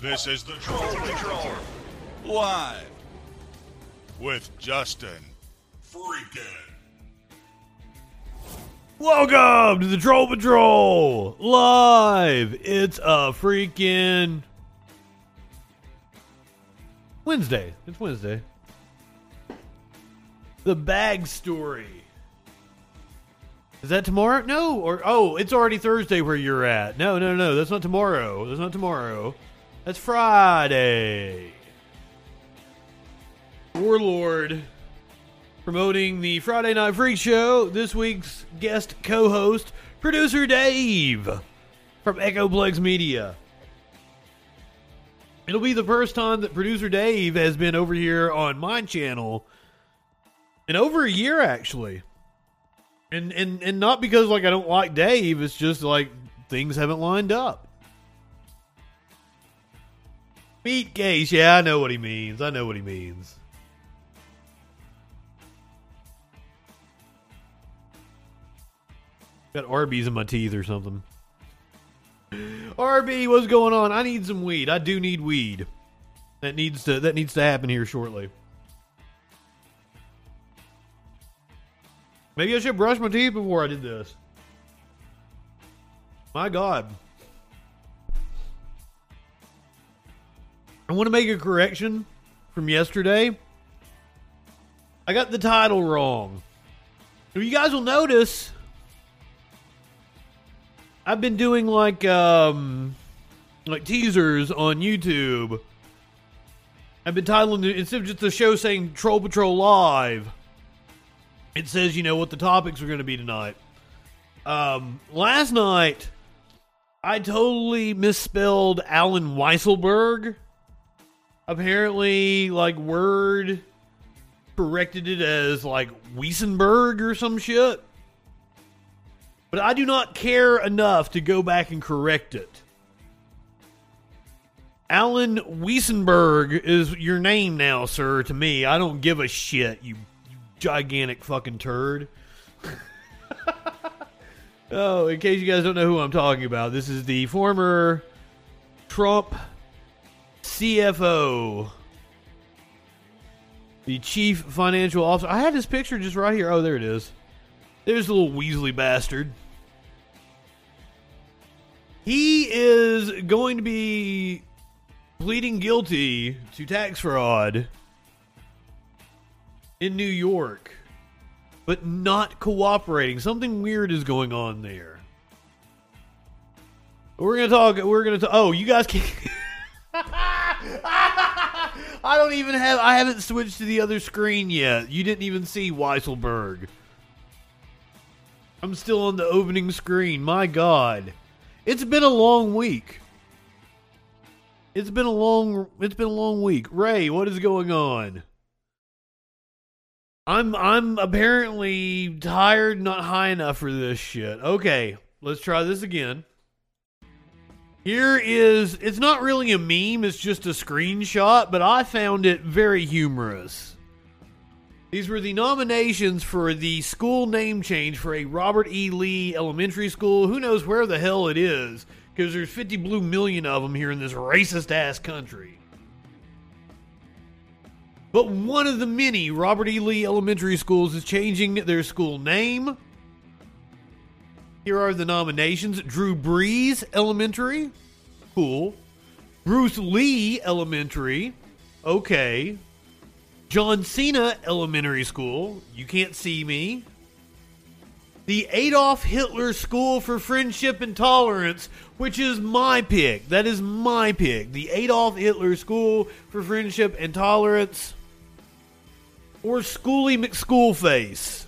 This is the Troll Patrol. Live. With Justin. Freaking. Welcome to the Troll Patrol live. It's a freaking Wednesday. It's Wednesday. The bag story. Is that tomorrow? No, or oh, it's already Thursday where you're at. No, no, no, that's not tomorrow. That's not tomorrow. That's Friday. Warlord promoting the Friday Night Freak Show. This week's guest co host, producer Dave from Echo Echoplex Media. It'll be the first time that producer Dave has been over here on my channel in over a year, actually. And, and and not because like I don't like Dave, it's just like things haven't lined up. Meat case, yeah, I know what he means. I know what he means. Got Arby's in my teeth or something. RB, what's going on? I need some weed. I do need weed. That needs to that needs to happen here shortly. Maybe I should brush my teeth before I did this. My God. I want to make a correction from yesterday. I got the title wrong. If you guys will notice, I've been doing like um like teasers on YouTube. I've been titling it instead of just the show saying Troll Patrol Live. It says, you know, what the topics are going to be tonight. Um, last night, I totally misspelled Allen Weisselberg. Apparently, like Word corrected it as like Wiesenberg or some shit. But I do not care enough to go back and correct it. Alan Wiesenberg is your name now, sir, to me. I don't give a shit, you, you gigantic fucking turd. oh, in case you guys don't know who I'm talking about, this is the former Trump CFO, the chief financial officer. I had his picture just right here. Oh, there it is. There's the little Weasley bastard. He is going to be pleading guilty to tax fraud in New York, but not cooperating. Something weird is going on there. We're gonna talk. We're gonna talk. Oh, you guys can. I don't even have. I haven't switched to the other screen yet. You didn't even see Weisselberg. I'm still on the opening screen. My God, it's been a long week. It's been a long. It's been a long week. Ray, what is going on? I'm I'm apparently tired, not high enough for this shit. Okay, let's try this again. Here is it's not really a meme, it's just a screenshot, but I found it very humorous. These were the nominations for the school name change for a Robert E. Lee Elementary School. Who knows where the hell it is? Because there's 50 blue million of them here in this racist ass country. But one of the many Robert E. Lee Elementary Schools is changing their school name. Here are the nominations Drew Brees Elementary. Cool. Bruce Lee Elementary. Okay. John Cena Elementary School. You can't see me. The Adolf Hitler School for Friendship and Tolerance, which is my pick. That is my pick. The Adolf Hitler School for Friendship and Tolerance. Or Schooly McSchoolface.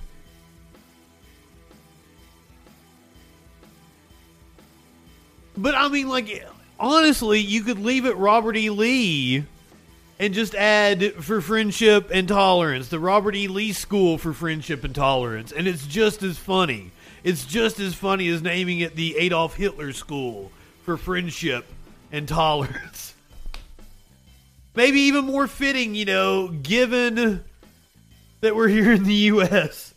But I mean, like, honestly, you could leave it Robert E. Lee and just add for friendship and tolerance the Robert E. Lee School for Friendship and Tolerance, and it's just as funny. It's just as funny as naming it the Adolf Hitler School for Friendship and Tolerance. Maybe even more fitting, you know, given that we're here in the U.S.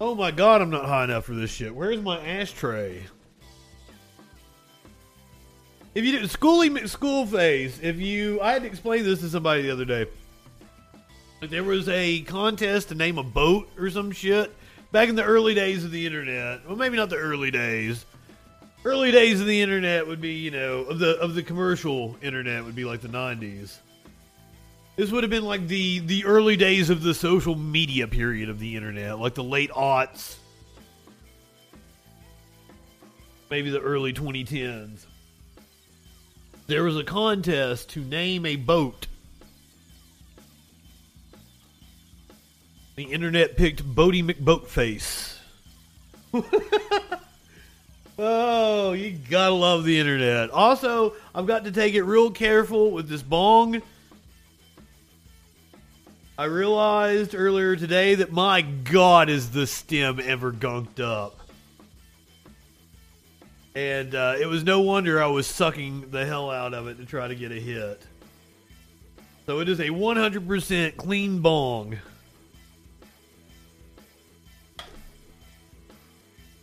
Oh my god, I'm not high enough for this shit. Where's my ashtray? if you do schooling school phase, if you I had to explain this to somebody the other day. There was a contest to name a boat or some shit back in the early days of the internet. Well, maybe not the early days. Early days of the internet would be, you know, of the of the commercial internet would be like the 90s. This would have been like the the early days of the social media period of the internet, like the late aughts. Maybe the early 2010s. There was a contest to name a boat. The internet picked Boaty McBoatface. oh, you gotta love the internet. Also, I've got to take it real careful with this bong. I realized earlier today that my God is the stem ever gunked up. And uh, it was no wonder I was sucking the hell out of it to try to get a hit. So it is a 100% clean bong.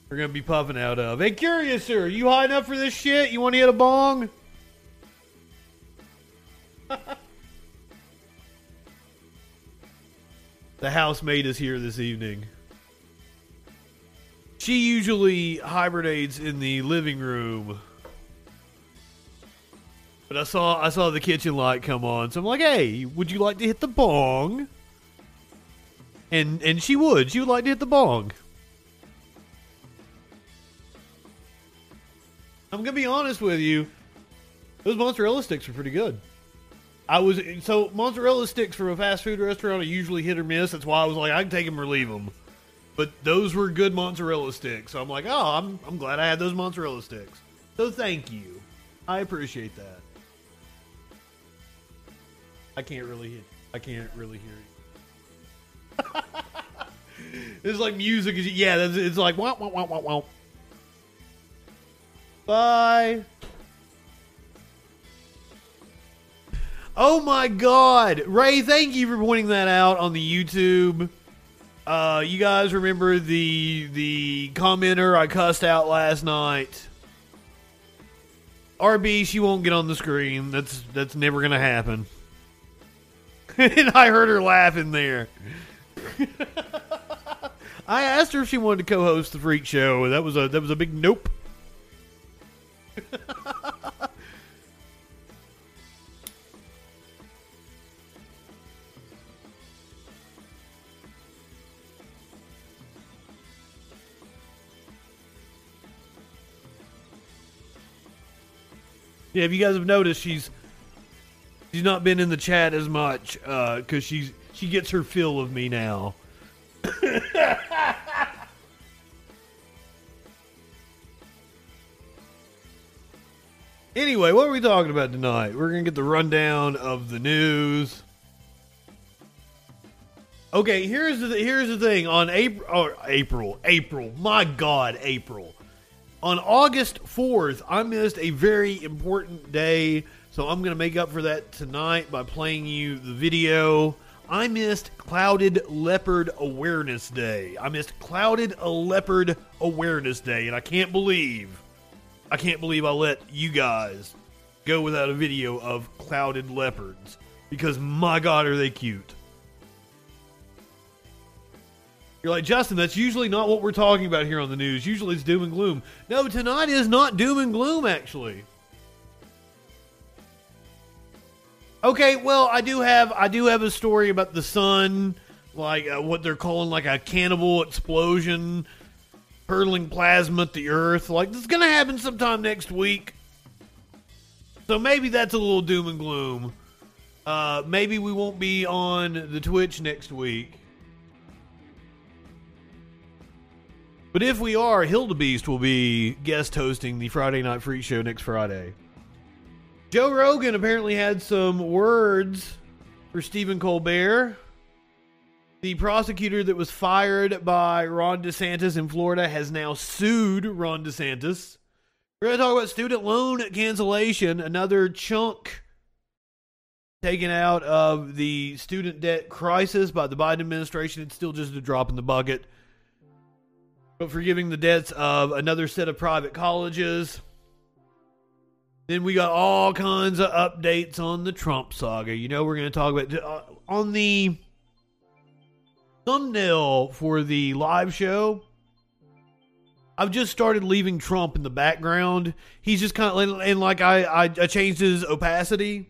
We're going to be puffing out of. Hey, curious, sir, you high enough for this shit? You want to hit a bong? the housemaid is here this evening. She usually hibernates in the living room. But I saw I saw the kitchen light come on, so I'm like, "Hey, would you like to hit the bong?" And and she would. She would like to hit the bong. I'm gonna be honest with you. Those mozzarella sticks are pretty good. I was so mozzarella sticks from a fast food restaurant are usually hit or miss. That's why I was like, I can take them or leave them. But those were good mozzarella sticks. So I'm like, oh, I'm I'm glad I had those mozzarella sticks. So thank you. I appreciate that. I can't really hear. I can't really hear you. it's like music yeah. It's like wow wow wow wow wow. Bye. Oh my God, Ray! Thank you for pointing that out on the YouTube. Uh, you guys remember the the commenter I cussed out last night? RB, she won't get on the screen. That's that's never gonna happen. and I heard her laughing there. I asked her if she wanted to co-host the Freak Show. That was a that was a big nope. Yeah, if you guys have noticed, she's she's not been in the chat as much because uh, she's she gets her fill of me now. anyway, what are we talking about tonight? We're gonna get the rundown of the news. Okay, here's the here's the thing. On April, April, April. My God, April. On August 4th, I missed a very important day, so I'm going to make up for that tonight by playing you the video. I missed Clouded Leopard Awareness Day. I missed Clouded Leopard Awareness Day, and I can't believe, I can't believe I let you guys go without a video of clouded leopards because my God, are they cute! You're like, Justin, that's usually not what we're talking about here on the news. Usually it's doom and gloom. No, tonight is not doom and gloom, actually. Okay, well, I do have I do have a story about the sun, like uh, what they're calling like a cannibal explosion, hurling plasma at the earth. Like this is gonna happen sometime next week. So maybe that's a little doom and gloom. Uh, maybe we won't be on the Twitch next week. But if we are, Hildebeest will be guest hosting the Friday Night Freak Show next Friday. Joe Rogan apparently had some words for Stephen Colbert. The prosecutor that was fired by Ron DeSantis in Florida has now sued Ron DeSantis. We're going to talk about student loan cancellation, another chunk taken out of the student debt crisis by the Biden administration. It's still just a drop in the bucket but forgiving the debts of another set of private colleges. Then we got all kinds of updates on the Trump saga. You know, we're going to talk about uh, on the thumbnail for the live show. I've just started leaving Trump in the background. He's just kind of and like I, I I changed his opacity,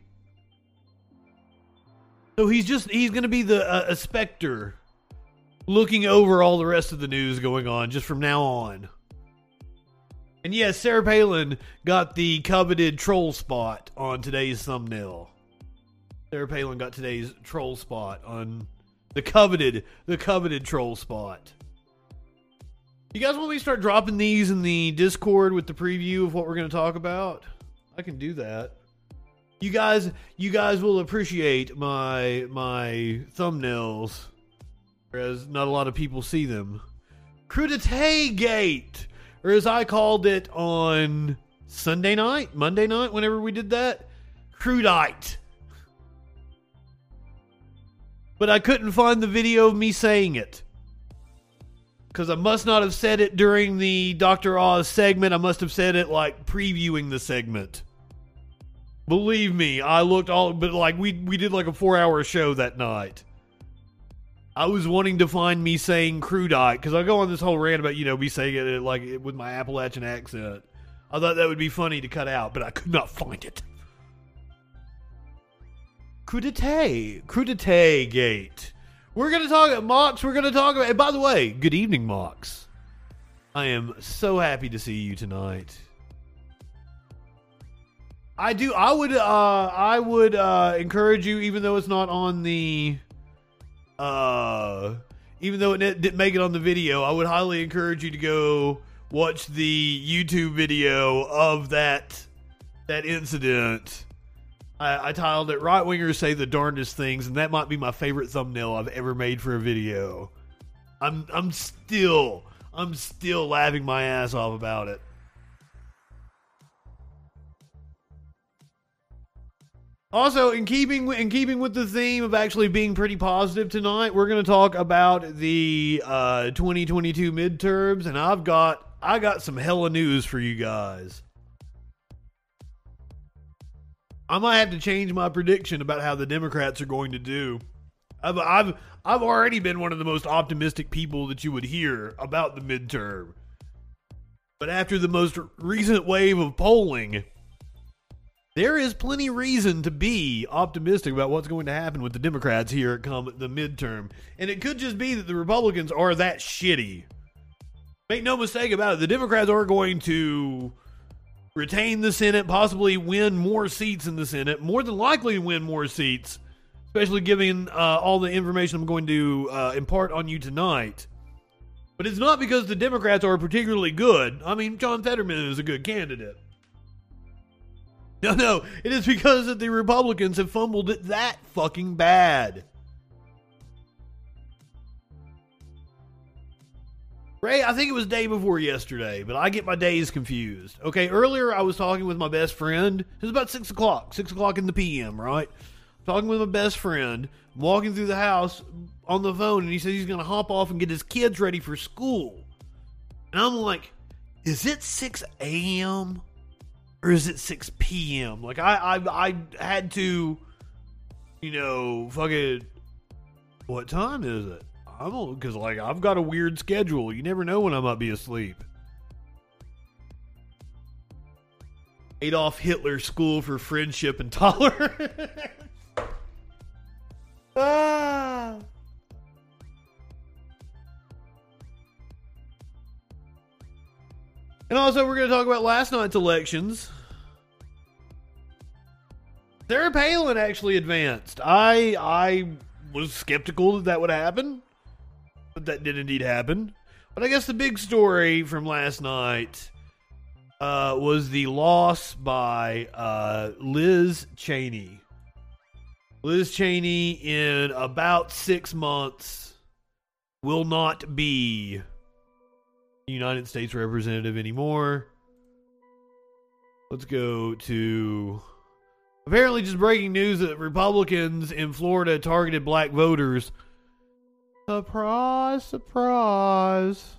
so he's just he's going to be the uh, a specter looking over all the rest of the news going on just from now on. And yes, Sarah Palin got the coveted troll spot on today's thumbnail. Sarah Palin got today's troll spot on the coveted the coveted troll spot. You guys want me to start dropping these in the Discord with the preview of what we're going to talk about? I can do that. You guys, you guys will appreciate my my thumbnails, whereas not a lot of people see them. Crudité Gate, or as I called it on Sunday night, Monday night, whenever we did that, crudite. But I couldn't find the video of me saying it because I must not have said it during the Dr. Oz segment. I must have said it like previewing the segment. Believe me, I looked all, but like we we did like a four hour show that night. I was wanting to find me saying crudite because I go on this whole rant about you know me saying it like with my Appalachian accent. I thought that would be funny to cut out, but I could not find it. Crudité, crudité gate. We're to talk about Mox. We're to talk about. And by the way, good evening, Mox. I am so happy to see you tonight. I do. I would. Uh, I would uh, encourage you, even though it's not on the. Uh, even though it didn't make it on the video, I would highly encourage you to go watch the YouTube video of that that incident I, I titled it "Right Wingers Say the Darndest Things," and that might be my favorite thumbnail I've ever made for a video. I'm I'm still I'm still laughing my ass off about it. Also, in keeping in keeping with the theme of actually being pretty positive tonight, we're going to talk about the uh, 2022 midterms, and I've got I got some hella news for you guys. I might have to change my prediction about how the Democrats are going to do. I've, I've I've already been one of the most optimistic people that you would hear about the midterm. But after the most recent wave of polling, there is plenty reason to be optimistic about what's going to happen with the Democrats here come the midterm. And it could just be that the Republicans are that shitty. Make no mistake about it, the Democrats are going to retain the Senate, possibly win more seats in the Senate, more than likely win more seats, especially given uh, all the information I'm going to uh, impart on you tonight. But it's not because the Democrats are particularly good. I mean, John Fetterman is a good candidate. No, no, it is because that the Republicans have fumbled it that fucking bad. Ray, I think it was day before yesterday, but I get my days confused. Okay, earlier I was talking with my best friend. It was about six o'clock, six o'clock in the PM, right? Talking with my best friend, walking through the house on the phone, and he says he's to hop off and get his kids ready for school. And I'm like, is it 6 a.m. or is it 6 p.m.? Like, I, I, I had to, you know, fucking, what time is it? I'm because like I've got a weird schedule. You never know when I might be asleep. Adolf Hitler School for Friendship and Tolerance. ah. And also, we're going to talk about last night's elections. Sarah Palin actually advanced. I I was skeptical that that would happen but that did indeed happen. But I guess the big story from last night uh, was the loss by uh, Liz Cheney. Liz Cheney, in about six months, will not be United States representative anymore. Let's go to Apparently, just breaking news that Republicans in Florida targeted black voters. Surprise, surprise.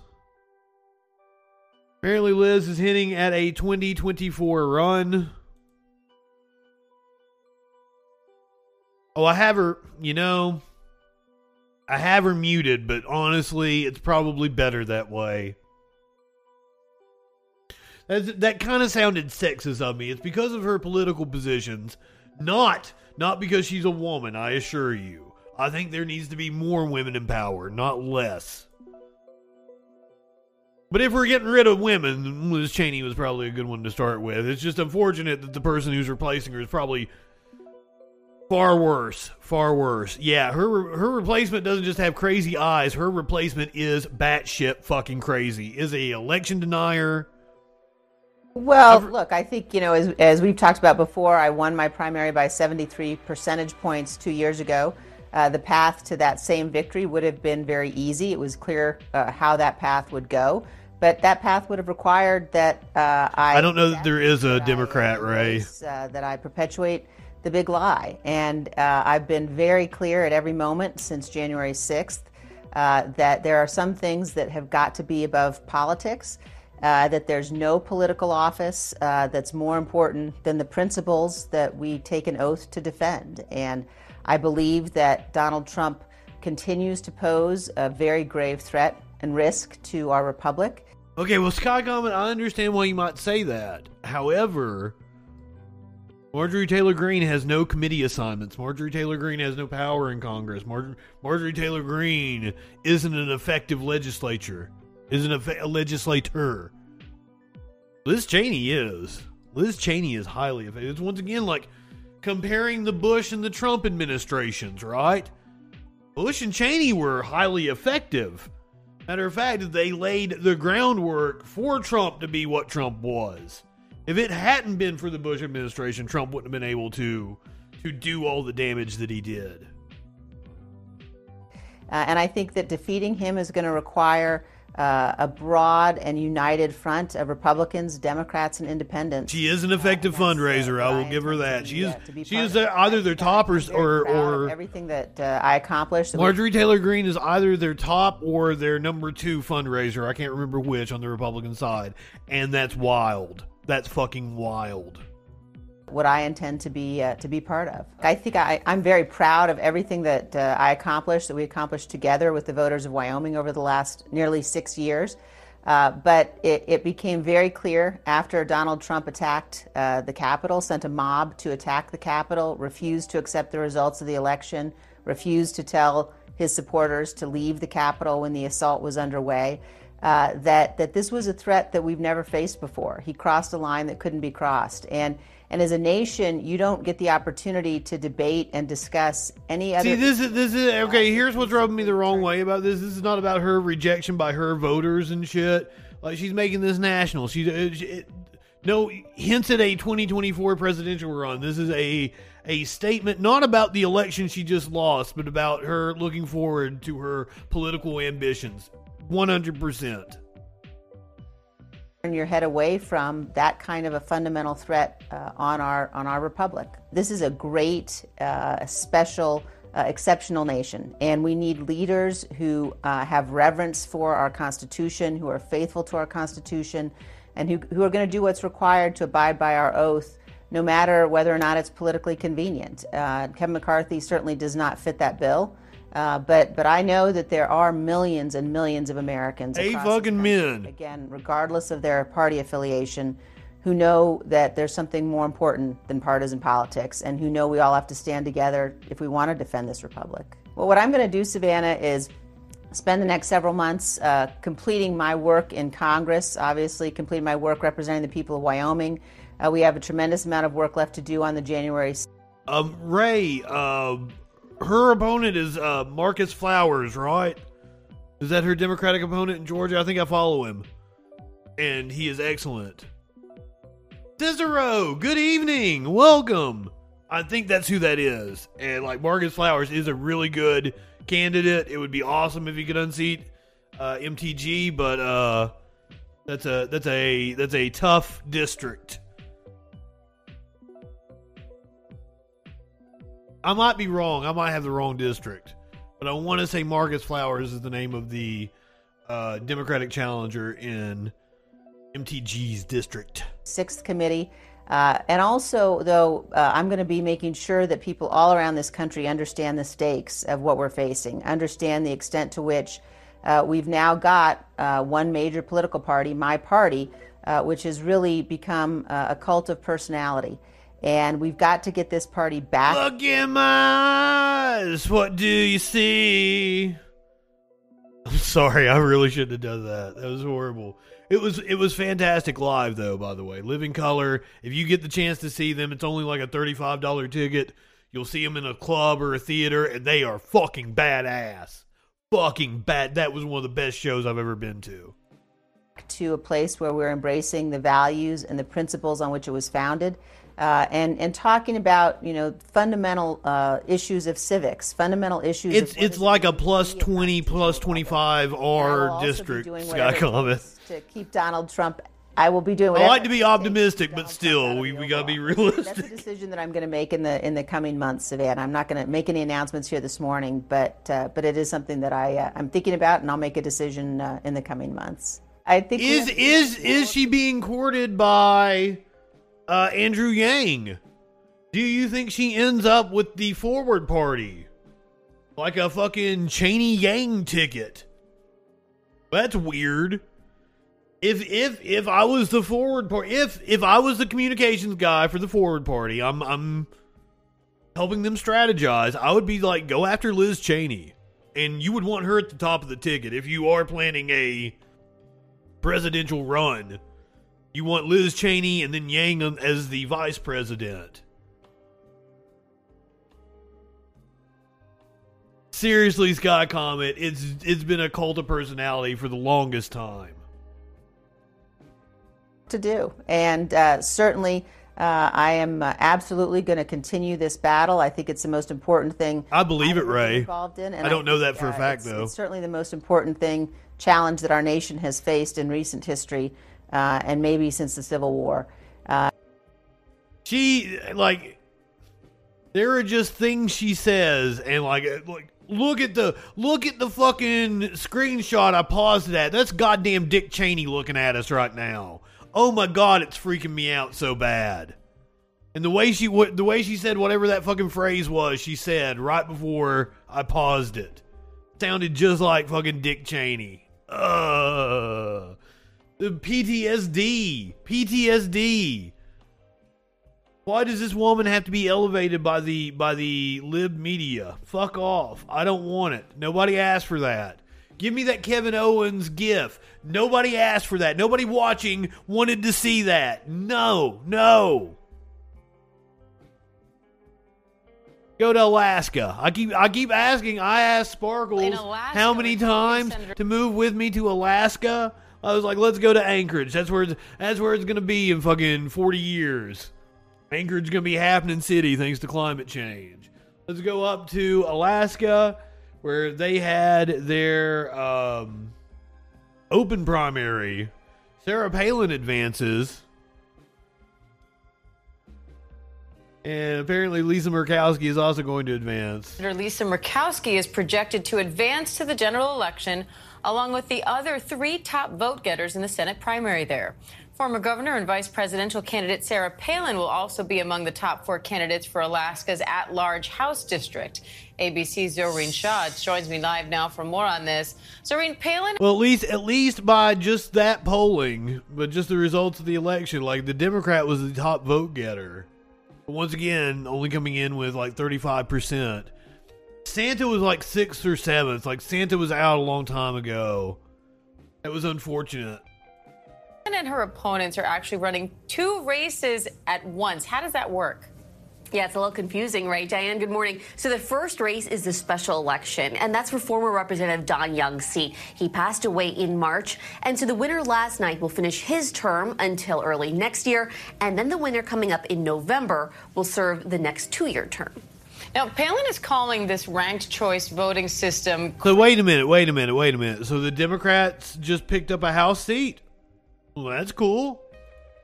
Apparently, Liz is hinting at a 2024 run. Oh, I have her, you know, I have her muted, but honestly, it's probably better that way. That, kind of sounded sexist of me. It's because of her political positions, not not because she's a woman, I assure you. I think there needs to be more women in power, not less. But if we're getting rid of women, Liz Cheney was probably a good one to start with. It's just unfortunate that the person who's replacing her is probably far worse. Far worse. Yeah, her her replacement doesn't just have crazy eyes. Her replacement is batshit fucking crazy. Is a election denier. Well, look, I think, you know, as, as we've talked about before, I won my primary by 73 percentage points two years ago. Uh, the path to that same victory would have been very easy. It was clear uh, how that path would go. But that path would have required that uh, I. I don't know that there is a Democrat, Ray. Uh, that I perpetuate the big lie. And uh, I've been very clear at every moment since January 6th uh, that there are some things that have got to be above politics uh, that there's no political office uh, that's more important than the principles that we take an oath to defend. And I believe that Donald Trump continues to pose a very grave threat and risk to our republic. Okay, well, Scott Comet, I understand why you might say that. However, Marjorie Taylor Greene has no committee assignments. Marjorie Taylor Greene has no power in Congress. Mar- Marjorie Taylor Greene isn't an effective legislature isn't a, a legislator. Liz Cheney is. Liz Cheney is highly effective. It's once again like comparing the Bush and the Trump administrations, right? Bush and Cheney were highly effective. Matter of fact, they laid the groundwork for Trump to be what Trump was. If it hadn't been for the Bush administration, Trump wouldn't have been able to to do all the damage that he did. Uh, and I think that defeating him is going to require uh, a broad and united front of Republicans, Democrats, and Independents. She is an effective uh, fundraiser. I will give her that. She is. She is either their top or or, or everything that uh, I accomplished. Marjorie Taylor Greene is either their top or their number two fundraiser. I can't remember which on the Republican side, and that's wild. That's fucking wild what I intend to be uh, to be part of. I think I, am very proud of everything that uh, I accomplished, that we accomplished together with the voters of Wyoming over the last nearly six years. Uh, but it, it, became very clear after Donald Trump attacked uh, the Capitol, sent a mob to attack the Capitol, refused to accept the results of the election, refused to tell his supporters to leave the Capitol when the assault was underway. Uh, that that this was a threat that we've never faced before. He crossed a line that couldn't be crossed, and and as a nation, you don't get the opportunity to debate and discuss any other. See, this is this is okay. Here's what's rubbing me the wrong way about this. This is not about her rejection by her voters and shit. Like she's making this national. She's uh, she, no hints at a 2024 presidential run. This is a a statement not about the election she just lost, but about her looking forward to her political ambitions. 100 percent turn your head away from that kind of a fundamental threat uh, on our on our republic. This is a great, uh, special, uh, exceptional nation, and we need leaders who uh, have reverence for our Constitution, who are faithful to our Constitution, and who, who are going to do what's required to abide by our oath, no matter whether or not it's politically convenient. Uh, Kevin McCarthy certainly does not fit that bill. Uh, but but I know that there are millions and millions of Americans. Hey, fucking men. Again, regardless of their party affiliation, who know that there's something more important than partisan politics, and who know we all have to stand together if we want to defend this republic. Well, what I'm going to do, Savannah, is spend the next several months uh, completing my work in Congress. Obviously, completing my work representing the people of Wyoming. Uh, we have a tremendous amount of work left to do on the January. Um, Ray. Uh her opponent is uh, Marcus Flowers, right? Is that her Democratic opponent in Georgia? I think I follow him, and he is excellent. Cicero, good evening, welcome. I think that's who that is, and like Marcus Flowers is a really good candidate. It would be awesome if he could unseat uh, MTG, but uh, that's a that's a that's a tough district. I might be wrong. I might have the wrong district, but I want to say Marcus Flowers is the name of the uh, Democratic challenger in MTG's district. Sixth committee. Uh, and also, though, uh, I'm going to be making sure that people all around this country understand the stakes of what we're facing, understand the extent to which uh, we've now got uh, one major political party, my party, uh, which has really become uh, a cult of personality. And we've got to get this party back. Look in my eyes. What do you see? I'm sorry. I really shouldn't have done that. That was horrible. It was it was fantastic live though. By the way, Living Colour. If you get the chance to see them, it's only like a thirty five dollar ticket. You'll see them in a club or a theater, and they are fucking badass. Fucking bad. That was one of the best shows I've ever been to. To a place where we're embracing the values and the principles on which it was founded uh, and and talking about you know fundamental uh, issues of civics, fundamental issues. It's it's like a plus twenty, plus twenty five R district. Scott Comet to keep Donald Trump. I will be doing. I like to be optimistic, but still, we, we got to be realistic. That's a decision that I'm going to make in the in the coming months, Savannah. I'm not going to make any announcements here this morning, but uh, but it is something that I uh, I'm thinking about, and I'll make a decision uh, in the coming months. I think is is is she being courted by? Uh, Andrew Yang. Do you think she ends up with the forward party? Like a fucking Cheney Yang ticket. That's weird. If if if I was the forward party, if if I was the communications guy for the forward party, I'm I'm helping them strategize. I would be like, go after Liz Cheney, and you would want her at the top of the ticket if you are planning a presidential run. You want Liz Cheney and then Yang as the vice president. Seriously, Sky Comet, it's it's been a cult of personality for the longest time. To do, and uh, certainly, uh, I am uh, absolutely going to continue this battle. I think it's the most important thing. I believe it, Ray. Involved in, I don't I know that for a uh, fact, it's, though. It's certainly the most important thing challenge that our nation has faced in recent history uh, and maybe since the Civil War. Uh, she like there are just things she says, and like like look at the look at the fucking screenshot I paused at. That's goddamn Dick Cheney looking at us right now. Oh my god, it's freaking me out so bad. And the way she the way she said whatever that fucking phrase was, she said right before I paused it, sounded just like fucking Dick Cheney. Uh Uh, PTSD. PTSD. Why does this woman have to be elevated by the by the lib media? Fuck off. I don't want it. Nobody asked for that. Give me that Kevin Owens gif. Nobody asked for that. Nobody watching wanted to see that. No, no. Go to Alaska. I keep I keep asking. I asked Sparkles how many times to move with me to Alaska. I was like, let's go to Anchorage. That's where it's, that's where it's gonna be in fucking forty years. Anchorage gonna be happening city thanks to climate change. Let's go up to Alaska, where they had their um, open primary. Sarah Palin advances. And apparently, Lisa Murkowski is also going to advance. Lisa Murkowski is projected to advance to the general election along with the other three top vote getters in the Senate primary there. Former governor and vice presidential candidate Sarah Palin will also be among the top four candidates for Alaska's at large House district. ABC's Zohreen Shah joins me live now for more on this. Zohreen Palin. Well, at least at least by just that polling, but just the results of the election, like the Democrat was the top vote getter. Once again, only coming in with like thirty five percent. Santa was like sixth or seventh. Like Santa was out a long time ago. It was unfortunate. And her opponents are actually running two races at once. How does that work? Yeah, it's a little confusing, right, Diane? Good morning. So the first race is the special election, and that's for former Representative Don Young's seat. He passed away in March, and so the winner last night will finish his term until early next year, and then the winner coming up in November will serve the next two-year term. Now, Palin is calling this ranked choice voting system. So, wait a minute, wait a minute, wait a minute. So, the Democrats just picked up a House seat? Well, that's cool.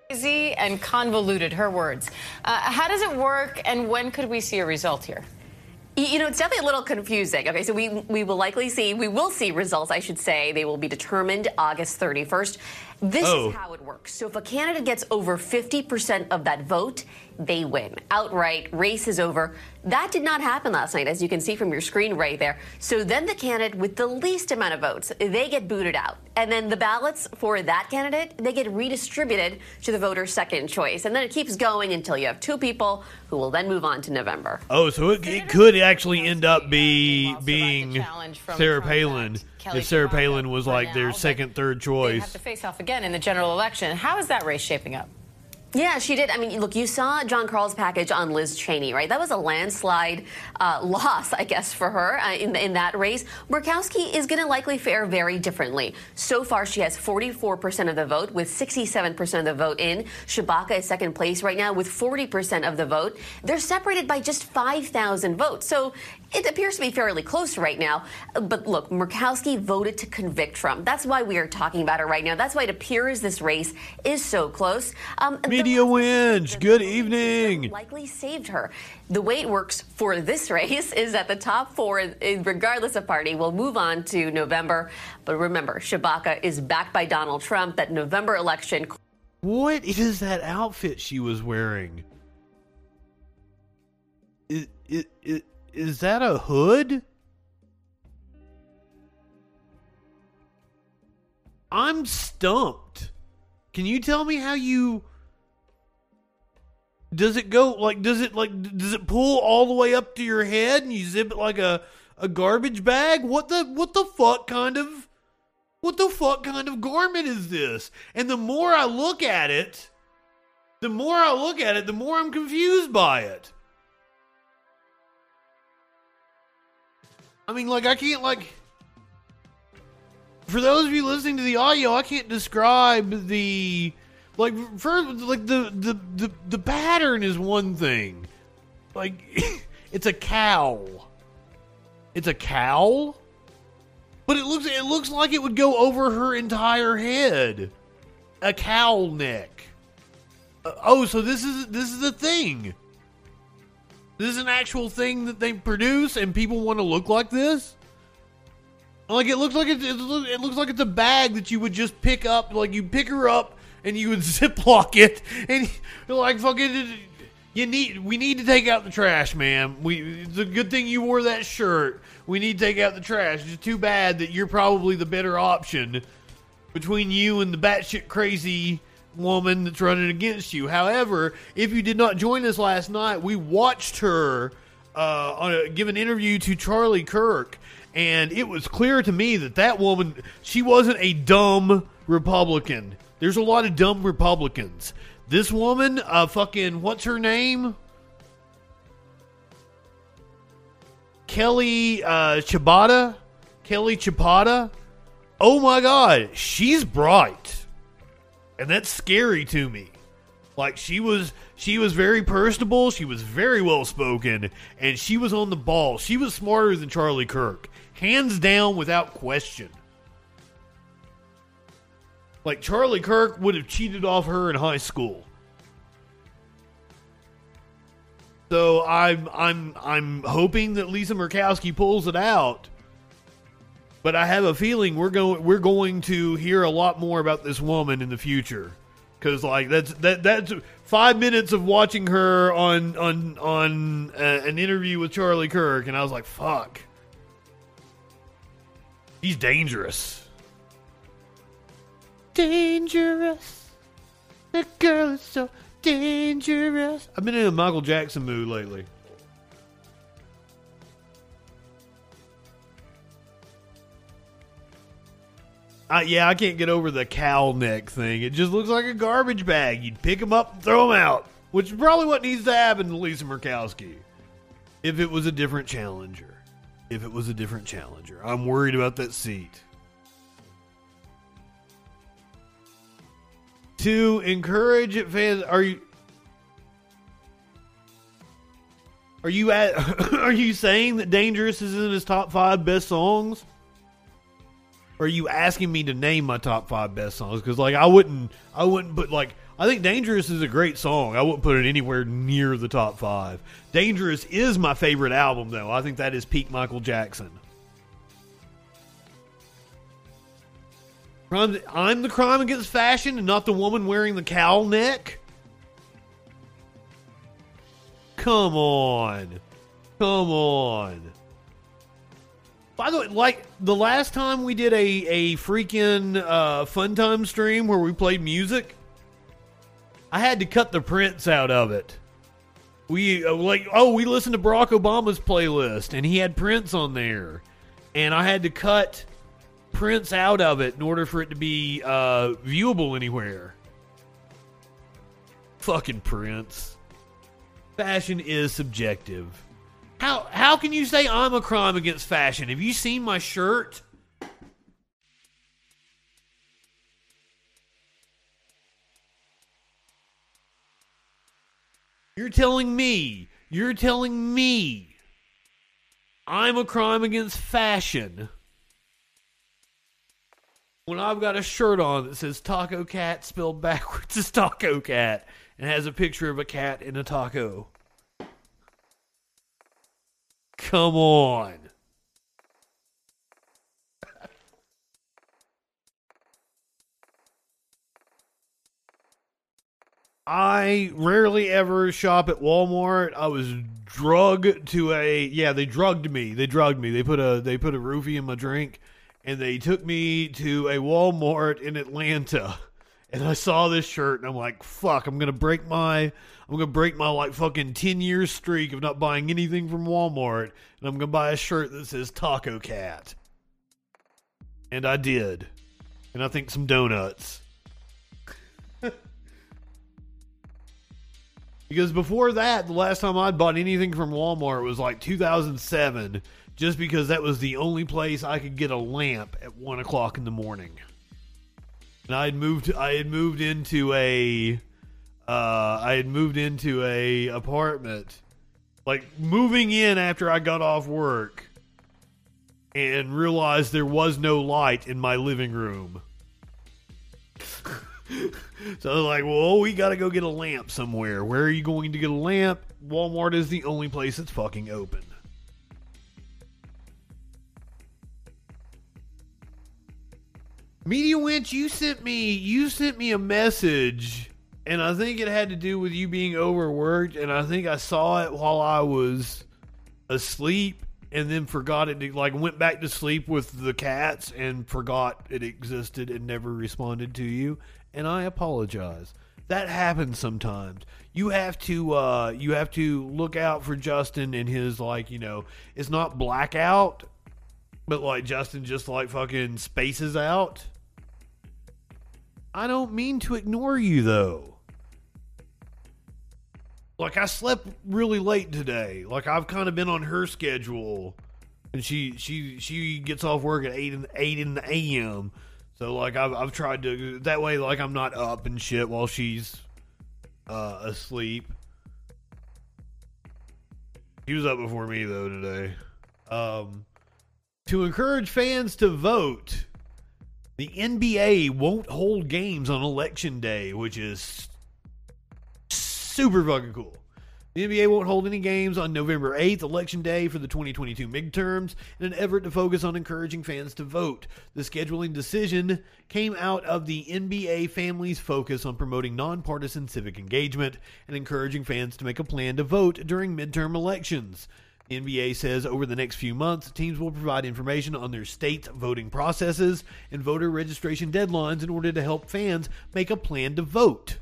Crazy and convoluted, her words. Uh, how does it work, and when could we see a result here? You know, it's definitely a little confusing. Okay, so we we will likely see we will see results. I should say they will be determined August 31st. This Oh. is how it works. So if a candidate gets over 50% of that vote, they win outright. Race is over. That did not happen last night, as you can see from your screen right there. So then the candidate with the least amount of votes, they get booted out. And then the ballots for that candidate, they get redistributed to the voter's second choice. And then it keeps going until you have two people who will then move on to November. Oh, so it, it could actually end up be being the challenge from Sarah Palin Kelly if Sarah Palin was for like now, their second, third They choice. have to face off again in the general election. How is that race shaping up? Yeah, she did. I mean, look, you saw Jon Karl's package on Liz Cheney, right? That was a landslide uh, loss, I guess, for her uh, in, in that race. Murkowski is going to likely fare very differently. So far, she has 44% of the vote, with 67% of the vote in. Tshibaka is second place right now with 40% of the vote. They're separated by just 5,000 votes. So it appears to be fairly close right now. But look, Murkowski voted to convict Trump. That's why we are talking about it right now. That's why it appears this race is so close. Um, Media wins. Good evening. Likely saved her. The way it works for this race is that the top four, eh, regardless of party, will move on to November. But remember, Tshibaka is backed by Donald Trump. That November election What is that outfit she was wearing? Is, is, is that a hood? I'm stumped. Can you tell me how you does it go like does it like does it pull all the way up to your head and you zip it like a a garbage bag? What the what the fuck kind of what the fuck kind of garment is this? And the more I look at it, the more I look at it, the more I'm confused by it. I mean, like, I can't, like. For those of you listening to the audio, I can't describe the. Like, first, like, the, the, the, the pattern is one thing. Like, it's a cowl. It's a cowl? But it looks it looks like it would go over her entire head. A cowl neck. Uh, oh, so this is this is a thing. This is an actual thing that they produce, and people want to look like this. Like it looks like it, it, looks like it's a bag that you would just pick up. Like you pick her up and you would ziplock it, and like fucking. You need. We need to take out the trash, ma'am. We. It's a good thing you wore that shirt. We need to take out the trash. It's too bad that you're probably the better option between you and the batshit crazy woman that's running against you. However, if you did not join us last night, we watched her uh, on a, give an interview to Charlie Kirk, and it was clear to me that that woman she wasn't a dumb Republican. There's a lot of dumb Republicans. This woman, uh, fucking, what's her name? Kelly uh, Chibata, Kelly Chipata. Oh my God, she's bright, and that's scary to me. Like she was, she was very personable. She was very well spoken, and she was on the ball. She was smarter than Charlie Kirk, hands down, without question. Like Charlie Kirk would have cheated off her in high school. So I'm I'm I'm hoping that Lisa Murkowski pulls it out. But I have a feeling we're going we're going to hear a lot more about this woman in the future. Cause like that's that that's five minutes of watching her on on on uh, an interview with Charlie Kirk, and I was like, "Fuck, he's dangerous." Dangerous. The girl is so dangerous. I've been in a Michael Jackson mood lately. I, yeah, I can't get over the cowl neck thing. It just looks like a garbage bag. You'd pick them up and throw them out, which is probably what needs to happen to Lisa Murkowski if it was a different challenger. If it was a different challenger, I'm worried about that seat. To encourage fans, are you are you at, are you saying that "Dangerous" is in his top five best songs? Are you asking me to name my top five best songs? Because like I wouldn't, I wouldn't put like I think "Dangerous" is a great song. I wouldn't put it anywhere near the top five. "Dangerous" is my favorite album, though. I think that is peak Michael Jackson. I'm the crime against fashion and not the woman wearing the cowl neck. Come on. Come on. By the way, like the last time we did a, a freaking uh, fun time stream where we played music, I had to cut the Prince out of it. We uh, like oh we listened to Barack Obama's playlist and he had Prince on there, and I had to cut Prince out of it in order for it to be uh, viewable anywhere. Fucking Prince. Fashion is subjective. How how can you say I'm a crime against fashion? Have you seen my shirt? You're telling me, you're telling me I'm a crime against fashion when I've got a shirt on that says Taco Cat spelled backwards as Taco Cat and has a picture of a cat in a taco. Come on. I rarely ever shop at Walmart. I was drugged to a yeah, they drugged me. They drugged me. They put a they put a roofie in my drink and they took me to a Walmart in Atlanta. And I saw this shirt and I'm like, fuck, I'm gonna break my I'm gonna break my like fucking ten year streak of not buying anything from Walmart and I'm gonna buy a shirt that says Taco Cat. And I did. And I think some donuts. Because before that, the last time I'd bought anything from Walmart was like 2007, just because that was the only place I could get a lamp at one o'clock in the morning. And I had moved. I had moved into a. Uh, I had moved into a apartment, like moving in after I got off work, and realized there was no light in my living room. so I was like, well, we got to go get a lamp somewhere. Where are you going to get a lamp? Walmart is the only place that's fucking open. Media Winch, you sent me you sent me a message and I think it had to do with you being overworked and I think I saw it while I was asleep and then forgot it like went back to sleep with the cats and forgot it existed and never responded to you and I apologize. That happens sometimes. You have to uh you have to look out for Justin and his like, you know, it's not blackout, but like Justin just like fucking spaces out. I don't mean to ignore you though. Like I slept really late today. Like I've kind of been on her schedule, and she she she gets off work at eight in eight in the a.m. So like I've I've tried to that way like I'm not up and shit while she's uh, asleep. He was up before me though today. Um, to encourage fans to vote, the NBA won't hold games on election day, which is super fucking cool. The NBA won't hold any games on November 8th, election day for the 2022 midterms, in an effort to focus on encouraging fans to vote. The scheduling decision came out of the NBA family's focus on promoting nonpartisan civic engagement and encouraging fans to make a plan to vote during midterm elections. NBA says over the next few months, teams will provide information on their state's voting processes and voter registration deadlines in order to help fans make a plan to vote.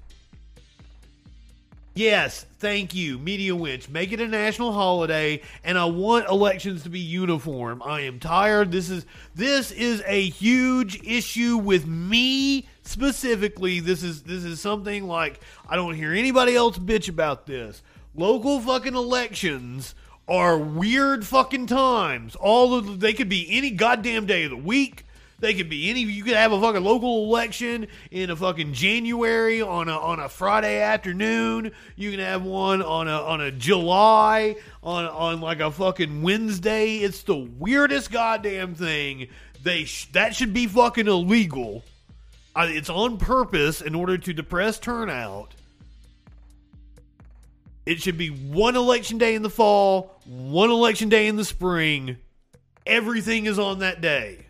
Yes, thank you, Media Winch. Make it a national holiday, and I want elections to be uniform. I am tired. This is this is a huge issue with me specifically. This is this is something like I don't hear anybody else bitch about this. Local fucking elections are weird fucking times. All of the, they could be any goddamn day of the week. They could be any. You could have a fucking local election in a fucking January on a on a Friday afternoon. You can have one on a on a July on on like a fucking Wednesday. It's the weirdest goddamn thing. They sh- that should be fucking illegal. Uh, it's on purpose in order to depress turnout. It should be one election day in the fall, one election day in the spring. Everything is on that day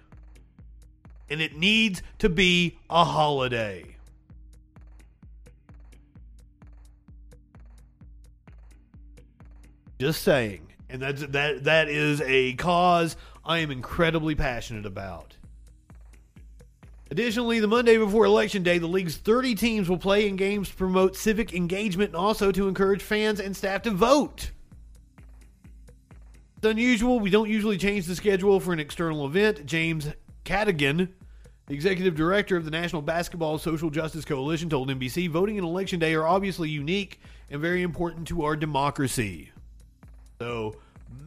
and it needs to be a holiday. Just saying. And that's that that is a cause I am incredibly passionate about. Additionally, the Monday before Election Day, the league's 30 teams will play in games to promote civic engagement and also to encourage fans and staff to vote. It's unusual. We don't usually change the schedule for an external event. James Cadogan, the executive director of the National Basketball Social Justice Coalition, told NBC voting and Election Day are obviously unique and very important to our democracy. So,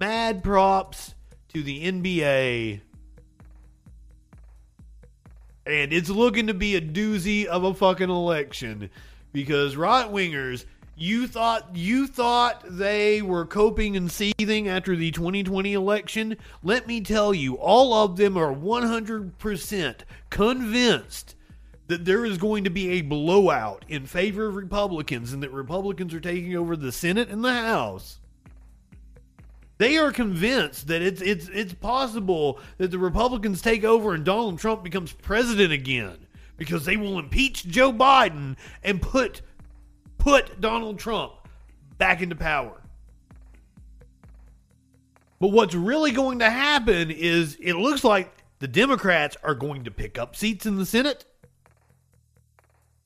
mad props to the NBA. And it's looking to be a doozy of a fucking election because right wingers, you thought you thought they were coping and seething after the 2020 election. Let me tell you, all of them are 100% convinced that there is going to be a blowout in favor of Republicans and that Republicans are taking over the Senate and the House. They are convinced that it's it's it's possible that the Republicans take over and Donald Trump becomes president again because they will impeach Joe Biden and put put Donald Trump back into power. But what's really going to happen is it looks like the Democrats are going to pick up seats in the Senate.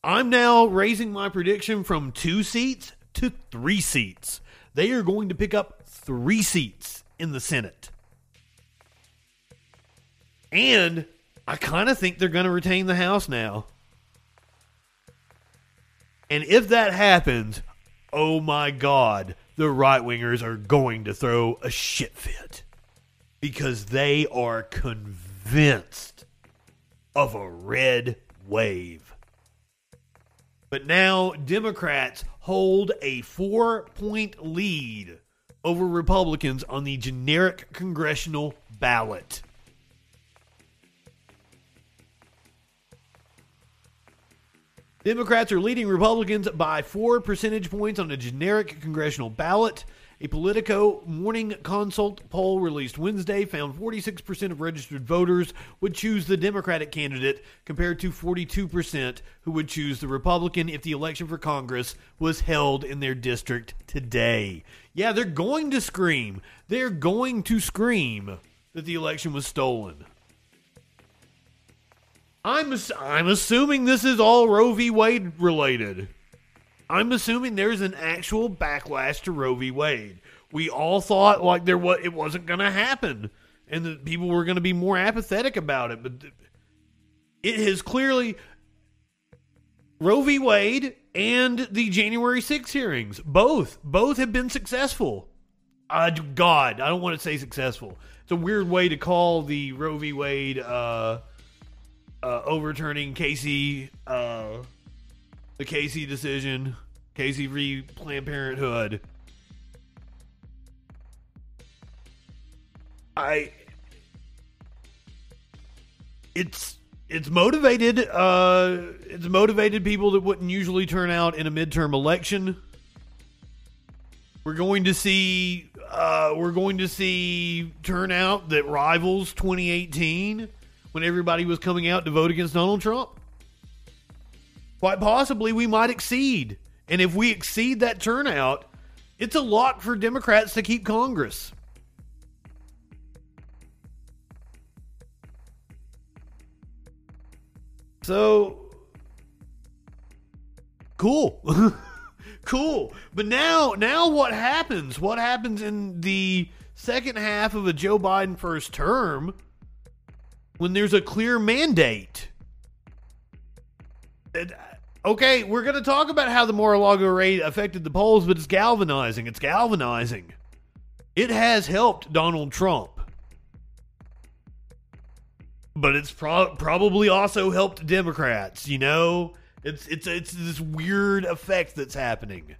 I'm now raising my prediction from 2 seats to 3 seats. They are going to pick up three seats in the Senate. And I kind of think they're going to retain the House now. And if that happens, oh my God, the right wingers are going to throw a shit fit because they are convinced of a red wave. But now Democrats hold a four point lead over Republicans on the generic congressional ballot. Democrats are leading Republicans by four percentage points on a generic congressional ballot. A Politico Morning Consult poll released Wednesday found 46% of registered voters would choose the Democratic candidate compared to 42% who would choose the Republican if the election for Congress was held in their district today. Yeah, they're going to scream. They're going to scream that the election was stolen. I'm I'm assuming this is all Roe v. Wade related. I'm assuming there's an actual backlash to Roe v. Wade. We all thought like there was it wasn't going to happen, and that people were going to be more apathetic about it. But it has clearly Roe v. Wade and the January 6 hearings both both have been successful. Uh, God, I don't want to say successful. It's a weird way to call the Roe v. Wade uh, uh, overturning Casey. Uh, the Casey decision, Casey v. Planned Parenthood. I it's it's motivated uh it's motivated people that wouldn't usually turn out in a midterm election. We're going to see uh we're going to see turnout that rivals 2018 when everybody was coming out to vote against Donald Trump. Quite possibly, we might exceed. And if we exceed that turnout, it's a lot for Democrats to keep Congress. So, cool. cool. But now, now what happens? What happens in the second half of a Joe Biden first term when there's a clear mandate? Uh, okay, we're going to talk about how the Mar-a-Lago raid affected the polls, but it's galvanizing. It's galvanizing. It has helped Donald Trump. But it's pro- probably also helped Democrats, you know? It's it's it's this weird effect that's happening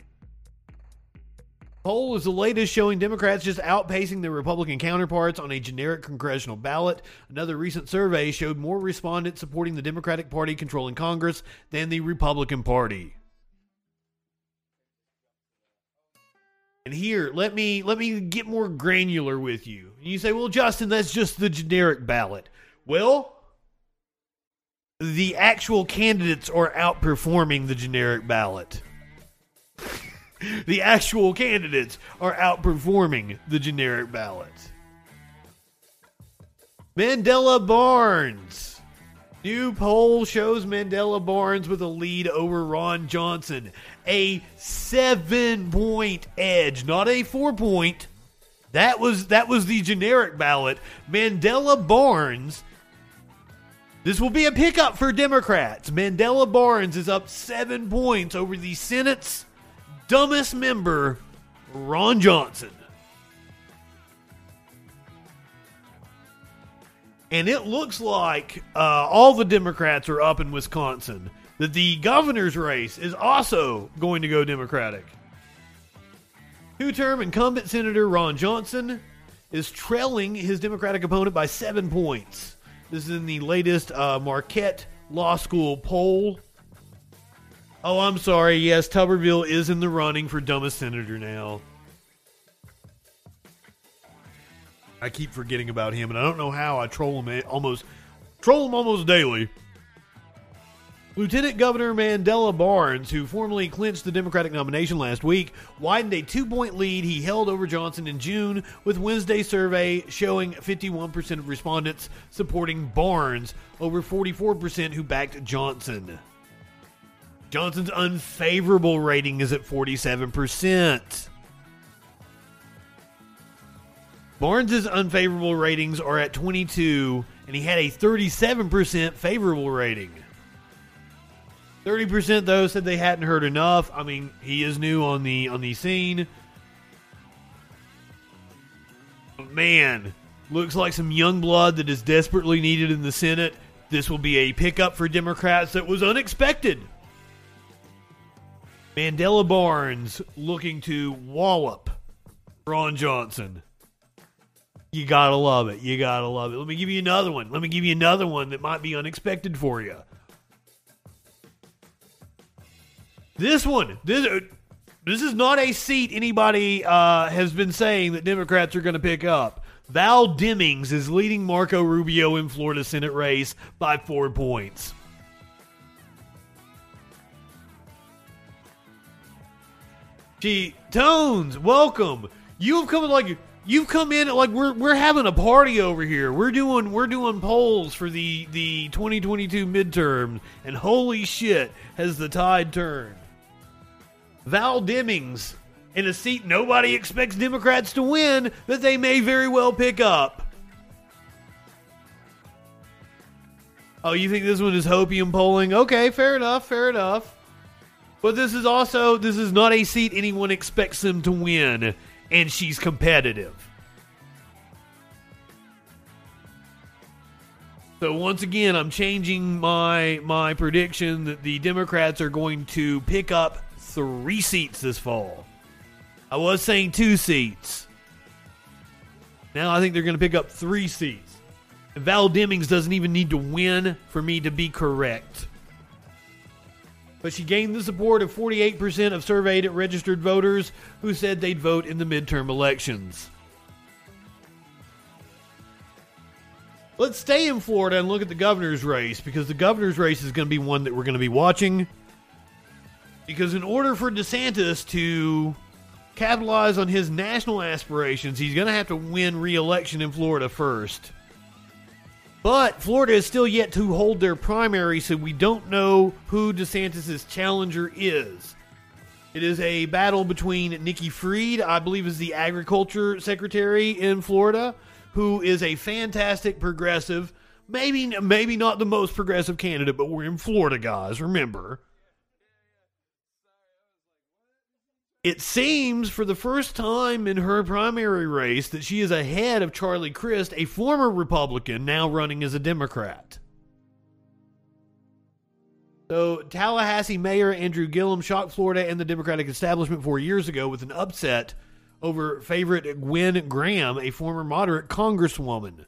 poll is the latest showing Democrats just outpacing their Republican counterparts on a generic congressional ballot. Another recent survey showed more respondents supporting the Democratic Party controlling Congress than the Republican Party. And here, let me let me get more granular with you. You say, "Well, Justin, that's just the generic ballot." Well, the actual candidates are outperforming the generic ballot. the actual candidates are outperforming the generic ballot. Mandela Barnes. New poll shows Mandela Barnes with a lead over Ron Johnson. A seven point edge, not a four point. That was that was the generic ballot. Mandela Barnes. This will be a pickup for Democrats. Mandela Barnes is up seven points over the Senate's dumbest member, Ron Johnson. And it looks like uh, all the Democrats are up in Wisconsin. That the governor's race is also going to go Democratic. Two term incumbent Senator Ron Johnson is trailing his Democratic opponent by seven points. This is in the latest uh, Marquette Law School poll. Oh, I'm sorry. Yes, Tuberville is in the running for dumbest senator now. I keep forgetting about him, and I don't know how I troll him almost troll him almost daily. Lieutenant Governor Mandela Barnes, who formally clinched the Democratic nomination last week, widened a two point lead he held over Johnson in June, with Wednesday's survey showing 51% of respondents supporting Barnes over 44% who backed Johnson. Johnson's unfavorable rating is at 47%. Barnes's unfavorable ratings are at 22, and he had a 37% favorable rating. 30% though said they hadn't heard enough. I mean, he is new on the on the scene. Man, looks like some young blood that is desperately needed in the Senate. This will be a pickup for Democrats that was unexpected. Mandela Barnes looking to wallop Ron Johnson. You gotta love it. You gotta love it. Let me give you another one. Let me give you another one that might be unexpected for you. This one, this uh, this is not a seat anybody uh, has been saying that Democrats are going to pick up. Val Demings is leading Marco Rubio in Florida Senate race by four points. Gee, Tones, welcome. You've come like you've come in like we're we're having a party over here. We're doing we're doing polls for the the 2022 midterm, and holy shit, has the tide turned. Val Demings in a seat nobody expects Democrats to win that they may very well pick up. Oh, you think this one is hopium polling? Okay, fair enough, fair enough. But this is also this is not a seat anyone expects them to win, and she's competitive. So once again, I'm changing my my prediction that the Democrats are going to pick up three seats this fall. I was saying two seats. Now I think they're going to pick up three seats. And Val Demings doesn't even need to win for me to be correct but she gained the support of 48% of surveyed registered voters who said they'd vote in the midterm elections. Let's stay in Florida and look at the governor's race because the governor's race is going to be one that we're going to be watching. Because in order for DeSantis to capitalize on his national aspirations, he's going to have to win re election in Florida first. But Florida is still yet to hold their primary, so we don't know who DeSantis' challenger is. It is a battle between Nikki Fried, I believe is the agriculture secretary in Florida, who is a fantastic progressive. Maybe maybe not the most progressive candidate, but we're in Florida, guys, remember. It seems for the first time in her primary race that she is ahead of Charlie Crist, a former Republican now running as a Democrat. So, Tallahassee Mayor Andrew Gillum shocked Florida and the Democratic establishment four years ago with an upset over favorite Gwen Graham, a former moderate congresswoman.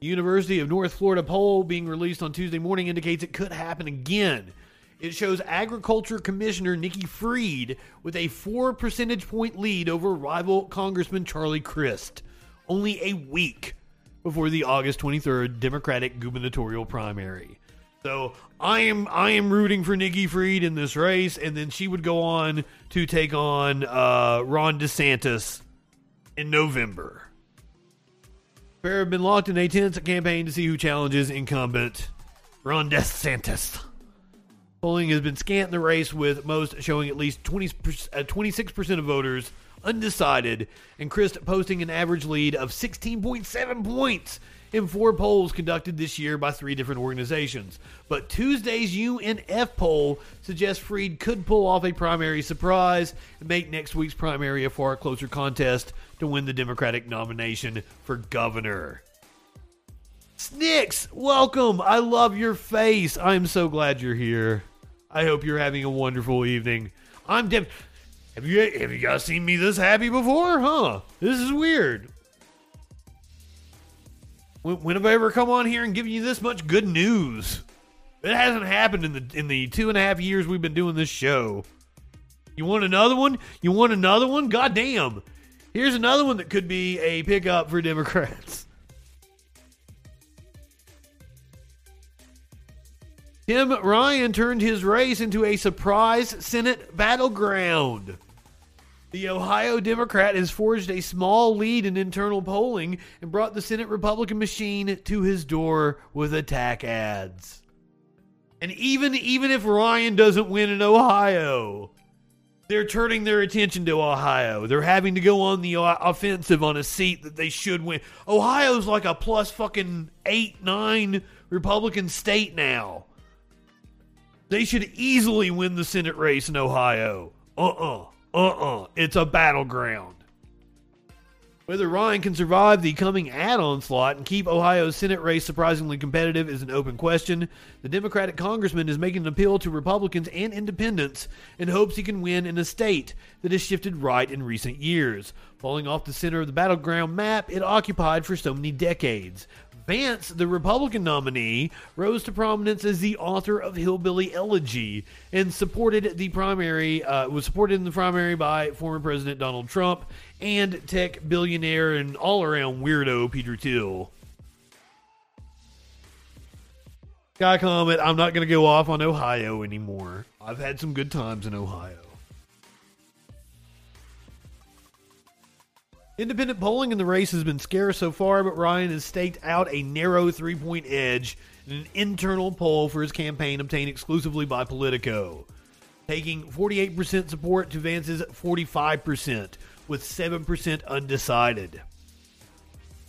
University of North Florida poll being released on Tuesday morning indicates it could happen again. It shows Agriculture Commissioner Nikki Fried with a four percentage point lead over rival Congressman Charlie Crist, only a week before the August 23rd Democratic gubernatorial primary. So I am I am rooting for Nikki Fried in this race, and then she would go on to take on uh, Ron DeSantis in November. Fair have been locked in a tense campaign to see who challenges incumbent Ron DeSantis. Polling has been scant in the race, with most showing at least 20, uh, 26% of voters undecided, and Crist posting an average lead of 16.7 points in four polls conducted this year by three different organizations. But Tuesday's UNF poll suggests Fried could pull off a primary surprise and make next week's primary a far closer contest to win the Democratic nomination for governor. Snicks, welcome. I love your face. I'm so glad you're here. I hope you're having a wonderful evening. I'm Dem. Have you have you guys seen me this happy before? Huh? This is weird. When, when have I ever come on here and given you this much good news? It hasn't happened in the in the two and a half years we've been doing this show. You want another one? You want another one? God damn. Here's another one that could be a pickup for Democrats. Tim Ryan turned his race into a surprise Senate battleground. The Ohio Democrat has forged a small lead in internal polling and brought the Senate Republican machine to his door with attack ads. And even even if Ryan doesn't win in Ohio, they're turning their attention to Ohio. They're having to go on the offensive on a seat that they should win. Ohio's like a plus fucking 8 9 Republican state now. They should easily win the Senate race in Ohio. Uh-uh. Uh-uh. It's a battleground. Whether Ryan can survive the coming add on slot and keep Ohio's Senate race surprisingly competitive is an open question. The Democratic congressman is making an appeal to Republicans and independents in hopes he can win in a state that has shifted right in recent years, falling off the center of the battleground map it occupied for so many decades. Vance, the Republican nominee, rose to prominence as the author of Hillbilly Elegy and supported the primary uh, was supported in the primary by former President Donald Trump and tech billionaire and all around weirdo Peter Thiel. Guy comment, I'm not going to go off on Ohio anymore. I've had some good times in Ohio. Independent polling in the race has been scarce so far, but Ryan has staked out a narrow three point edge in an internal poll for his campaign obtained exclusively by Politico, taking 48% support to Vance's 45%, with 7% undecided.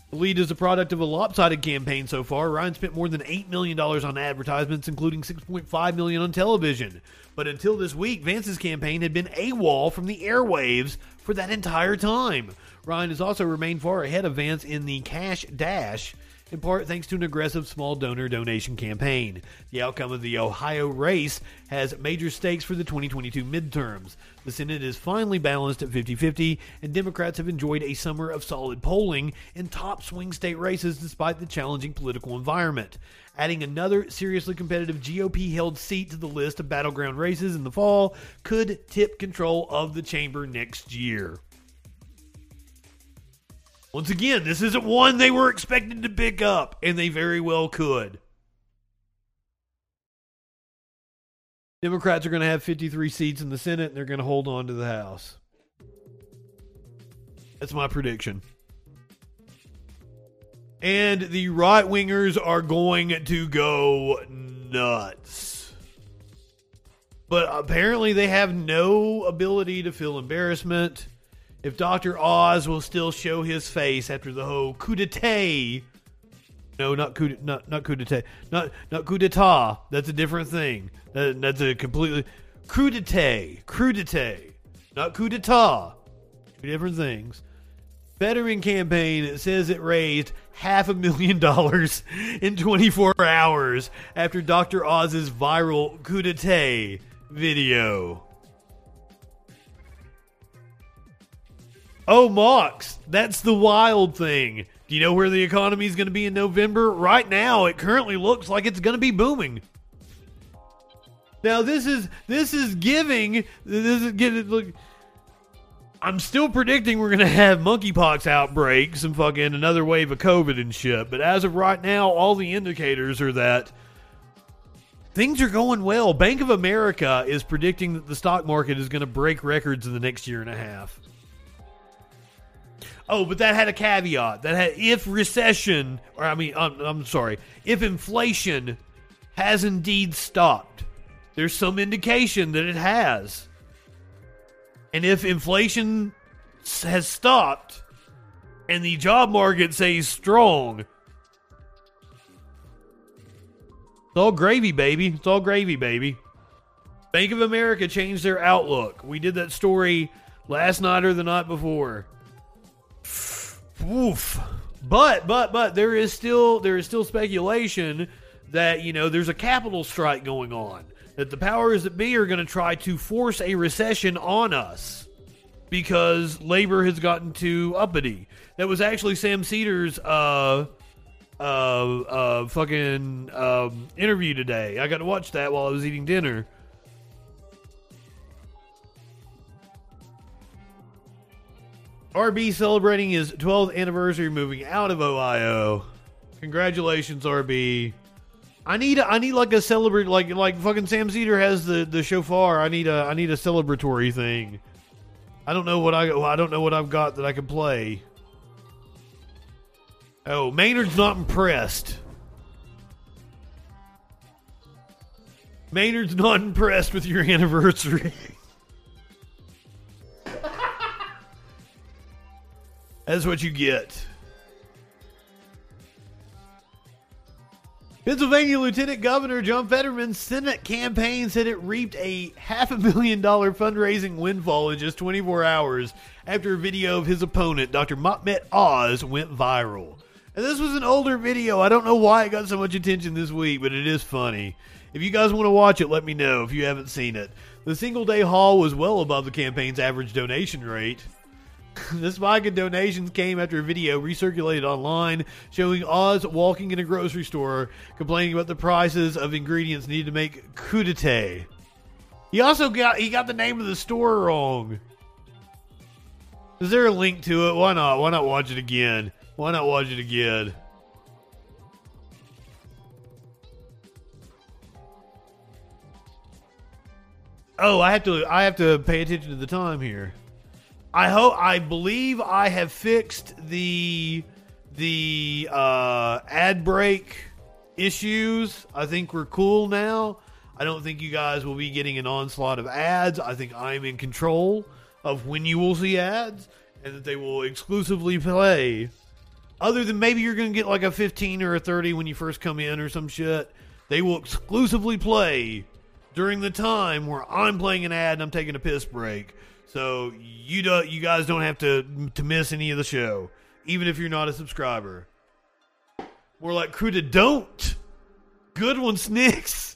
The lead is a product of a lopsided campaign so far. Ryan spent more than $8 million on advertisements, including 6.5 million on television. But until this week, Vance's campaign had been AWOL from the airwaves for that entire time. Ryan has also remained far ahead of Vance in the cash dash, in part thanks to an aggressive small donor donation campaign. The outcome of the Ohio race has major stakes for the 2022 midterms. The Senate is finally balanced at 50 50, and Democrats have enjoyed a summer of solid polling in top swing state races despite the challenging political environment. Adding another seriously competitive GOP held seat to the list of battleground races in the fall could tip control of the chamber next year. Once again, this isn't one they were expected to pick up, and they very well could. Democrats are going to have 53 seats in the Senate, and they're going to hold on to the House. That's my prediction. And the right wingers are going to go nuts. But apparently, they have no ability to feel embarrassment if Dr. Oz will still show his face after the whole coup d'etat. No, not coup, not not coup d'etat, not not coup d'etat. That's a different thing. That, that's a completely coup d'etat, coup d'etat, not coup d'etat. Two different things. Veteran campaign says it raised half a million dollars in 24 hours after Dr. Oz's viral coup d'etat video. Oh, Mox, that's the wild thing. Do you know where the economy is going to be in November? Right now, it currently looks like it's going to be booming. Now, this is this is giving this is getting look. I'm still predicting we're going to have monkeypox outbreaks and fucking another wave of COVID and shit. But as of right now, all the indicators are that things are going well. Bank of America is predicting that the stock market is going to break records in the next year and a half. Oh, but that had a caveat. That had if recession, or I mean, I'm, I'm sorry, if inflation has indeed stopped. There's some indication that it has. And if inflation has stopped and the job market stays strong, it's all gravy, baby. It's all gravy, baby. Bank of America changed their outlook. We did that story last night or the night before. Oof. But but but there is still there is still speculation that you know there's a capital strike going on. That the powers that be are going to try to force a recession on us because labor has gotten too uppity. That was actually Sam Seder's uh uh uh fucking um, interview today. I got to watch that while I was eating dinner. RB celebrating his 12th anniversary moving out of Ohio. Congratulations, RB. I need I need like a celebrate like like fucking Sam Seder has the the shofar. I need a I need a celebratory thing. I don't know what I I don't know what I've got that I can play. Oh, Maynard's not impressed. Maynard's not impressed with your anniversary. That's what you get. Pennsylvania Lieutenant Governor John Fetterman's Senate campaign said it reaped a half a million dollar fundraising windfall in just 24 hours after a video of his opponent, Dr. Mehmet Oz, went viral. And this was an older video. I don't know why it got so much attention this week, but it is funny. If you guys want to watch it, let me know if you haven't seen it. The single day haul was well above the campaign's average donation rate. the spike in donations came after a video recirculated online showing Oz walking in a grocery store complaining about the prices of ingredients needed to make crudité. He also got he got the name of the store wrong. Is there a link to it? Why not? Why not watch it again? Why not watch it again? Oh, I have to I have to pay attention to the time here. I hope I believe I have fixed the the uh, ad break issues. I think we're cool now. I don't think you guys will be getting an onslaught of ads. I think I'm in control of when you will see ads and that they will exclusively play. Other than maybe you're going to get like a 15 or a 30 when you first come in or some shit. They will exclusively play during the time where I'm playing an ad and I'm taking a piss break. So you don't, you guys don't have to to miss any of the show, even if you're not a subscriber. More like crew to don't. Good one, Snicks.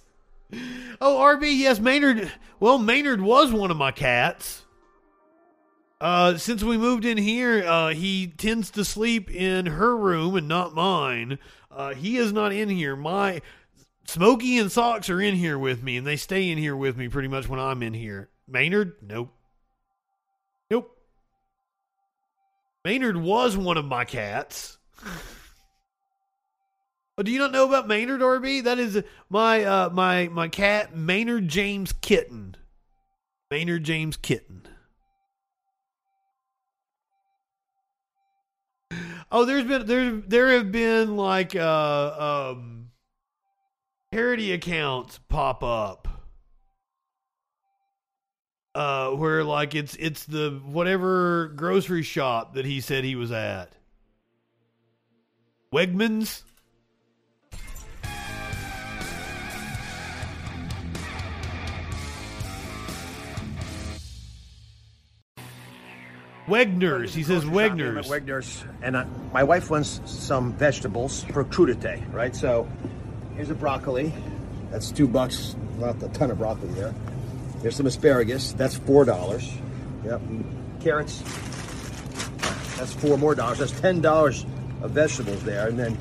Oh, RB, yes, Maynard. Well, Maynard was one of my cats. Uh, since we moved in here, uh, he tends to sleep in her room and not mine. Uh, he is not in here. My Smokey and Socks are in here with me, and they stay in here with me pretty much when I'm in here. Maynard, nope. Nope. Maynard was one of my cats. oh, do you not know about Maynard RB? That is my uh, my my cat Maynard James Kitten. Maynard James Kitten. Oh, there's been there there have been like uh um parody accounts pop up uh, where like it's it's the whatever grocery shop that he said he was at. Wegmans. Wegner's. He says Wegner's. Wegner's, and I, my wife wants some vegetables for crudité, right? So here's a broccoli. That's two bucks. Not a ton of broccoli there. There's some asparagus. That's four dollars. Yep. Carrots. That's four more dollars. That's ten dollars of vegetables there, and then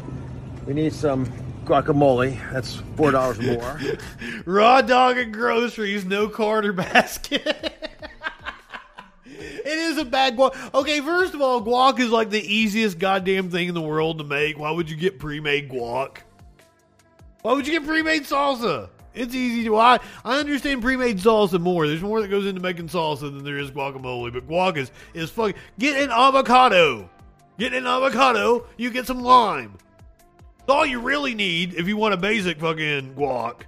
we need some guacamole. That's four dollars more. Raw dog and groceries, no quarter basket. it is a bad guac. Okay, first of all, guac is like the easiest goddamn thing in the world to make. Why would you get pre-made guac? Why would you get pre-made salsa? It's easy to. I I understand pre-made salsa more. There's more that goes into making salsa than there is guacamole. But guac is is fucking. Get an avocado. Get an avocado. You get some lime. That's all you really need if you want a basic fucking guac.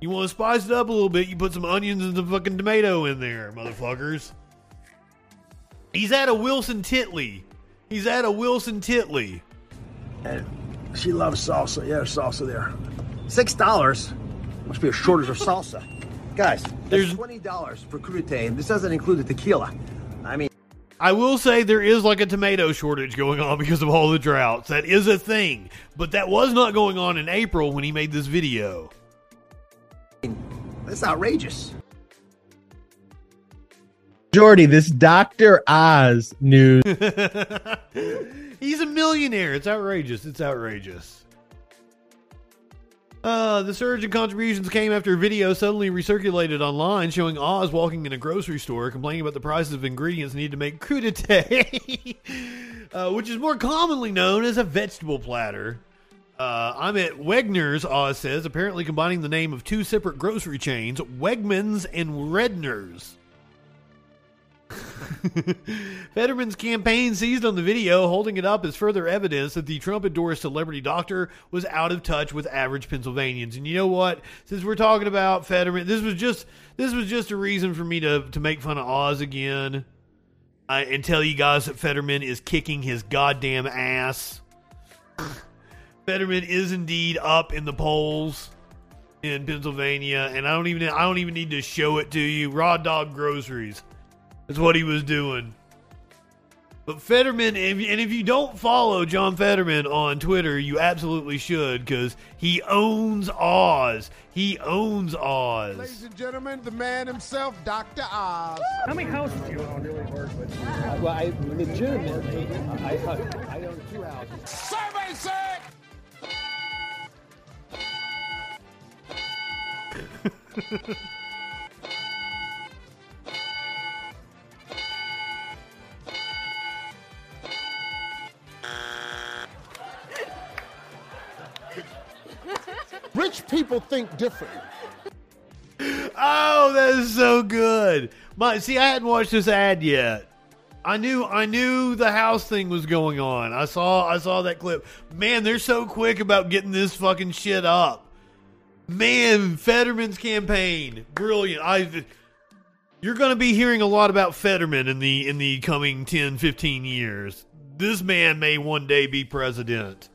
You want to spice it up a little bit, you put some onions and some fucking tomato in there, motherfuckers. He's at a Wilson Titley. He's at a Wilson Titley. And she loves salsa. Yeah, salsa there. Six dollars. Must be a shortage of salsa. Guys, There's- there's twenty dollars for crudite, and this doesn't include the tequila. I mean, I will say there is like a tomato shortage going on because of all the droughts. That is a thing. But that was not going on in April when he made this video. that's outrageous. Jordy, this Dr. Oz news. He's a millionaire. It's outrageous. It's outrageous. Uh, the surge in contributions came after a video suddenly recirculated online showing Oz walking in a grocery store complaining about the prices of ingredients needed to make crudité, uh, which is more commonly known as a vegetable platter. Uh, I'm at Wegner's, Oz says, apparently combining the name of two separate grocery chains, Wegmans and Redner's. Fetterman's campaign seized on the video, holding it up as further evidence that the Trump endorsed celebrity doctor was out of touch with average Pennsylvanians. And you know what? Since we're talking about Fetterman, this was just this was just a reason for me to to make fun of Oz again. I, and tell you guys that Fetterman is kicking his goddamn ass. Fetterman is indeed up in the polls in Pennsylvania, and I don't even I don't even need to show it to you. Raw dog groceries. That's what he was doing. But Fetterman, and and if you don't follow John Fetterman on Twitter, you absolutely should because he owns Oz. He owns Oz. Ladies and gentlemen, the man himself, Dr. Oz. How many houses do you own? Really work? Well, I legitimately, I, I own two houses. Survey said. people think differently. Oh, that is so good. My see, I hadn't watched this ad yet. I knew I knew the house thing was going on. I saw I saw that clip. Man, they're so quick about getting this fucking shit up. Man, Fetterman's campaign, brilliant. I you're going to be hearing a lot about Fetterman in the in the coming 10, 15 years. This man may one day be president.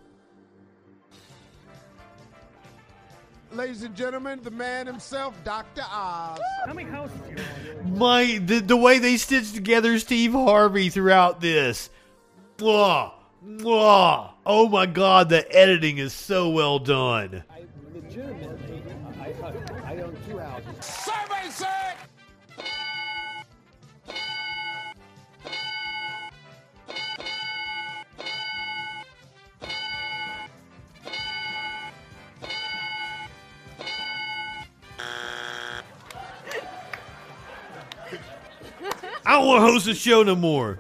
Ladies and gentlemen, the man himself, Dr. Oz. How many houses do you own? My the, the way they stitched together Steve Harvey throughout this. Mwah, mwah. Oh my god, the editing is so well done. I legitimately, I don't want to host the show no more.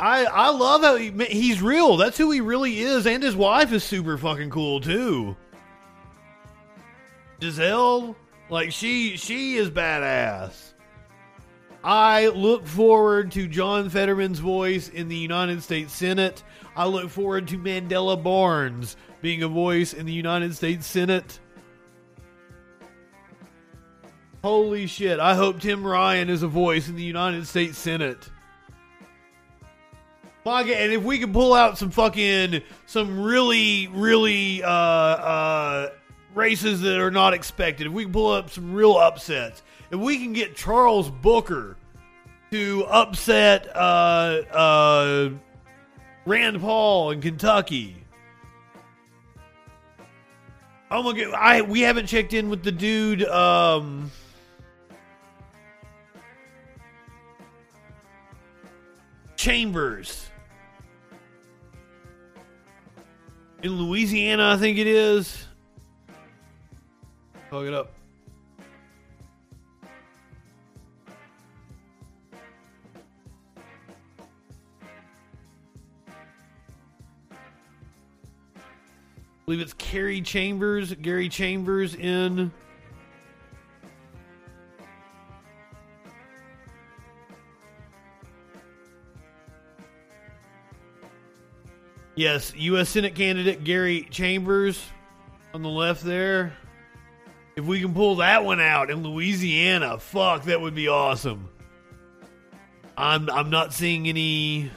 I I love how he, he's real. That's who he really is, and his wife is super fucking cool too. Gisele, like she she is badass. I look forward to John Fetterman's voice in the United States Senate. I look forward to Mandela Barnes being a voice in the United States Senate. Holy shit. I hope Tim Ryan is a voice in the United States Senate. And if we can pull out some fucking some really, really uh uh races that are not expected, if we can pull up some real upsets, if we can get Charles Booker to upset uh uh Rand Paul in Kentucky. Oh my god, I we haven't checked in with the dude um Chambers. In Louisiana, I think it is. Plug it up. believe it's Gary Chambers. Gary Chambers in. Yes, U.S. Senate candidate Gary Chambers on the left there. If we can pull that one out in Louisiana, fuck, that would be awesome. I'm I'm not seeing any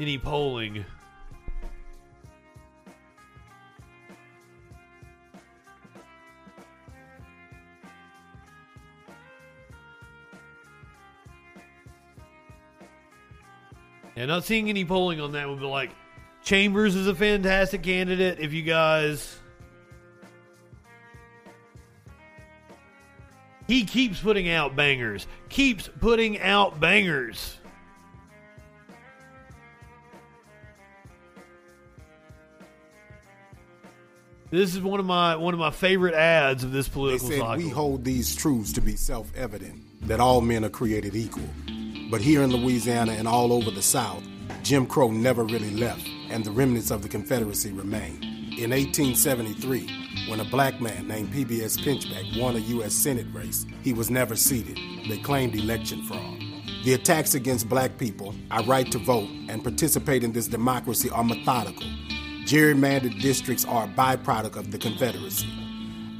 any polling. Yeah, not seeing any polling on that would be like Chambers is a fantastic candidate. If you guys He keeps putting out bangers. Keeps putting out bangers. This is one of my one of my favorite ads of this They political said cycle. we hold these truths to be self-evident that all men are created equal. But here in Louisiana and all over the South, Jim Crow never really left, and the remnants of the Confederacy remain. In 1873, when a black man named PBS Pinchback won a U.S. Senate race, he was never seated. They claimed election fraud. The attacks against black people, our right to vote, and participate in this democracy are methodical. Gerrymandered districts are a byproduct of the Confederacy.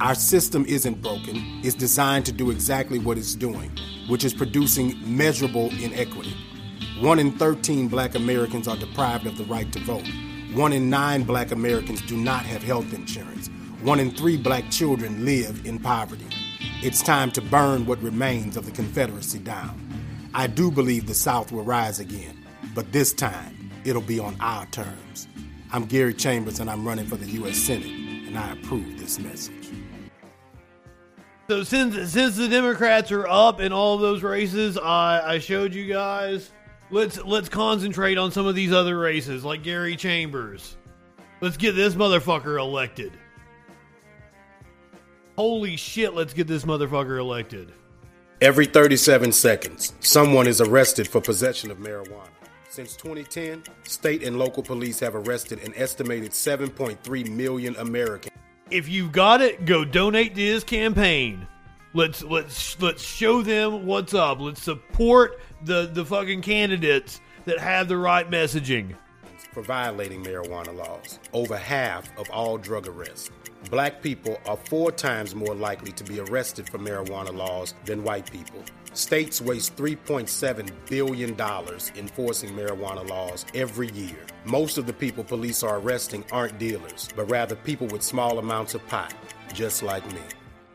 Our system isn't broken, it's designed to do exactly what it's doing, which is producing measurable inequity. One in 13 black Americans are deprived of the right to vote. One in nine black Americans do not have health insurance. One in three black children live in poverty. It's time to burn what remains of the Confederacy down. I do believe the South will rise again, but this time it'll be on our terms. I'm Gary Chambers and I'm running for the U.S. Senate, and I approve this message. So since since the Democrats are up in all those races, I, I showed you guys. Let's let's concentrate on some of these other races, like Gary Chambers. Let's get this motherfucker elected. Holy shit! Let's get this motherfucker elected. Every 37 seconds, someone is arrested for possession of marijuana. Since 2010, state and local police have arrested an estimated 7.3 million Americans. If you've got it, go donate to his campaign. Let's let's let's show them what's up. Let's support the the fucking candidates that have the right messaging. for violating marijuana laws. Over half of all drug arrests. Black people are four times more likely to be arrested for marijuana laws than white people. States waste $3.7 billion enforcing marijuana laws every year. Most of the people police are arresting aren't dealers, but rather people with small amounts of pot, just like me.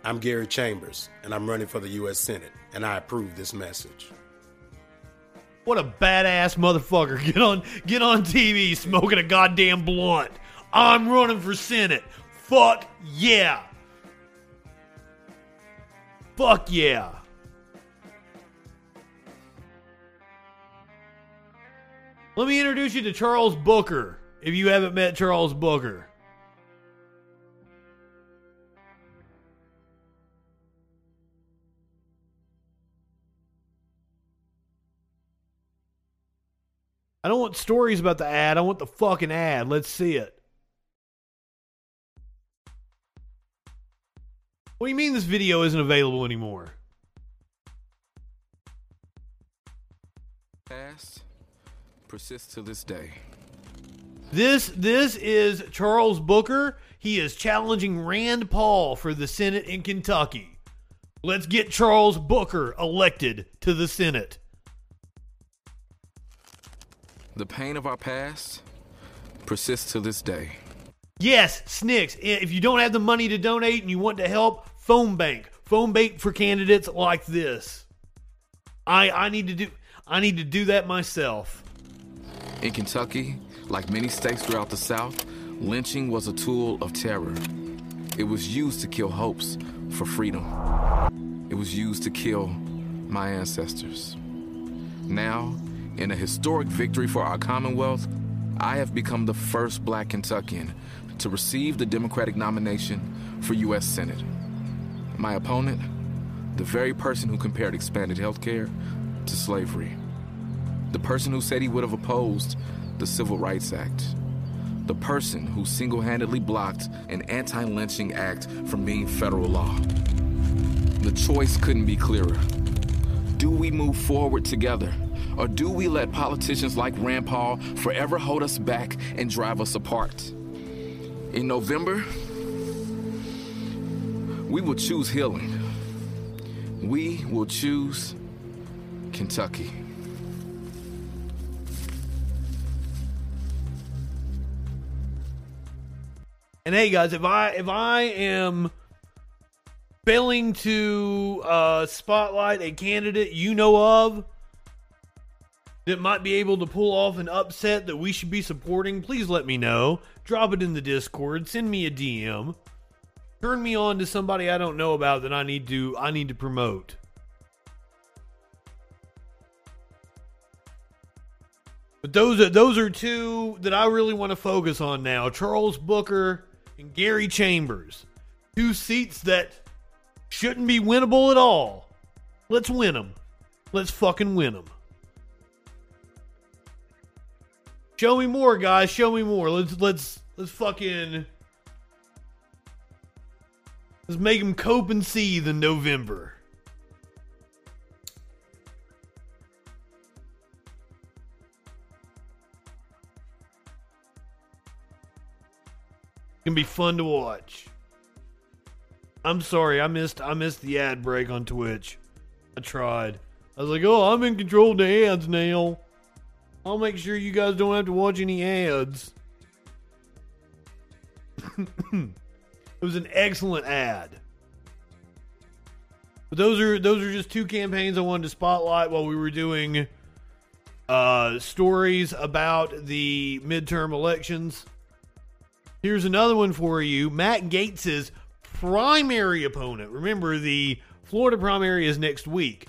I'm Gary Chambers, and I'm running for the U.S. Senate, and I approve this message. What a badass motherfucker. Get on get on TV smoking a goddamn blunt. I'm running for Senate. Fuck yeah. Fuck yeah. Let me introduce you to Charles Booker if you haven't met Charles Booker. I don't want stories about the ad. I want the fucking ad. Let's see it. What do you mean this video isn't available anymore? Past persists to this day. This this is Charles Booker. He is challenging Rand Paul for the Senate in Kentucky. Let's get Charles Booker elected to the Senate. The pain of our past persists to this day. Yes, Snicks. If you don't have the money to donate and you want to help, phone bank. Phone bank for candidates like this. I I need to do I need to do that myself. In Kentucky, like many states throughout the South, lynching was a tool of terror. It was used to kill hopes for freedom. It was used to kill my ancestors. Now, in a historic victory for our Commonwealth, I have become the first black Kentuckian to receive the Democratic nomination for U.S. Senate. My opponent, the very person who compared expanded health care to slavery. The person who said he would have opposed the Civil Rights Act. the person who single handedly blocked an anti lynching act from being federal law. The choice couldn't be clearer. Do we move forward together? Or do we let politicians like Rand Paul forever hold us back and drive us apart? In November, we will choose healing. We will choose Kentucky. And hey, guys, if I if I am failing to uh, spotlight a candidate you know of that might be able to pull off an upset that we should be supporting, please let me know. Drop it in the Discord. Send me a DM. Turn me on to somebody I don't know about that I need to I need to promote. But those are those are two that I really want to focus on now. Charles Booker and Gary Chambers. Two seats that shouldn't be winnable at all. Let's win them. Let's fucking win them. Show me more, guys. Show me more. Let's let's let's fucking let's make them cope and seethe in November. Gonna be fun to watch. I'm sorry, I missed I missed the ad break on Twitch. I tried. I was like, oh, I'm in control of the ads now. I'll make sure you guys don't have to watch any ads. it was an excellent ad. But those are those are just two campaigns I wanted to spotlight while we were doing uh, stories about the midterm elections. Here's another one for you. Matt Gaetz's primary opponent. Remember, the Florida primary is next week.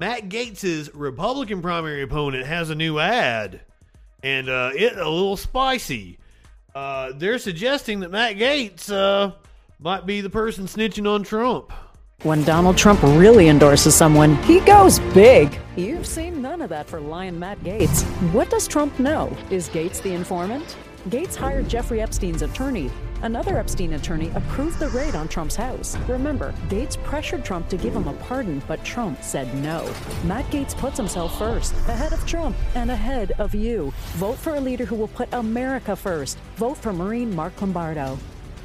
Matt Gaetz's Republican primary opponent has a new ad, and uh, it a little spicy. Uh, they're suggesting that Matt Gaetz uh, might be the person snitching on Trump. When Donald Trump really endorses someone, he goes big. You've seen none of that for Lion Matt Gaetz. What does Trump know? Is Gaetz the informant? Gaetz hired Jeffrey Epstein's attorney. Another Epstein attorney approved the raid on Trump's house. Remember, Gaetz pressured Trump to give him a pardon, but Trump said no. Matt Gaetz puts himself first, ahead of Trump and ahead of you. Vote for a leader who will put America first. Vote for Marine Mark Lombardo.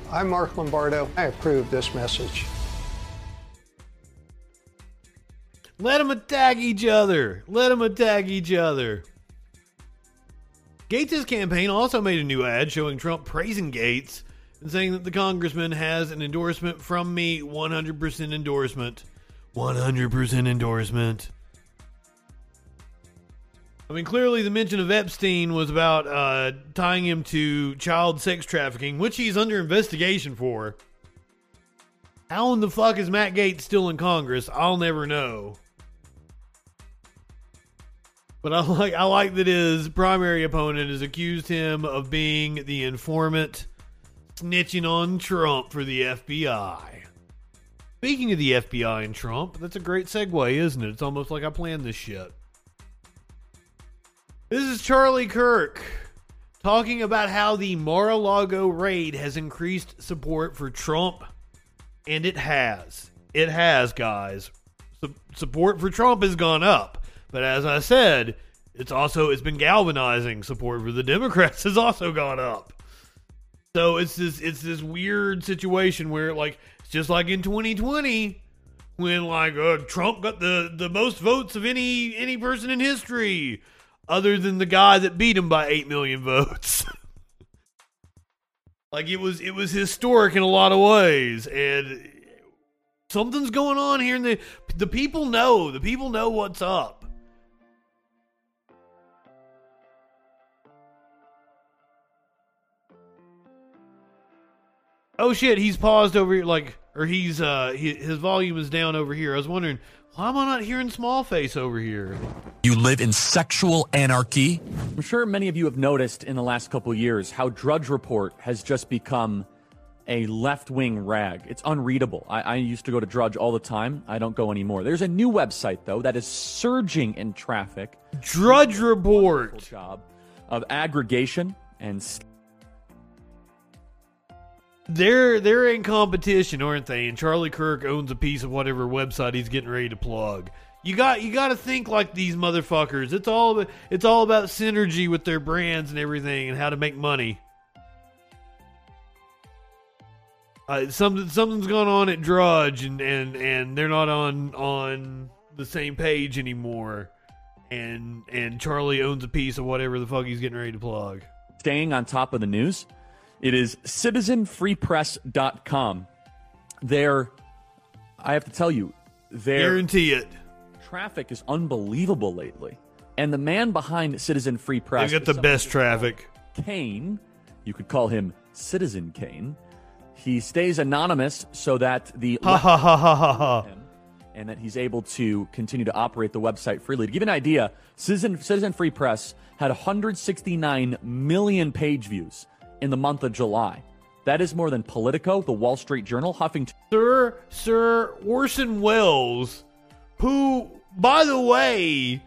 I'm Mark Lombardo. I approve this message. Let them attack each other. Let them attack each other. Gaetz' campaign also made a new ad showing Trump praising Gaetz and saying that the congressman has an endorsement from me 100% endorsement. 100% endorsement. I mean, clearly the mention of Epstein was about uh, tying him to child sex trafficking, which he's under investigation for. How in the fuck is Matt Gaetz still in Congress? I'll never know. But I like I like that his primary opponent has accused him of being the informant snitching on Trump for the FBI. Speaking of the FBI and Trump, that's a great segue, isn't it? It's almost like I planned this shit. This is Charlie Kirk talking about how the Mar a Lago raid has increased support for Trump, and it has. It has, guys. Su- support for Trump has gone up. But as I said, it's also it's been galvanizing. Support for the Democrats has also gone up. So it's this it's this weird situation where like it's just like in 2020 when like uh, Trump got the the most votes of any any person in history other than the guy that beat him by 8 million votes. like it was it was historic in a lot of ways and something's going on here and the the people know the people know what's up oh shit he's paused over here like or he's uh he, his volume is down over here i was wondering why am i not hearing small face over here You live in sexual anarchy? I'm sure many of you have noticed in the last couple years how Drudge Report has just become a left wing rag. It's unreadable. I, I used to go to Drudge all the time. I don't go anymore. There's a new website, though, that is surging in traffic. Drudge Report. Job of aggregation and. They're they're in competition, aren't they? And Charlie Kirk owns a piece of whatever website he's getting ready to plug. You got you got to think like these motherfuckers. It's all it's all about synergy with their brands and everything, and how to make money. Uh, something something's gone on at Drudge, and, and and they're not on on the same page anymore. And and Charlie owns a piece of whatever the fuck he's getting ready to plug. Staying on top of the news, it is citizenfreepress.com. Their, I have to tell you, their Guarantee it. traffic is unbelievable lately. And the man behind Citizen Free Press, They got the best traffic. Kane, you could call him Citizen Kane. He stays anonymous so that the Ha ha ha ha ha ha. and that he's able to continue to operate the website freely. To give you an idea, Citizen, Citizen Free Press had 169 million page views in the month of July. That is more than Politico, the Wall Street Journal, Huffington. Sir, Sir Orson Welles, who, by the way,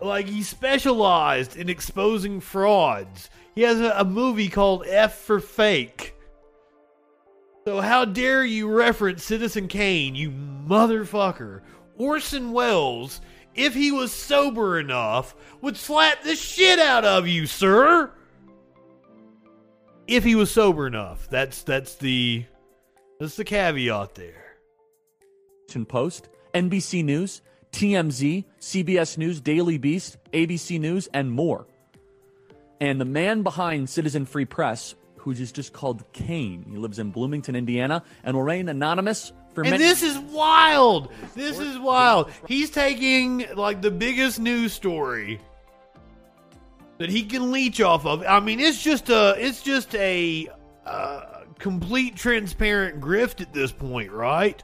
like he specialized in exposing frauds. He has a, a movie called F for Fake. So how dare you reference Citizen Kane, you motherfucker? Orson Welles, if he was sober enough, would slap the shit out of you, sir. If he was sober enough. That's that's the that's the caveat there. Post, NBC News, TMZ, CBS News, Daily Beast, ABC News, and more. And the man behind Citizen Free Press, who is just called Kane, he lives in Bloomington, Indiana, and will remain anonymous for And many. this is wild. This is wild. He's taking like the biggest news story that he can leech off of. I mean, it's just a it's just a uh, complete transparent grift at this point, right?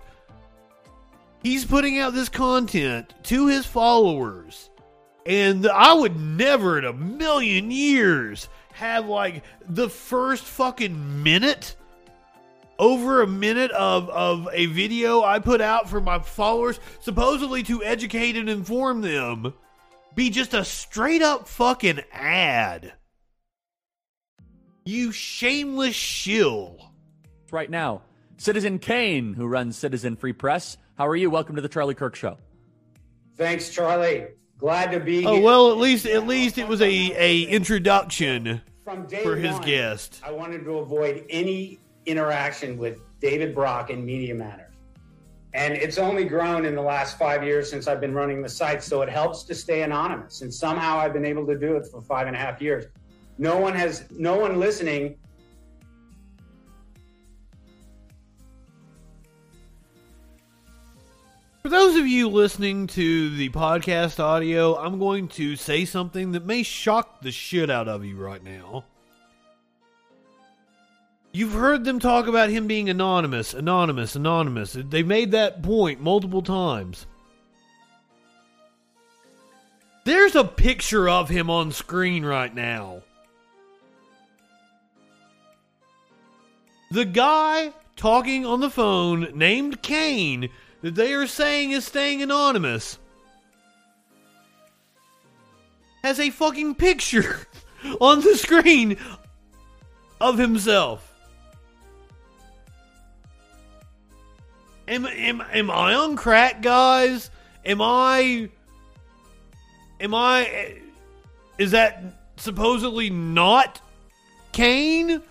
He's putting out this content to his followers. And I would never in a million years have like the first fucking minute over a minute of, of a video I put out for my followers, supposedly to educate and inform them, be just a straight up fucking ad. You shameless shill. right now. Citizen Kane, who runs Citizen Free Press. How are you? Welcome to the Charlie Kirk Show. Thanks, Charlie. Glad to be Oh here. well, at least at least it was a, a introduction From day for his one, guest. I wanted to avoid any interaction with David Brock and Media Matters. And it's only grown in the last five years since I've been running the site, so it helps to stay anonymous. And somehow I've been able to do it for five and a half years. No one has, no one listening For those of you listening to the podcast audio, I'm going to say something that may shock the shit out of you right now. You've heard them talk about him being anonymous, anonymous, anonymous. They made that point multiple times. There's a picture of him on screen right now. The guy talking on the phone named Kane that they are saying is staying anonymous has a fucking picture on the screen of himself. Am, am, am I on crack, guys? Am I. Am I. Is that supposedly not Kane?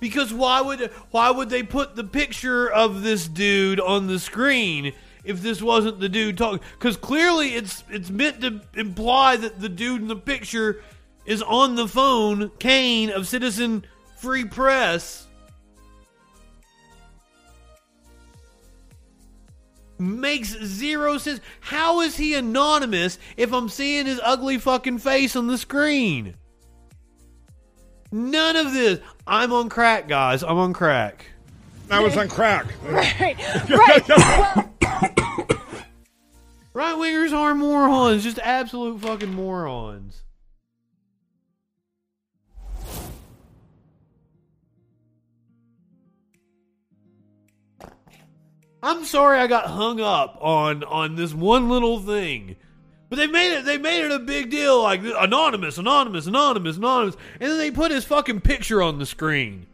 Because why would why would they put the picture of this dude on the screen if this wasn't the dude talking? Because clearly it's it's meant to imply that the dude in the picture is on the phone, Kane of Citizen Free Press. Makes zero sense. How is he anonymous if I'm seeing his ugly fucking face on the screen? None of this. I'm on crack, guys. I'm on crack. I was on crack. Right, right. well, Right wingers are morons. Just absolute fucking morons. I'm sorry I got hung up on on this one little thing. But they made it they made it a big deal like anonymous, anonymous, anonymous, anonymous. And then they put his fucking picture on the screen.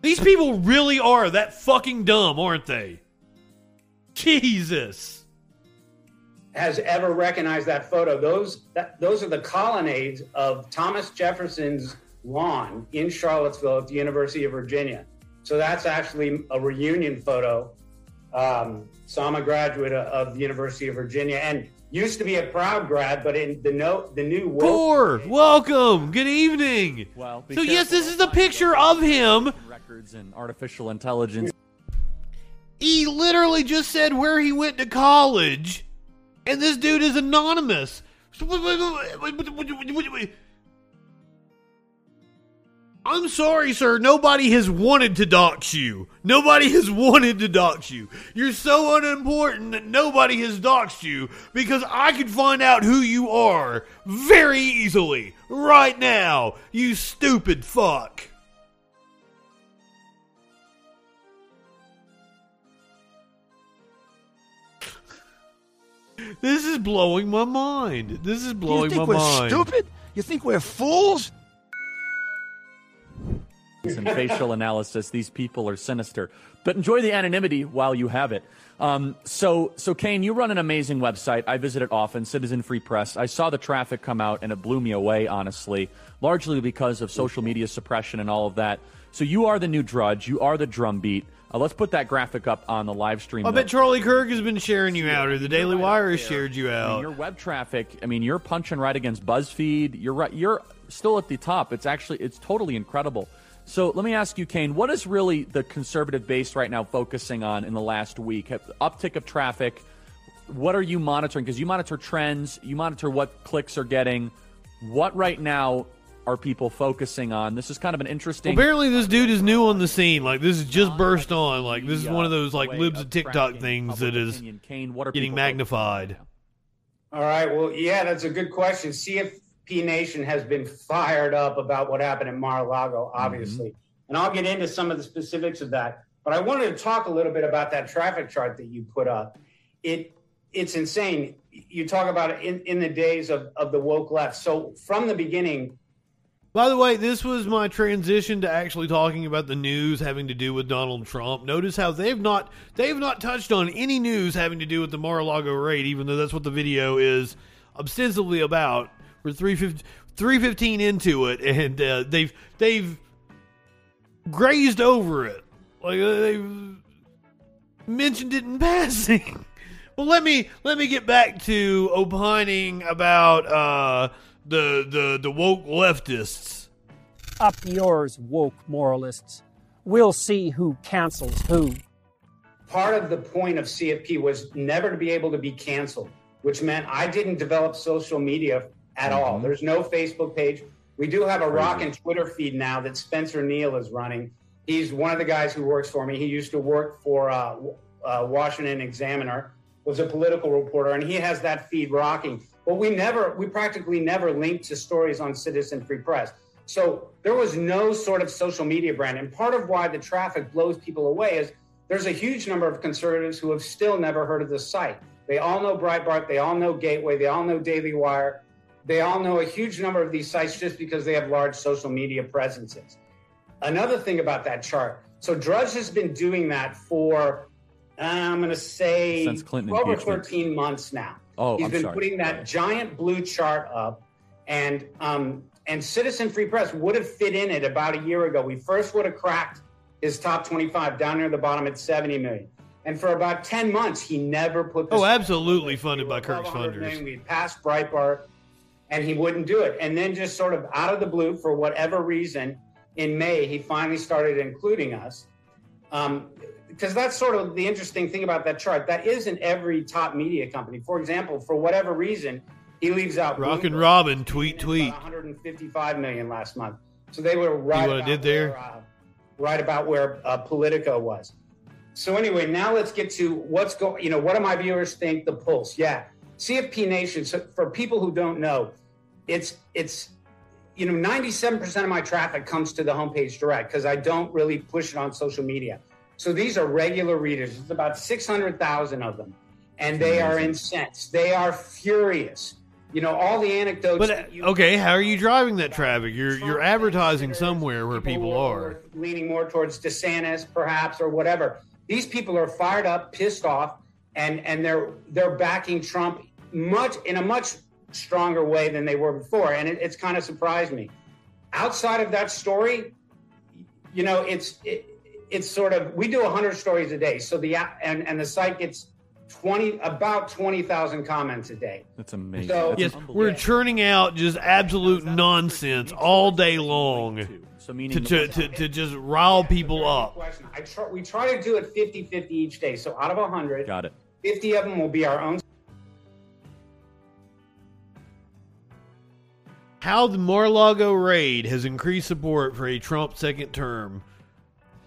These people really are that fucking dumb, aren't they? Jesus. has ever recognized that photo. Those that, those are the colonnades of Thomas Jefferson's lawn in Charlottesville at the University of Virginia. So that's actually a reunion photo. Um, so I'm a graduate of- of the University of Virginia and used to be a proud grad, but in the note the new woke- Core, welcome. Good evening. Well, so yes, this is a picture of him. Records and artificial intelligence. He literally just said where he went to college, and this dude is anonymous. I'm sorry, sir. Nobody has wanted to dox you. Nobody has wanted to dox you. You're so unimportant that nobody has doxed you because I could find out who you are very easily right now. You stupid fuck. This is blowing my mind. This is blowing my mind. you think we're stupid? You think we're fools? And facial analysis. These people are sinister. But enjoy the anonymity while you have it. Um, so, so Kane, you run an amazing website. I visit it often, Citizen Free Press. I saw the traffic come out, and it blew me away, honestly, largely because of social media suppression and all of that. So you are the new Drudge. You are the drumbeat. Uh, let's put that graphic up on the live stream. I bet Charlie Kirk has been sharing you out, or the Daily Wire has shared you I mean, out. your web traffic. I mean, you're punching right against BuzzFeed. You're right. You're still at the top. It's actually it's totally incredible. So let me ask you, Kane, what is really the conservative base right now focusing on in the last week? Uptick of traffic. What are you monitoring? Because you monitor trends, you monitor what clicks are getting. What right now are people focusing on? This is kind of an interesting. Apparently, this dude is new on the scene. Like this is just burst on. Like this is one of uh, those like libs of TikTok things that is Kane, what are getting magnified. All right. Well, yeah, that's a good question. CFP Nation has been fired up about what happened in Mar-a-Lago, mm-hmm. obviously, and I'll get into some of the specifics of that. But I wanted to talk a little bit about that traffic chart that you put up. It it's insane. You talk about it in, in the days of, of the woke left. So from the beginning, By the way, this was my transition to actually talking about the news having to do with Donald Trump. Notice how they've not they've not touched on any news having to do with the Mar-a-Lago raid, even though that's what the video is ostensibly about. We're 315, 315 into it, and uh, they've they've grazed over it, like uh, they've mentioned it in passing. well, let me let me get back to opining about uh, the the the woke leftists. Up yours, woke moralists. We'll see who cancels who. part of the point of CFP was never to be able to be canceled, which meant I didn't develop social media at all. There's no Facebook page. We do have a rock and Twitter feed now that Spencer Neal is running. He's one of the guys who works for me. He used to work for uh, uh, Washington Examiner, was a political reporter, and he has that feed rocking. But we never, we practically never linked to stories on Citizen Free Press. So there was no sort of social media brand. And part of why the traffic blows people away is there's a huge number of conservatives who have still never heard of the site. They all know Breitbart, they all know Gateway, they all know Daily Wire, they all know a huge number of these sites just because they have large social media presences. Another thing about that chart so Drudge has been doing that for, uh, I'm going to say, Since Clinton 12 or 13 months now. Oh, He's I'm been sorry. putting that giant blue chart up, and um, and Citizen Free Press would have fit in it about a year ago. We first would have cracked his top 25 down near the bottom at 70 million. And for about 10 months, he never put this Oh, absolutely funded by Kirk's above 100 million. funders. We'd passed Breitbart, and he wouldn't do it. And then, just sort of out of the blue, for whatever reason, in May, he finally started including us. Um, because that's sort of the interesting thing about that chart. That isn't every top media company. For example, for whatever reason, he leaves out Rock and Robin, tweet, tweet. 155 million last month. So they were right. About did there? Where, uh, right about where uh, Politico was. So anyway, now let's get to what's going. You know, what do my viewers think? The pulse. Yeah, CFP Nation. So for people who don't know, it's it's you know 97% of my traffic comes to the homepage direct because I don't really push it on social media. So these are regular readers. It's about 600,000 of them, and they are incensed. They are furious you know, all the anecdotes. But uh, okay, how are you driving that traffic? You're you're advertising somewhere where people are. leaning more towards DeSantis, perhaps, or whatever. These people are fired up, pissed off, and and they're they're backing Trump much in a much stronger way than they were before, and it, it's kind of surprised me. Outside of that story, you know, it's it, it's sort of we do 100 stories a day, so the app- and and the site gets 20 about 20,000 comments a day. That's amazing. So- That's Yes, we're churning out just absolute nonsense all day long So meaning to, the- to, to, to just rile people up. Question. I try, we try to do it 50-50 each day. So out of 100, Got it. 50 of them will be our own How the Mar-a-Lago raid has increased support for a Trump second term.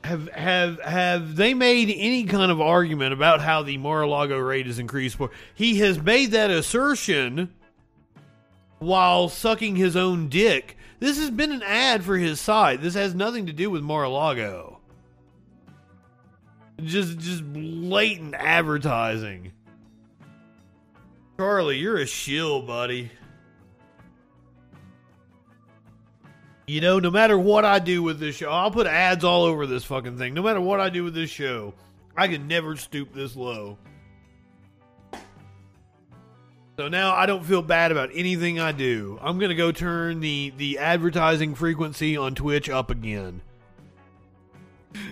Have have have they made any kind of argument about how the Mar-a-Lago raid has increased support? He has made that assertion while sucking his own dick. This has been an ad for his side. This has nothing to do with Mar-a-Lago. Just just blatant advertising. Charlie, you're a shill, buddy. You know, no matter what I do with this show, I'll put ads all over this fucking thing. No matter what I do with this show, I can never stoop this low. So now I don't feel bad about anything I do. I'm gonna go turn the the advertising frequency on Twitch up again.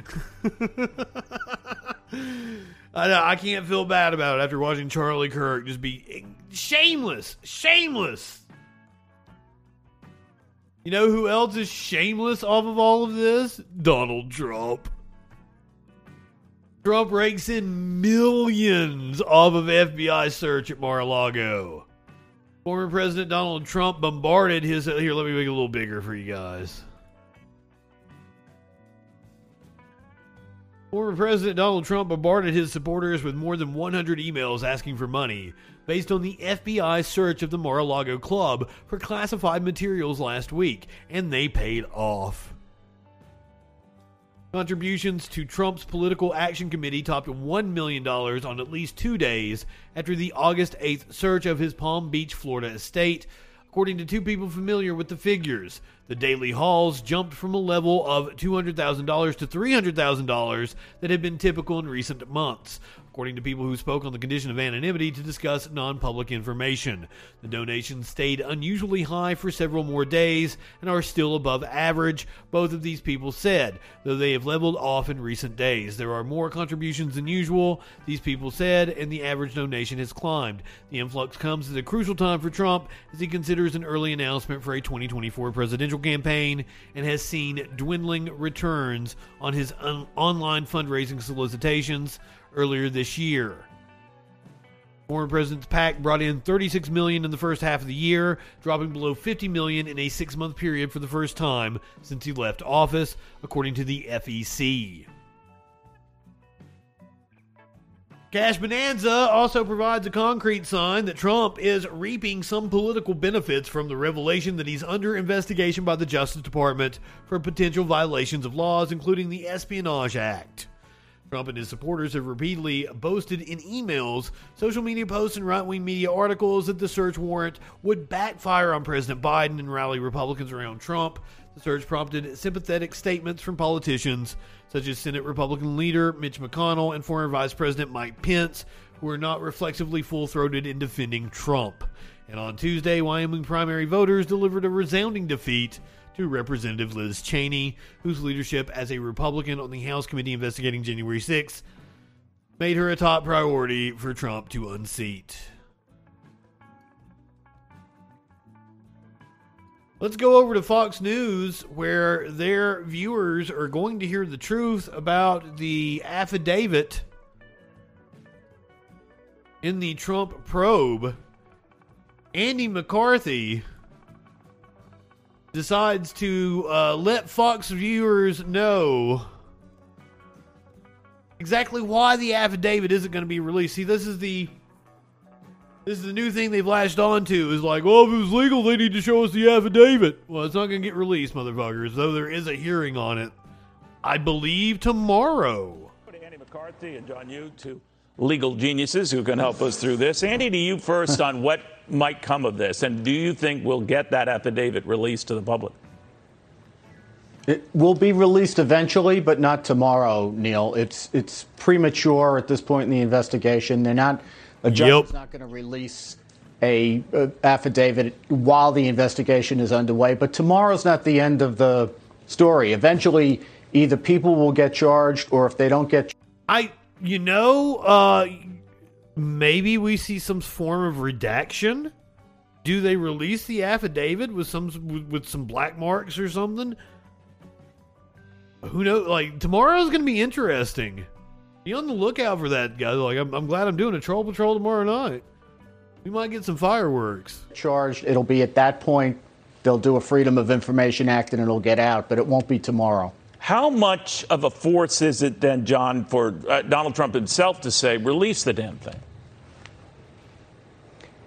I I can't feel bad about it after watching Charlie Kirk just be shameless, shameless. You know who else is shameless off of all of this? Donald Trump. Trump rakes in millions off of FBI search at Mar-a-Lago. Former President Donald Trump bombarded his. Here, let me make it a little bigger for you guys. Former President Donald Trump bombarded his supporters with more than 100 emails asking for money based on the FBI search of the Mar a Lago club for classified materials last week, and they paid off. Contributions to Trump's Political Action Committee topped $1 million on at least two days after the August 8th search of his Palm Beach, Florida estate. According to two people familiar with the figures, the daily hauls jumped from a level of $200,000 to $300,000 that had been typical in recent months, according to people who spoke on the condition of anonymity to discuss non public information. The donations stayed unusually high for several more days and are still above average, both of these people said, though they have leveled off in recent days. There are more contributions than usual, these people said, and the average donation has climbed. The influx comes at a crucial time for Trump as he considers an early announcement for a 2024 presidential campaign and has seen dwindling returns on his un- online fundraising solicitations earlier this year. Former President's PAC brought in 36 million in the first half of the year, dropping below 50 million in a six-month period for the first time since he left office, according to the FEC. Cash Bonanza also provides a concrete sign that Trump is reaping some political benefits from the revelation that he's under investigation by the Justice Department for potential violations of laws, including the Espionage Act. Trump and his supporters have repeatedly boasted in emails, social media posts, and right wing media articles that the search warrant would backfire on President Biden and rally Republicans around Trump. The search prompted sympathetic statements from politicians such as Senate Republican leader Mitch McConnell and former Vice President Mike Pence, who are not reflexively full throated in defending Trump. And on Tuesday, Wyoming primary voters delivered a resounding defeat to Representative Liz Cheney, whose leadership as a Republican on the House committee investigating January 6th made her a top priority for Trump to unseat. Let's go over to Fox News, where their viewers are going to hear the truth about the affidavit in the Trump probe. Andy McCarthy decides to uh, let Fox viewers know exactly why the affidavit isn't going to be released. See, this is the this is the new thing they've latched onto. Is like, well, if it was legal, they need to show us the affidavit. Well, it's not going to get released, motherfuckers. Though there is a hearing on it, I believe tomorrow. Andy McCarthy and John Yoo to legal geniuses who can help us through this. Andy, to you first on what might come of this, and do you think we'll get that affidavit released to the public? It will be released eventually, but not tomorrow, Neil. It's it's premature at this point in the investigation. They're not a judge Yep. is not going to release a, a affidavit while the investigation is underway. But tomorrow's not the end of the story. Eventually, either people will get charged, or if they don't get I, you know, uh, maybe we see some form of redaction. Do they release the affidavit with some with, with some black marks or something? Who knows? Like tomorrow's going to be interesting. Be on the lookout for that, guys. Like I'm, I'm glad I'm doing a troll patrol tomorrow night. We might get some fireworks. charged, it'll be at that point they'll do a Freedom of Information Act and it'll get out, but it won't be tomorrow. How much of a force is it then, John, for uh, Donald Trump himself to say, release the damn thing?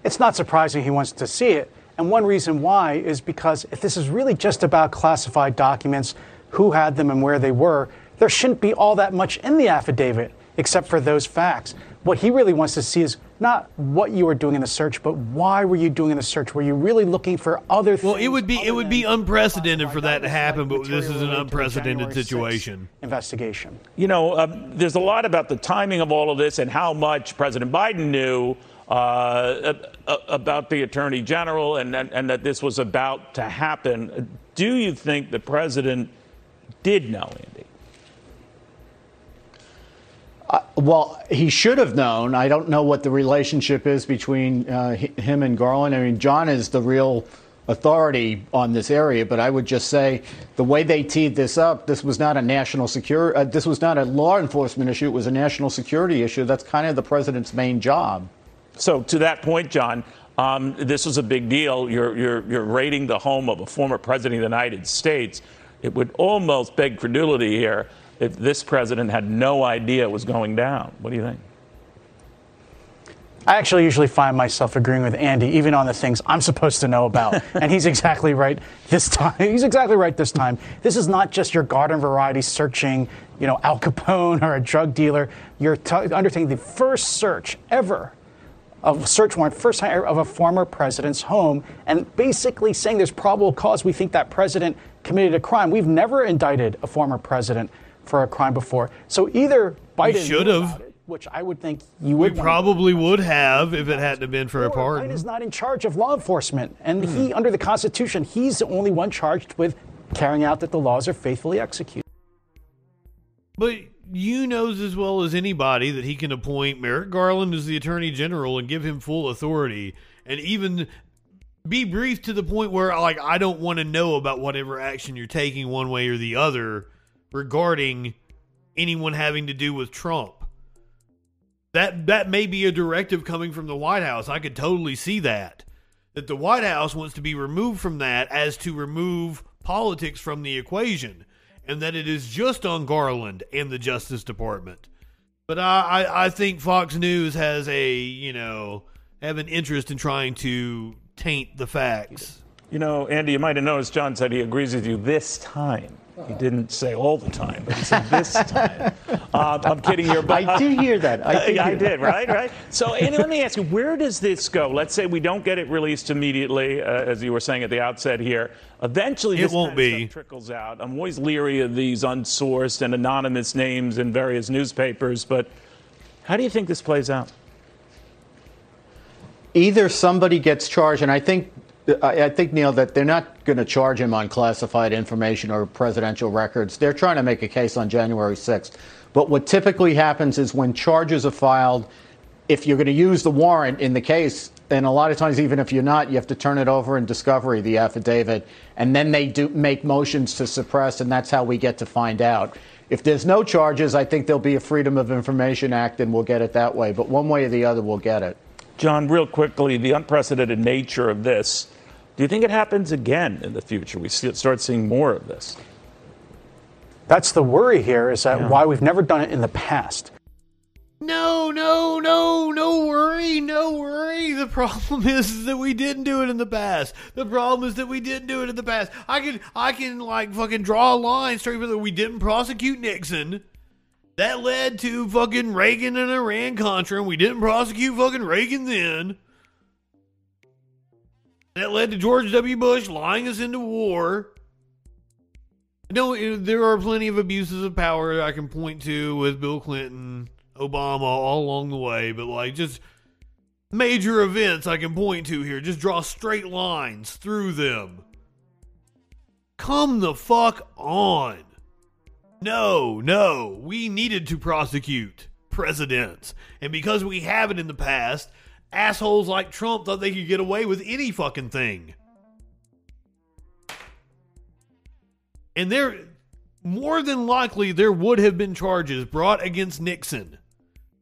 It's not surprising he wants to see it. And one reason why is because if this is really just about classified documents, who had them and where they were, there shouldn't be all that much in the affidavit except for those facts. What he really wants to see is not what you were doing in the search, but why were you doing in the search? Were you really looking for other things? Well, it would be it would be unprecedented for that to happen, but this is an unprecedented situation. Investigation. You know, um, there's a lot about the timing of all of this and how much President Biden knew uh, about the Attorney General and, and, and that this was about to happen. Do you think the president did know, Andy? Uh, well, he should have known. I don't know what the relationship is between uh, him and Garland. I mean, John is the real authority on this area, but I would just say the way they teed this up, this was not a national security, uh, this was not a law enforcement issue. It was a national security issue. That's kind of the president's main job. So, to that point, John, um, this is a big deal. You're, you're, you're raiding the home of a former president of the United States. It would almost beg credulity here if this president had no idea it was going down. What do you think? I actually usually find myself agreeing with Andy, even on the things I'm supposed to know about. and he's exactly right this time. He's exactly right this time. This is not just your garden variety searching, you know, Al Capone or a drug dealer. You're t- undertaking the first search ever of a search warrant, first time of a former president's home, and basically saying there's probable cause we think that president committed a crime. We've never indicted a former president for a crime before. So either Biden should have. which I would think you would wanna probably would have if it hadn't been for a pardon. Biden is not in charge of law enforcement, and hmm. he, under the Constitution, he's the only one charged with carrying out that the laws are faithfully executed. But you knows as well as anybody that he can appoint Merrick Garland as the Attorney General and give him full authority, and even be brief to the point where, like, I don't want to know about whatever action you're taking one way or the other regarding anyone having to do with Trump. That that may be a directive coming from the White House. I could totally see that. That the White House wants to be removed from that as to remove politics from the equation, and that it is just on Garland and the Justice Department. But I, I, I think Fox News has a you know have an interest in trying to taint the facts. You know, Andy, you might have noticed John said he agrees with you this time. He didn't say all the time, but he said this time. Uh, I'm kidding here, but I did hear that. I did I hear did, that. right, right. So, Andy, let me ask you, where does this go? Let's say we don't get it released immediately, uh, as you were saying at the outset here. Eventually, It this won't be. stuff trickles out. I'm always leery of these unsourced and anonymous names in various newspapers, but how do you think this plays out? either somebody gets charged, and I think I think Neil that they're not going to charge him on classified information or presidential records. They're trying to make a case on January 6th. But what typically happens is when charges are filed, if you're going to use the warrant in the case, and a lot of times even if you're not, you have to turn it over in discovery, the affidavit, and then they do make motions to suppress, and that's how we get to find out. If there's no charges, I think there'll be a Freedom of Information Act, and we'll get it that way. But one way or the other, we'll get it. John, real quickly, the unprecedented nature of this. Do you think it happens again in the future? We see, start seeing more of this. That's the worry here is that Yeah. why we've never done it in the past. No, no, no, no worry, no worry. The problem is that we didn't do it in the past. The problem is that we didn't do it in the past. I can, I can like fucking draw a line straight from the we didn't prosecute Nixon. That led to fucking Reagan and Iran Contra, and we didn't prosecute fucking Reagan then. That led to George W. Bush lying us into war. No, eh, there are plenty of abuses of power I can point to with Bill Clinton, Obama, all along the way, but like just major events I can point to here. Just draw straight lines through them. Come the fuck on. No, no, we needed to prosecute presidents. And because we haven't in the past, assholes like Trump thought they could get away with any fucking thing. And there, more than likely, there would have been charges brought against Nixon.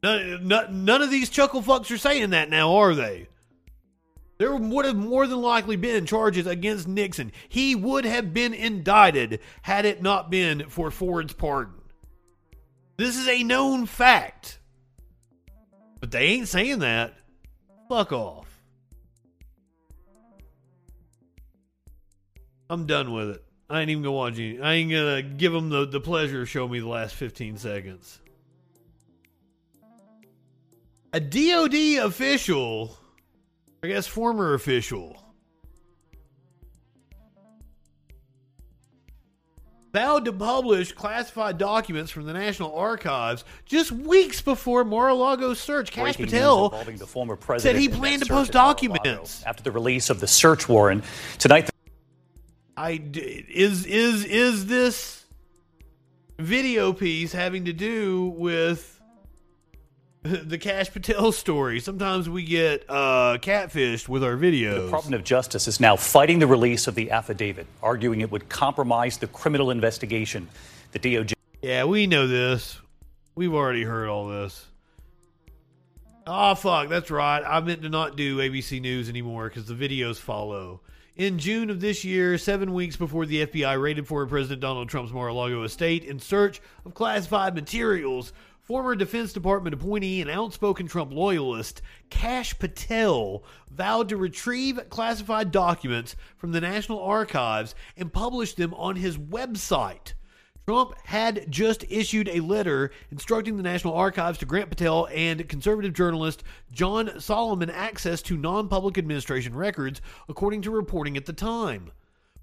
None, none, none of these chuckle fucks are saying that now, are they? There would have more than likely been charges against Nixon. He would have been indicted had it not been for Ford's pardon. This is a known fact. But they ain't saying that. Fuck off. I'm done with it. I ain't even gonna watch any. I ain't gonna give them the, the pleasure of showing me the last 15 seconds. A DOD official I guess former official. Vowed to publish classified documents from the National Archives just weeks before Mar-a-Lago's search. Breaking Patel the former president said he planned to post search at Mar-a-Lago. documents. After the release of the search warrant tonight, I d- is is is this video piece having to do with the Kash Patel story? Sometimes we get uh, catfished with our videos. the. Department of Justice is now fighting the release of the affidavit, arguing it would compromise the criminal investigation. The DOJ. Yeah, we know this. We've already heard all this. Oh, fuck, that's right. I meant to not do ABC News anymore because the videos follow. In June of this year, seven weeks before the FBI raided former President Donald Trump's Mar a Lago estate in search of classified materials, former Defense Department appointee and outspoken Trump loyalist Kash Patel vowed to retrieve classified documents from the National Archives and publish them on his website. Trump had just issued a letter instructing the National Archives to grant Patel and conservative journalist John Solomon access to non public administration records, according to reporting at the time.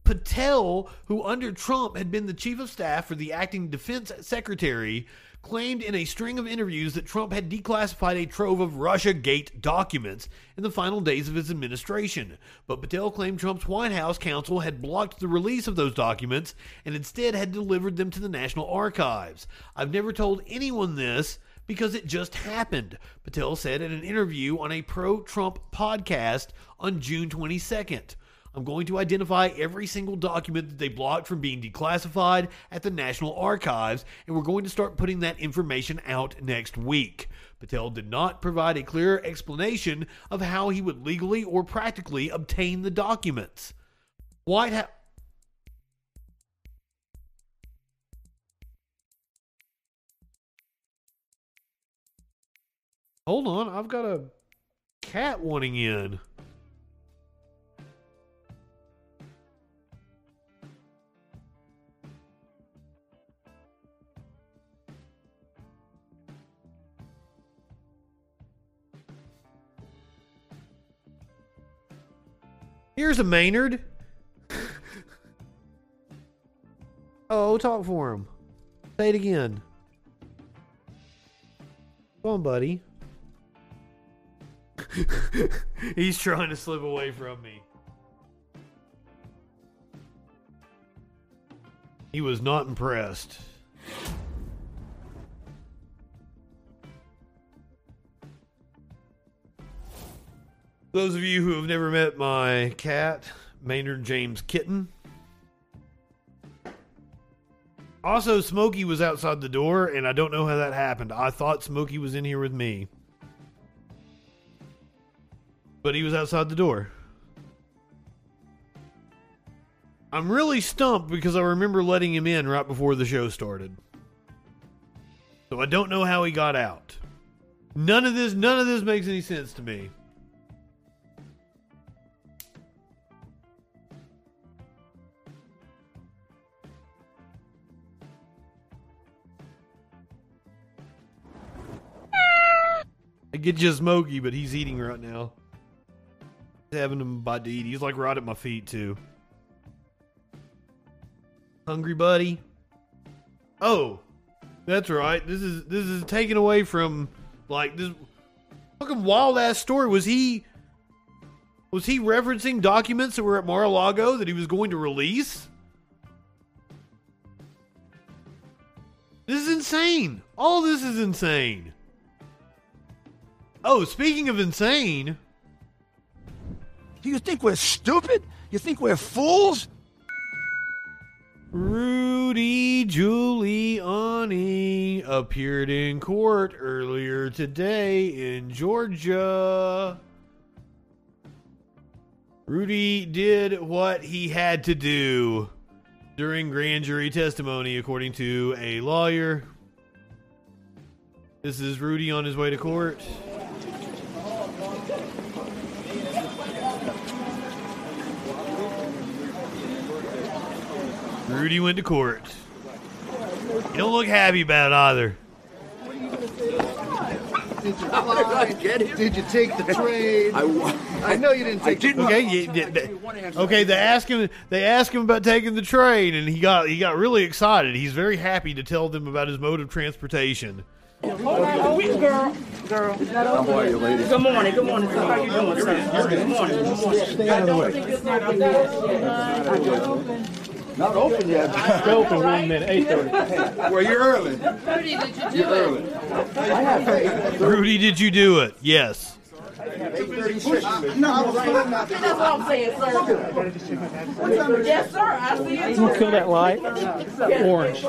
Patel, who under Trump had been the chief of staff for the acting defense secretary, claimed in a string of interviews that Trump had declassified a trove of Russiagate documents in the final days of his administration. But Patel claimed Trump's White House counsel had blocked the release of those documents and instead had delivered them to the National Archives. I've never told anyone this because it just happened, Patel said in an interview on a pro Trump podcast on June 22nd. I'm going to identify every single document that they blocked from being declassified at the National Archives, and we're going to start putting that information out next week. Patel did not provide a clear explanation of how he would legally or practically obtain the documents. White House. Hold on, I've got a cat wanting in. Here's a Maynard. oh, talk for him. Say it again. Come on, buddy. He's trying to slip away from me. He was not impressed. Those of you who have never met my cat, Maynard James Kitten. Also, Smokey was outside the door, and I don't know how that happened. I thought Smokey was in here with me. But he was outside the door. I'm really stumped because I remember letting him in right before the show started. So I don't know how he got out. None of this none of this makes any sense to me. I get Smokey, but he's eating right now. He's having him bite to eat. He's like right at my feet too. Hungry buddy. Oh, that's right. This is this is taken away from like this fucking wild ass story. Was he was he referencing documents that were at Mar-a-Lago that he was going to release? This is insane. All this is insane. Oh, speaking of insane, Do you think we're stupid? You think we're fools? Rudy Giuliani appeared in court earlier today in Georgia. Rudy did what he had to do during grand jury testimony, according to a lawyer. This is Rudy on his way to court. Rudy went to court. You don't look happy about it either. Did you fly? Did you take the train? I, know you didn't take. the Okay, you- they- they- okay. They asked him. They asked him about taking the train, and he got he got really excited. He's very happy to tell them about his mode of transportation. Girl. Girl. How are you, lady? Good morning. Good morning. How you doing, sir? Good morning. Good morning. Stay out of the way. Not open yet. It's open one minute, 8:30. Well, you're early. You're early. Rudy, did you do it? Yes. No, I was told not to. That's what I'm saying, sir. Yes, sir. I see it. You kill that light? Orange.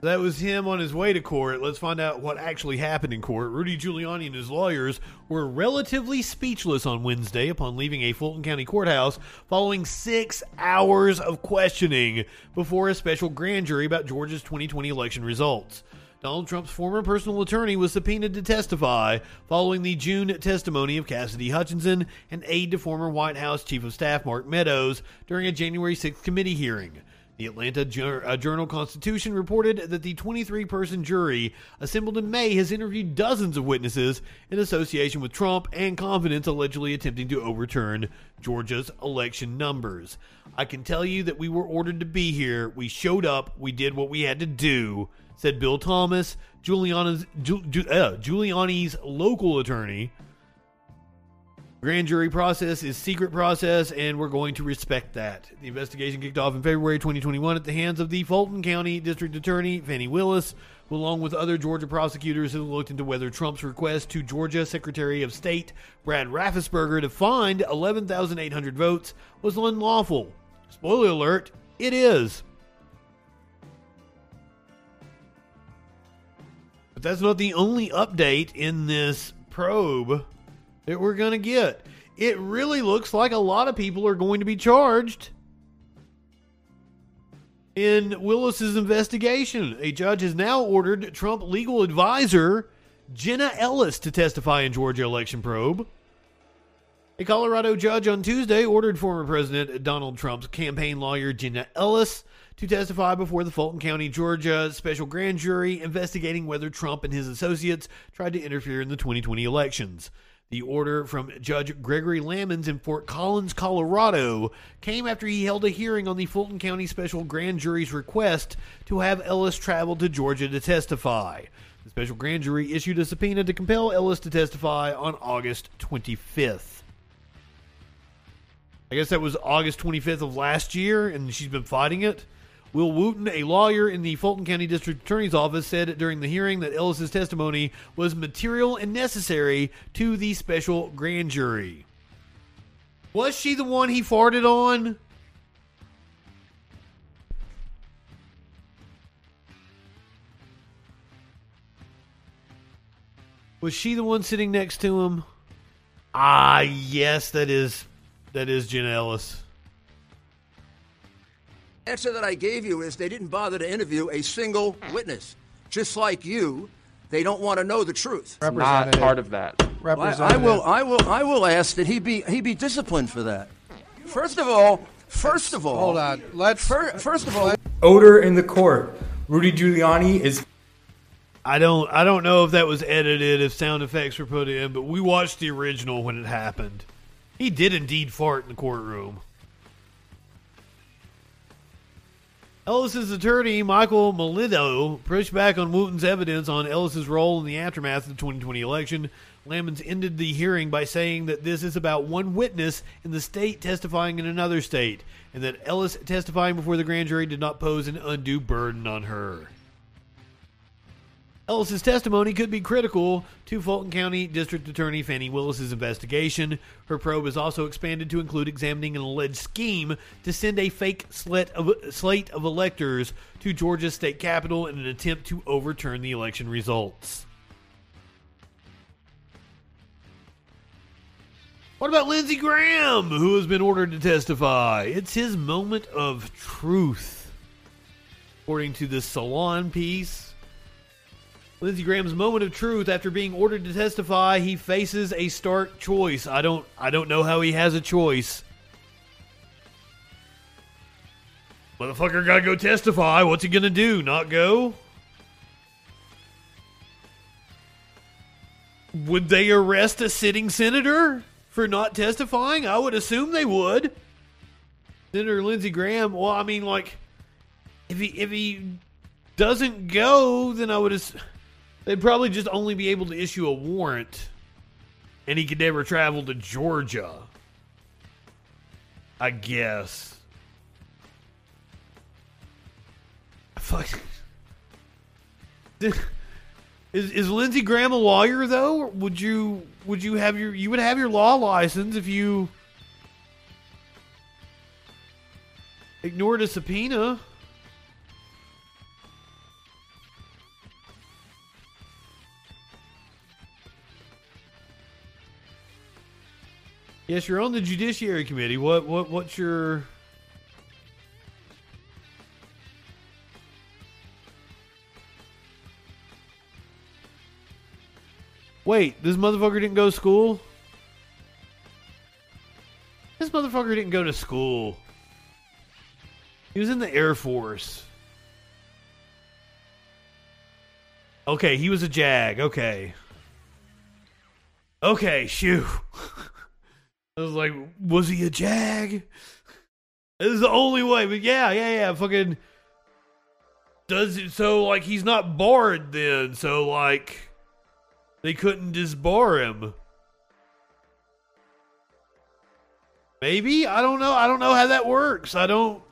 That was him on his way to court. Let's find out what actually happened in court. Rudy Giuliani and his lawyers were relatively speechless on Wednesday upon leaving a Fulton County courthouse following six hours of questioning before a special grand jury about Georgia's 2020 election results. Donald Trump's former personal attorney was subpoenaed to testify following the June testimony of Cassidy Hutchinson, an aide to former White House Chief of Staff Mark Meadows, during a January 6th committee hearing. The Atlanta uh, Journal Constitution reported that the 23 person jury assembled in May has interviewed dozens of witnesses in association with Trump and confidence allegedly attempting to overturn Georgia's election numbers. I can tell you that we were ordered to be here. We showed up. We did what we had to do, said Bill Thomas, Giuliani's, Giul- Giu- uh, Giuliani's local attorney. Grand jury process is secret process, and we're going to respect that. The investigation kicked off in February 2021 at the hands of the Fulton County District Attorney Fani Willis, who, along with other Georgia prosecutors, have looked into whether Trump's request to Georgia Secretary of State Brad Raffensperger to find 11,800 votes was unlawful. Spoiler alert: it is. But that's not the only update in this probe that we're going to get. It really looks like a lot of people are going to be charged in Willis's investigation. A judge has now ordered Trump legal advisor Jenna Ellis to testify in Georgia election probe. A Colorado judge on Tuesday ordered former President Donald Trump's campaign lawyer Jenna Ellis to testify before the Fulton County, Georgia special grand jury investigating whether Trump and his associates tried to interfere in the 2020 elections. The order from Judge Gregory Lammons in Fort Collins, Colorado, came after he held a hearing on the Fulton County special grand jury's request to have Ellis travel to Georgia to testify. The special grand jury issued a subpoena to compel Ellis to testify on August 25th. I guess that was August 25th of last year, and she's been fighting it. Will Wooten, a lawyer in the Fulton County District Attorney's Office, said during the hearing that Ellis's testimony was material and necessary to the special grand jury. Was she the one he farted on? Was she the one sitting next to him? Ah, yes, that is that is Jen Ellis. Answer that I gave you is they didn't bother to interview a single witness. Just like you, they don't want to know the truth. not part of that. Well, I, I will. I will. I will ask that he be he be disciplined for that. First of all, first of all, Hold on. Let's first of all, Odor in the court. Rudy Giuliani is. I don't I don't know if that was edited, if sound effects were put in, but we watched the original when it happened. He did indeed fart in the courtroom. Ellis's attorney, Michael Melito, pushed back on Wooten's evidence on Ellis's role in the aftermath of the 2020 election. Lammons ended the hearing by saying that this is about one witness in the state testifying in another state, and that Ellis testifying before the grand jury did not pose an undue burden on her. Ellis's testimony could be critical to Fulton County District Attorney Fani Willis's investigation. Her probe is also expanded to include examining an alleged scheme to send a fake slate of, slate of electors to Georgia's state capitol in an attempt to overturn the election results. What about Lindsey Graham, who has been ordered to testify? It's his moment of truth. According to the Salon piece, Lindsey Graham's moment of truth after being ordered to testify, he faces a stark choice. I don't I don't know how he has a choice. Motherfucker gotta go testify. What's he gonna do? Not go? Would they arrest a sitting senator for not testifying? I would assume they would. Senator Lindsey Graham, well, I mean, like, if he if he doesn't go, then I would assume They'd probably just only be able to issue a warrant, and he could never travel to Georgia. I guess. Fuck. Is is Lindsey Graham a lawyer though? Would you would you have your you would have your law license if you ignored a subpoena? Yes, you're on the Judiciary Committee. What what what's your Wait, this motherfucker didn't go to school? This motherfucker didn't go to school. He was in the Air Force. Okay, he was a JAG. Okay. Okay, shoo. I was like, was he a jag? This is the only way. But yeah, yeah, yeah. Fucking does it so like he's not barred then, so like they couldn't disbar him. Maybe? I don't know. I don't know how that works. I don't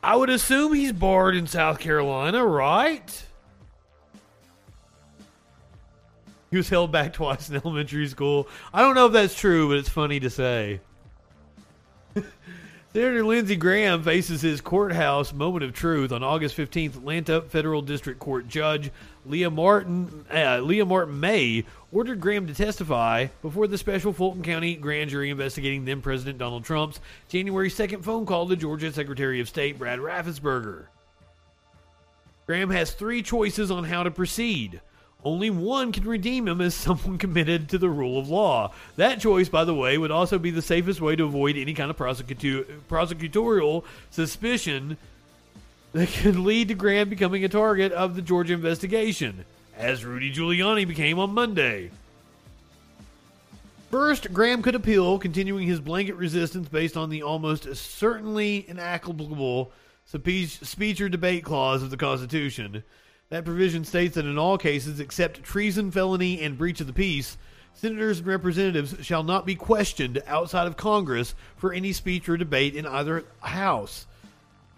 I would assume he's barred in South Carolina, right? He was held back twice in elementary school. I don't know if that's true, but it's funny to say. Senator Lindsey Graham faces his courthouse moment of truth on August 15th. Atlanta Federal District Court Judge Leigh Martin uh, Leigh Martin May ordered Graham to testify before the special Fulton County grand jury investigating then President Donald Trump's January 2nd phone call to Georgia Secretary of State Brad Raffensperger. Graham has three choices on how to proceed. Only one can redeem him as someone committed to the rule of law. That choice, by the way, would also be the safest way to avoid any kind of prosecutu- prosecutorial suspicion that could lead to Graham becoming a target of the Georgia investigation, as Rudy Giuliani became on Monday. First, Graham could appeal, continuing his blanket resistance based on the almost certainly inapplicable speech or debate clause of the Constitution. That provision states that in all cases except treason, felony, and breach of the peace, senators and representatives shall not be questioned outside of Congress for any speech or debate in either house.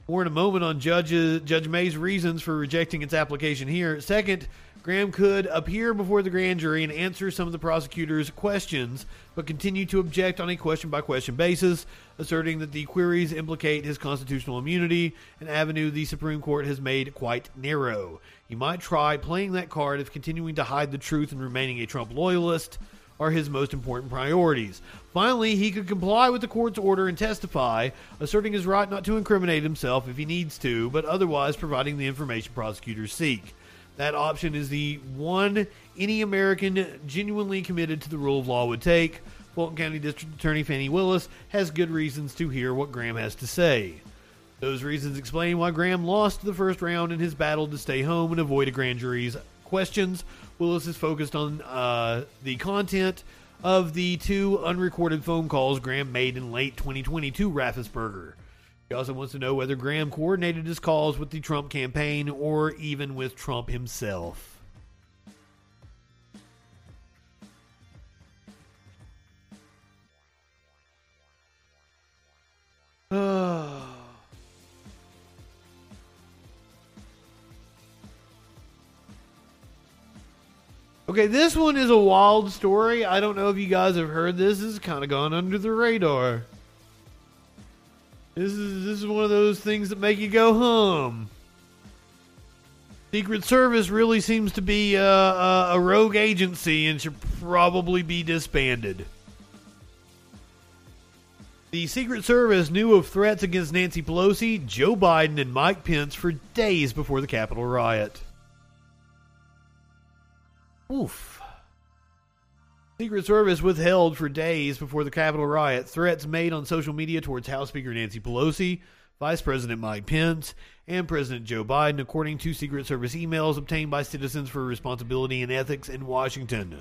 More in a moment on Judge, Judge May's reasons for rejecting its application here. Second, Graham could appear before the grand jury and answer some of the prosecutor's questions, but continue to object on a question by question basis, asserting that the queries implicate his constitutional immunity, an avenue the Supreme Court has made quite narrow. He might try playing that card if continuing to hide the truth and remaining a Trump loyalist are his most important priorities. Finally, he could comply with the court's order and testify, asserting his right not to incriminate himself if he needs to, but otherwise providing the information prosecutors seek. That option is the one any American genuinely committed to the rule of law would take. Fulton County District Attorney Fani Willis has good reasons to hear what Graham has to say. Those reasons explain why Graham lost the first round in his battle to stay home and avoid a grand jury's questions. Willis is focused on uh, the content of the two unrecorded phone calls Graham made in late 2020 to Raffensperger. He also wants to know whether Graham coordinated his calls with the Trump campaign or even with Trump himself. Okay, this one is a wild story. I don't know if you guys have heard this. This has kind of gone under the radar. This is this is one of those things that make you go hum. Secret Service really seems to be uh, a, a rogue agency and should probably be disbanded. The Secret Service knew of threats against Nancy Pelosi, Joe Biden, and Mike Pence for days before the Capitol riot. Oof. Secret Service withheld for days before the Capitol riot threats made on social media towards House Speaker Nancy Pelosi, Vice President Mike Pence, and President Joe Biden, according to Secret Service emails obtained by Citizens for Responsibility and Ethics in Washington.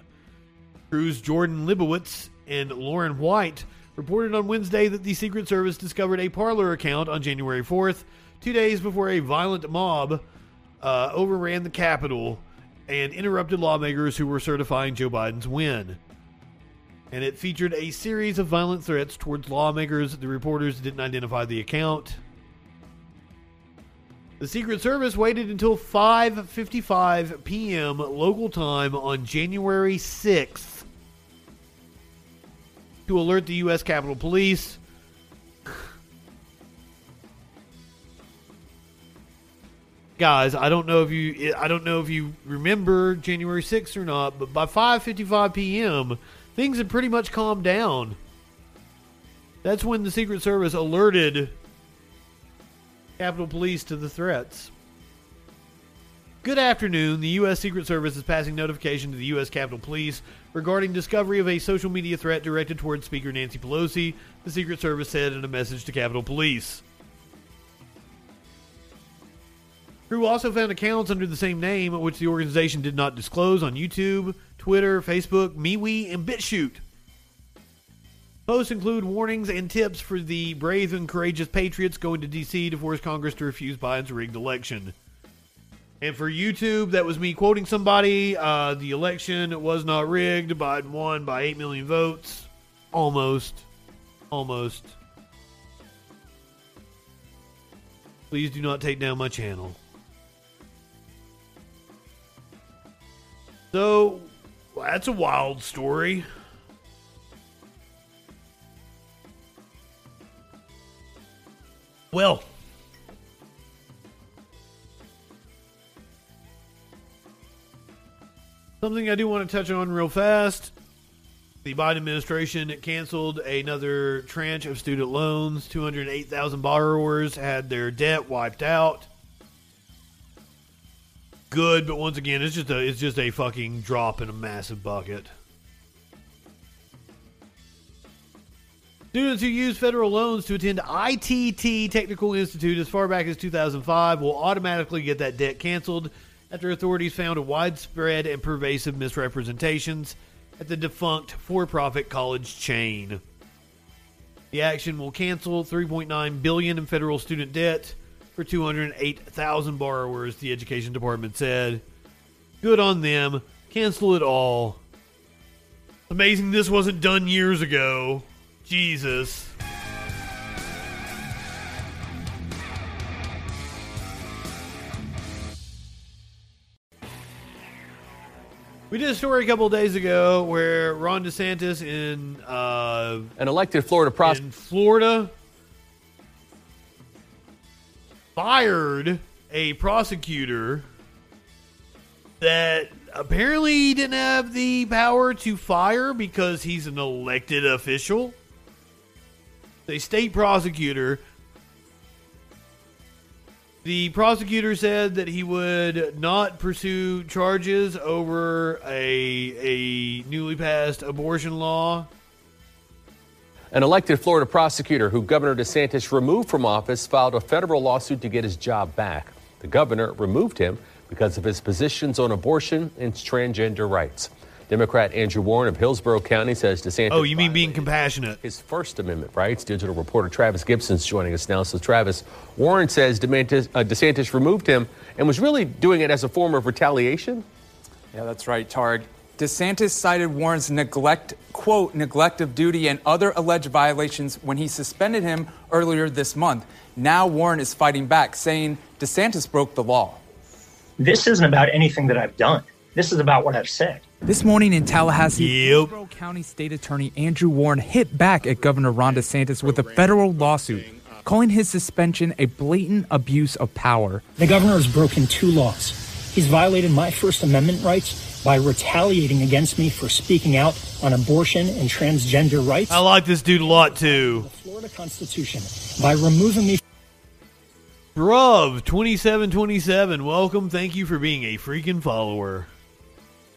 CREW's Jordan Libowitz and Lauren White reported on Wednesday that the Secret Service discovered a Parler account on January 4th, two days before a violent mob uh, overran the Capitol and interrupted lawmakers who were certifying Joe Biden's win. And it featured a series of violent threats towards lawmakers. The reporters didn't identify the account. The Secret Service waited until 5:55 p.m. local time on January 6th to alert the U.S. Capitol Police. Guys, I don't know if you I don't know if you remember January 6th or not, but by 5:55 p.m., things had pretty much calmed down. That's when the Secret Service alerted Capitol Police to the threats. Good afternoon. The U.S. Secret Service is passing notification to the U.S. Capitol Police regarding discovery of a social media threat directed towards Speaker Nancy Pelosi, the Secret Service said in a message to Capitol Police. CREW also found accounts under the same name, which the organization did not disclose on YouTube, Twitter, Facebook, MeWe, and BitChute. Posts include warnings and tips for the brave and courageous patriots going to D.C. to force Congress to refuse Biden's rigged election. And for YouTube, that was me quoting somebody. Uh, the election was not rigged. Biden won by 8 million votes. Almost. Almost. Please do not take down my channel. So, well, that's a wild story. Well, something I do want to touch on real fast. The Biden administration canceled another tranche of student loans. 208,000 borrowers had their debt wiped out. Good, but once again, it's just a it's just a fucking drop in a massive bucket. Students who use federal loans to attend ITT Technical Institute as far back as 2005 will automatically get that debt canceled after authorities found widespread and pervasive misrepresentations at the defunct for-profit college chain. The action will cancel 3.9 billion in federal student debt for 208,000 borrowers, the education department said. Good on them. Cancel it all. Amazing this wasn't done years ago. Jesus. We did a story a couple of days ago where Ron DeSantis in uh, an elected Florida prosecutor in Florida fired a prosecutor that apparently didn't have the power to fire because he's an elected official. A state prosecutor. The prosecutor said that he would not pursue charges over a a newly passed abortion law. An elected Florida prosecutor who Governor DeSantis removed from office filed a federal lawsuit to get his job back. The governor removed him because of his positions on abortion and transgender rights. Democrat Andrew Warren of Hillsborough County says DeSantis. Oh, you mean being compassionate? His First Amendment rights. Digital reporter Travis Gibson's joining us now. So, Travis, Warren says DeSantis, uh, DeSantis removed him and was really doing it as a form of retaliation. Yeah, that's right, Tard. DeSantis cited Warren's neglect, quote, neglect of duty and other alleged violations when he suspended him earlier this month. Now Warren is fighting back, saying DeSantis broke the law. This isn't about anything that I've done. This is about what I've said. This morning in Tallahassee, Hillsborough County State Attorney Andrew Warren hit back at Governor Ron DeSantis with a federal lawsuit, calling his suspension a blatant abuse of power. The governor has broken two laws. He's violated my First Amendment rights by retaliating against me for speaking out on abortion and transgender rights. I like this dude a lot too. The Florida Constitution by removing me. Bruv, 2727, welcome. Thank you for being a freaking follower.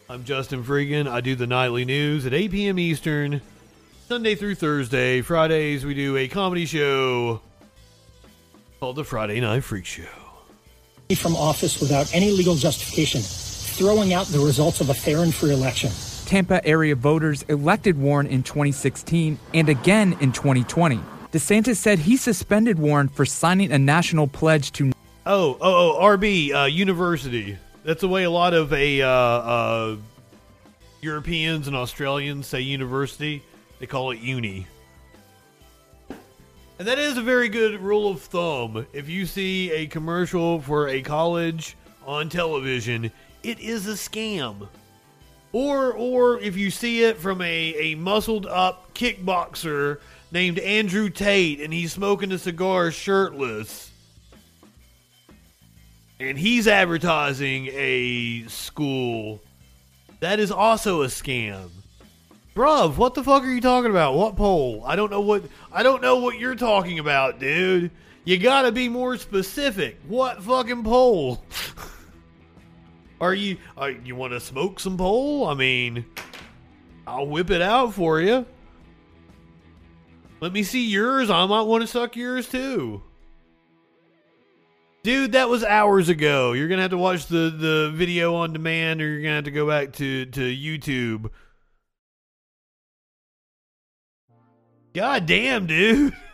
I'm Justin Freakin. I do the nightly news at 8 p.m. Eastern, Sunday through Thursday. Fridays, we do a comedy show called the Friday Night Freak Show. From office without any legal justification, throwing out the results of a fair and free election. Tampa area voters elected Warren in 2016 and again in 2020. DeSantis said he suspended Warren for signing a national pledge to. Oh, oh, oh, RB, uh, university. That's the way a lot of a uh, uh, Europeans and Australians say university. They call it uni. And that is a very good rule of thumb. If you see a commercial for a college on television, it is a scam. Or or if you see it from a, a muscled up kickboxer named Andrew Tate and he's smoking a cigar shirtless and he's advertising a school, that is also a scam. Bruv, what the fuck are you talking about? What poll? I don't know what I don't know what you're talking about, dude. You gotta be more specific. What fucking poll? are you are, you want to smoke some pole? I mean, I'll whip it out for you. Let me see yours. I might want to suck yours too. Dude, that was hours ago. You're gonna have to watch the, the video on demand, or you're gonna have to go back to, to YouTube. God damn, dude.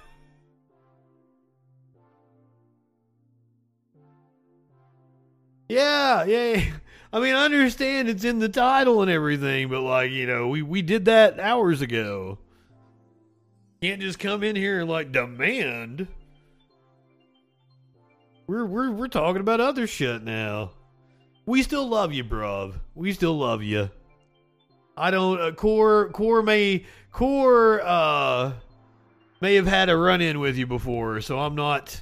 Yeah, yeah. I mean, I understand it's in the title and everything, but like, you know, we we did that hours ago. Can't just come in here and like demand. We're we're we're talking about other shit now. We still love you, bruv. We still love you. I don't. Uh, core core may core uh may have had a run in with you before, so I'm not.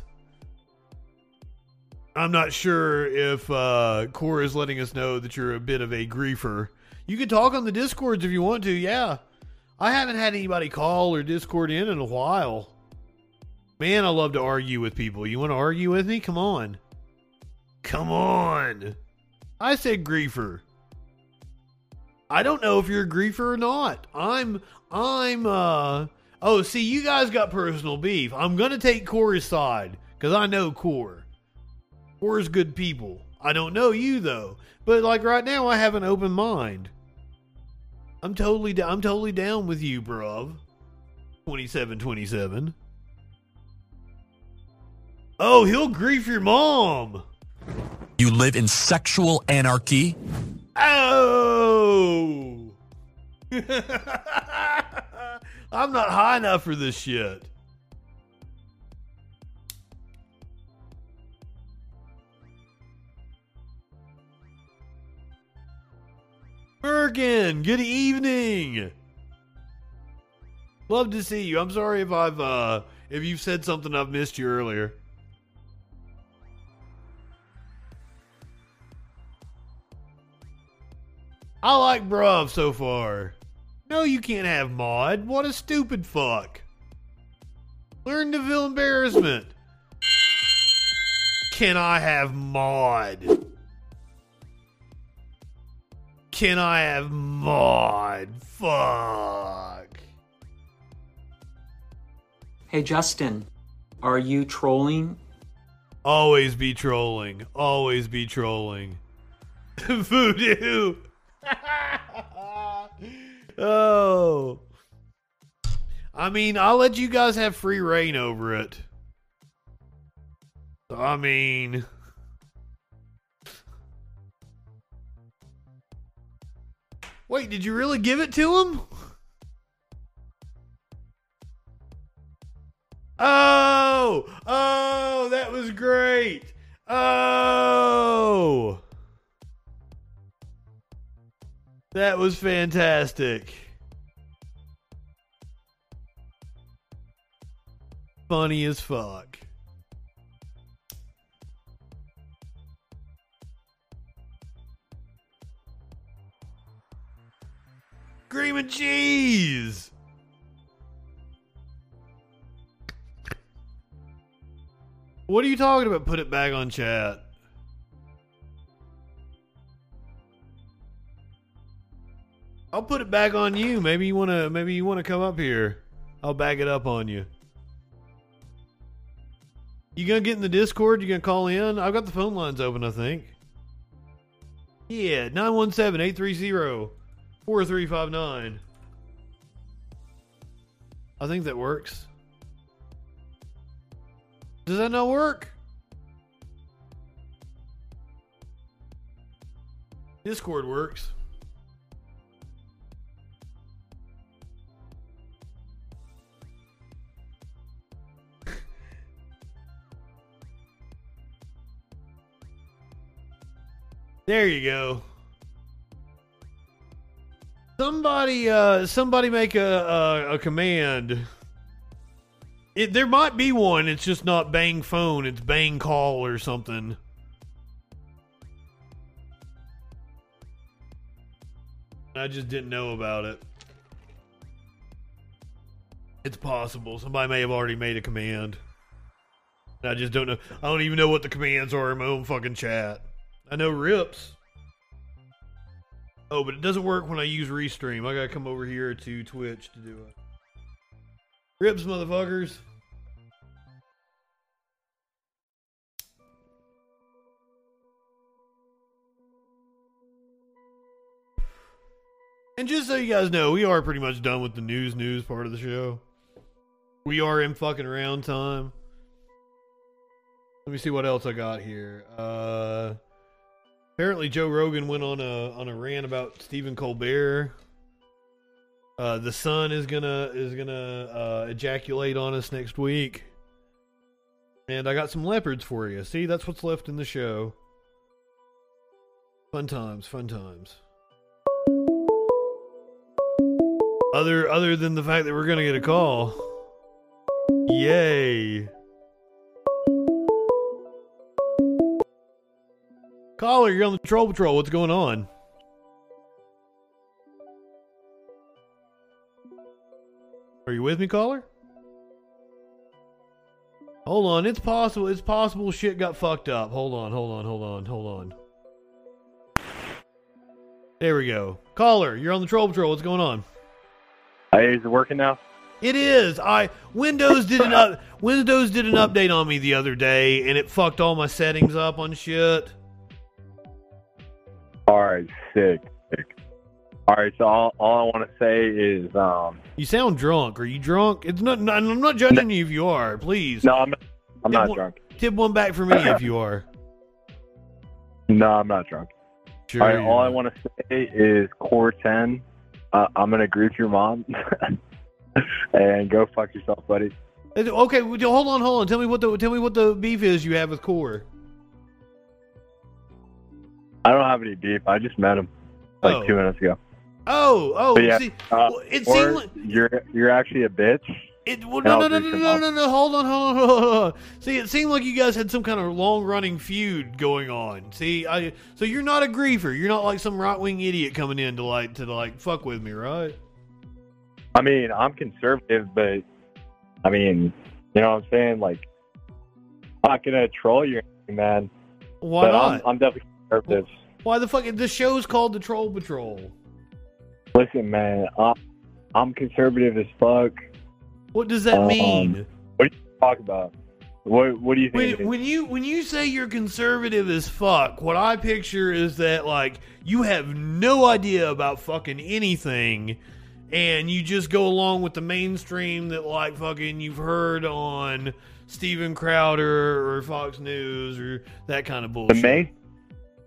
I'm not sure if uh, Core is letting us know that you're a bit of a griefer. You can talk on the discords if you want to. Yeah, I haven't had anybody call or Discord in in a while. Man, I love to argue with people. You want to argue with me? Come on. Come on. I said griefer. I don't know if you're a griefer or not. I'm I'm uh oh, see you guys got personal beef. I'm to take Core's side cuz I know Core. Core's good people. I don't know you though. But like right now I have an open mind. I'm totally I'm totally down with you, bruv. 2727. Oh, he'll grief your mom. You live in sexual anarchy? Oh. I'm not high enough for this shit. Bergen, good evening. Love to see you. I'm sorry if I've uh if you've said something I've missed you earlier. I like bruv so far. No, you can't have mod. What a stupid fuck. Learn to feel embarrassment. Can I have mod? Can I have mod? Fuck. Hey, Justin, are you trolling? Always be trolling. Always be trolling. Voodoo. oh. I mean, I'll let you guys have free reign over it. I mean, wait, did you really give it to him? Oh, oh, that was great. Oh, that was fantastic. Funny as fuck. Cream and cheese. What are you talking about? Put it back on chat. I'll put it back on you. Maybe you wanna maybe you wanna come up here. I'll back it up on you. You gonna get in the Discord? You gonna call in? I've got the phone lines open, I think. Yeah, 917-830-4359. I think that works. Does that not work? Discord works. There you go. Somebody, uh, somebody make a a, a command. It, there might be one. It's just not bang phone. It's bang call or something. I just didn't know about it. It's possible. Somebody may have already made a command. I just don't know. I don't even know what the commands are in my own fucking chat. I know rips. Oh, but it doesn't work when I use Restream. I gotta come over here to Twitch to do it. Rips, motherfuckers. And just so you guys know, we are pretty much done with the news news part of the show. We are in fucking around time. Let me see what else I got here. Uh apparently Joe Rogan went on a on a rant about Stephen Colbert. Uh, the sun is gonna is gonna uh, ejaculate on us next week, and I got some leopards for you. See, that's what's left in the show. Fun times, fun times. Other other than the fact that we're gonna get a call. Yay. Caller, you're on the Troll Patrol. What's going on? Are you with me, caller? Hold on, it's possible. It's possible shit got fucked up. Hold on, hold on, hold on, hold on. There we go. Caller, you're on the Troll Patrol. What's going on? Hey, is it working now? It is. I Windows did an up, Windows did an update on me the other day, and it fucked all my settings up on shit. All right, sick, sick. All right, so all, all I want to say is, um, You sound drunk. Are you drunk? It's not. not I'm not judging you if you are. Please. no, I'm, I'm Tip not one- drunk. Tip one back for me if you are. No, I'm not drunk. Sure all right, all I want to say is core 10. Uh, I'm going to agree with your mom. and go fuck yourself, buddy. Okay, hold on, hold on. Tell me what the tell me what the beef is you have with Core. I don't have any beef. I just met him like Oh. two minutes ago. Oh, oh, But yeah, see, uh, it seemed like you're you're actually a bitch. it. Well, and no, no, no, no, no, no, no. Hold on, hold on, hold on. See, it seemed like you guys had some kind of long running feud going on. See, I so you're not a griefer. You're not like some right wing idiot coming in to like to like fuck with me, right? I mean, I'm conservative, but I mean, you know what I'm saying? Like, I'm not gonna troll you, man. Why but not? I'm, I'm definitely conservative. Why the fuck? The show's called the Troll Patrol. Listen, man, I'm, I'm conservative as fuck. What does that Um, mean? What do you talk about? What What do you think? When, when you when you say you're conservative as fuck, what I picture is that like you have no idea about fucking anything, and you just go along with the mainstream that like fucking you've heard on Steven Crowder or Fox News or that kind of the bullshit. main,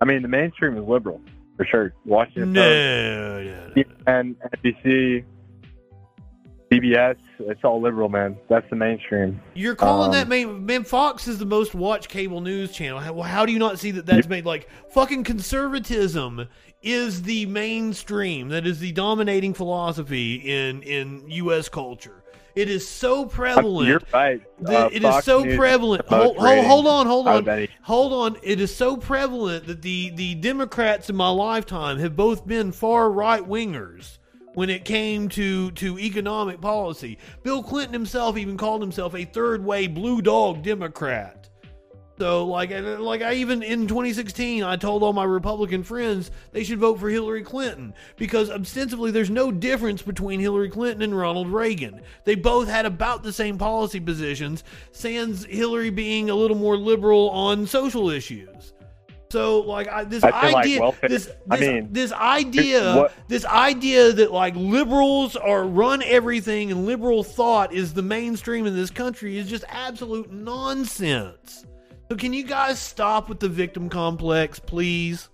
I mean, the mainstream is liberal for sure. Washington no, Post, and NBC, CBS, it's all liberal, man. That's the mainstream. You're calling Um, that main man? Fox is the most watched cable news channel. How, how do you not see that? That's made like fucking conservatism is the mainstream. That is the dominating philosophy in in U.S. culture. It is so prevalent. You're right. Uh, it is Fox so News prevalent. Hold, hold, on, hold on, hold on. It is so prevalent that the the Democrats in my lifetime have both been far right wingers when it came to to economic policy. Bill Clinton himself even called himself a third way blue dog Democrat. So like like I even in 2016 I told all my Republican friends they should vote for Hillary Clinton because ostensibly there's no difference between Hillary Clinton and Ronald Reagan. They both had about the same policy positions, sans Hillary being a little more liberal on social issues. So like I, this I feel like idea this I this, mean, this idea this idea that like liberals are run everything and liberal thought is the mainstream in this country is just absolute nonsense. So can you guys stop with the victim complex, please?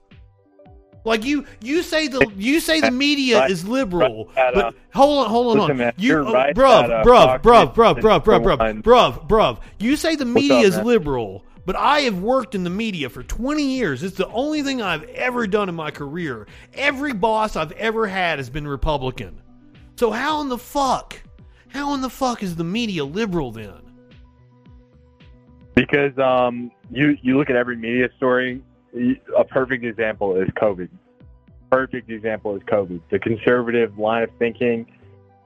Like you, you say the you say the media Right. is liberal, Right, uh, but hold on, hold on, listen, on. man, you, oh, right bruv, that, uh, bruv, bruv, bruv, bruv, bruv, bruv, bruv, bruv. You say the media up, is man? liberal, but I have worked in the media for 20 years. It's the only thing I've ever done in my career. Every boss I've ever had has been Republican. So how in the fuck, how in the fuck is the media liberal then? Because um, you you look at every media story. A perfect example is COVID. Perfect example is COVID. The conservative line of thinking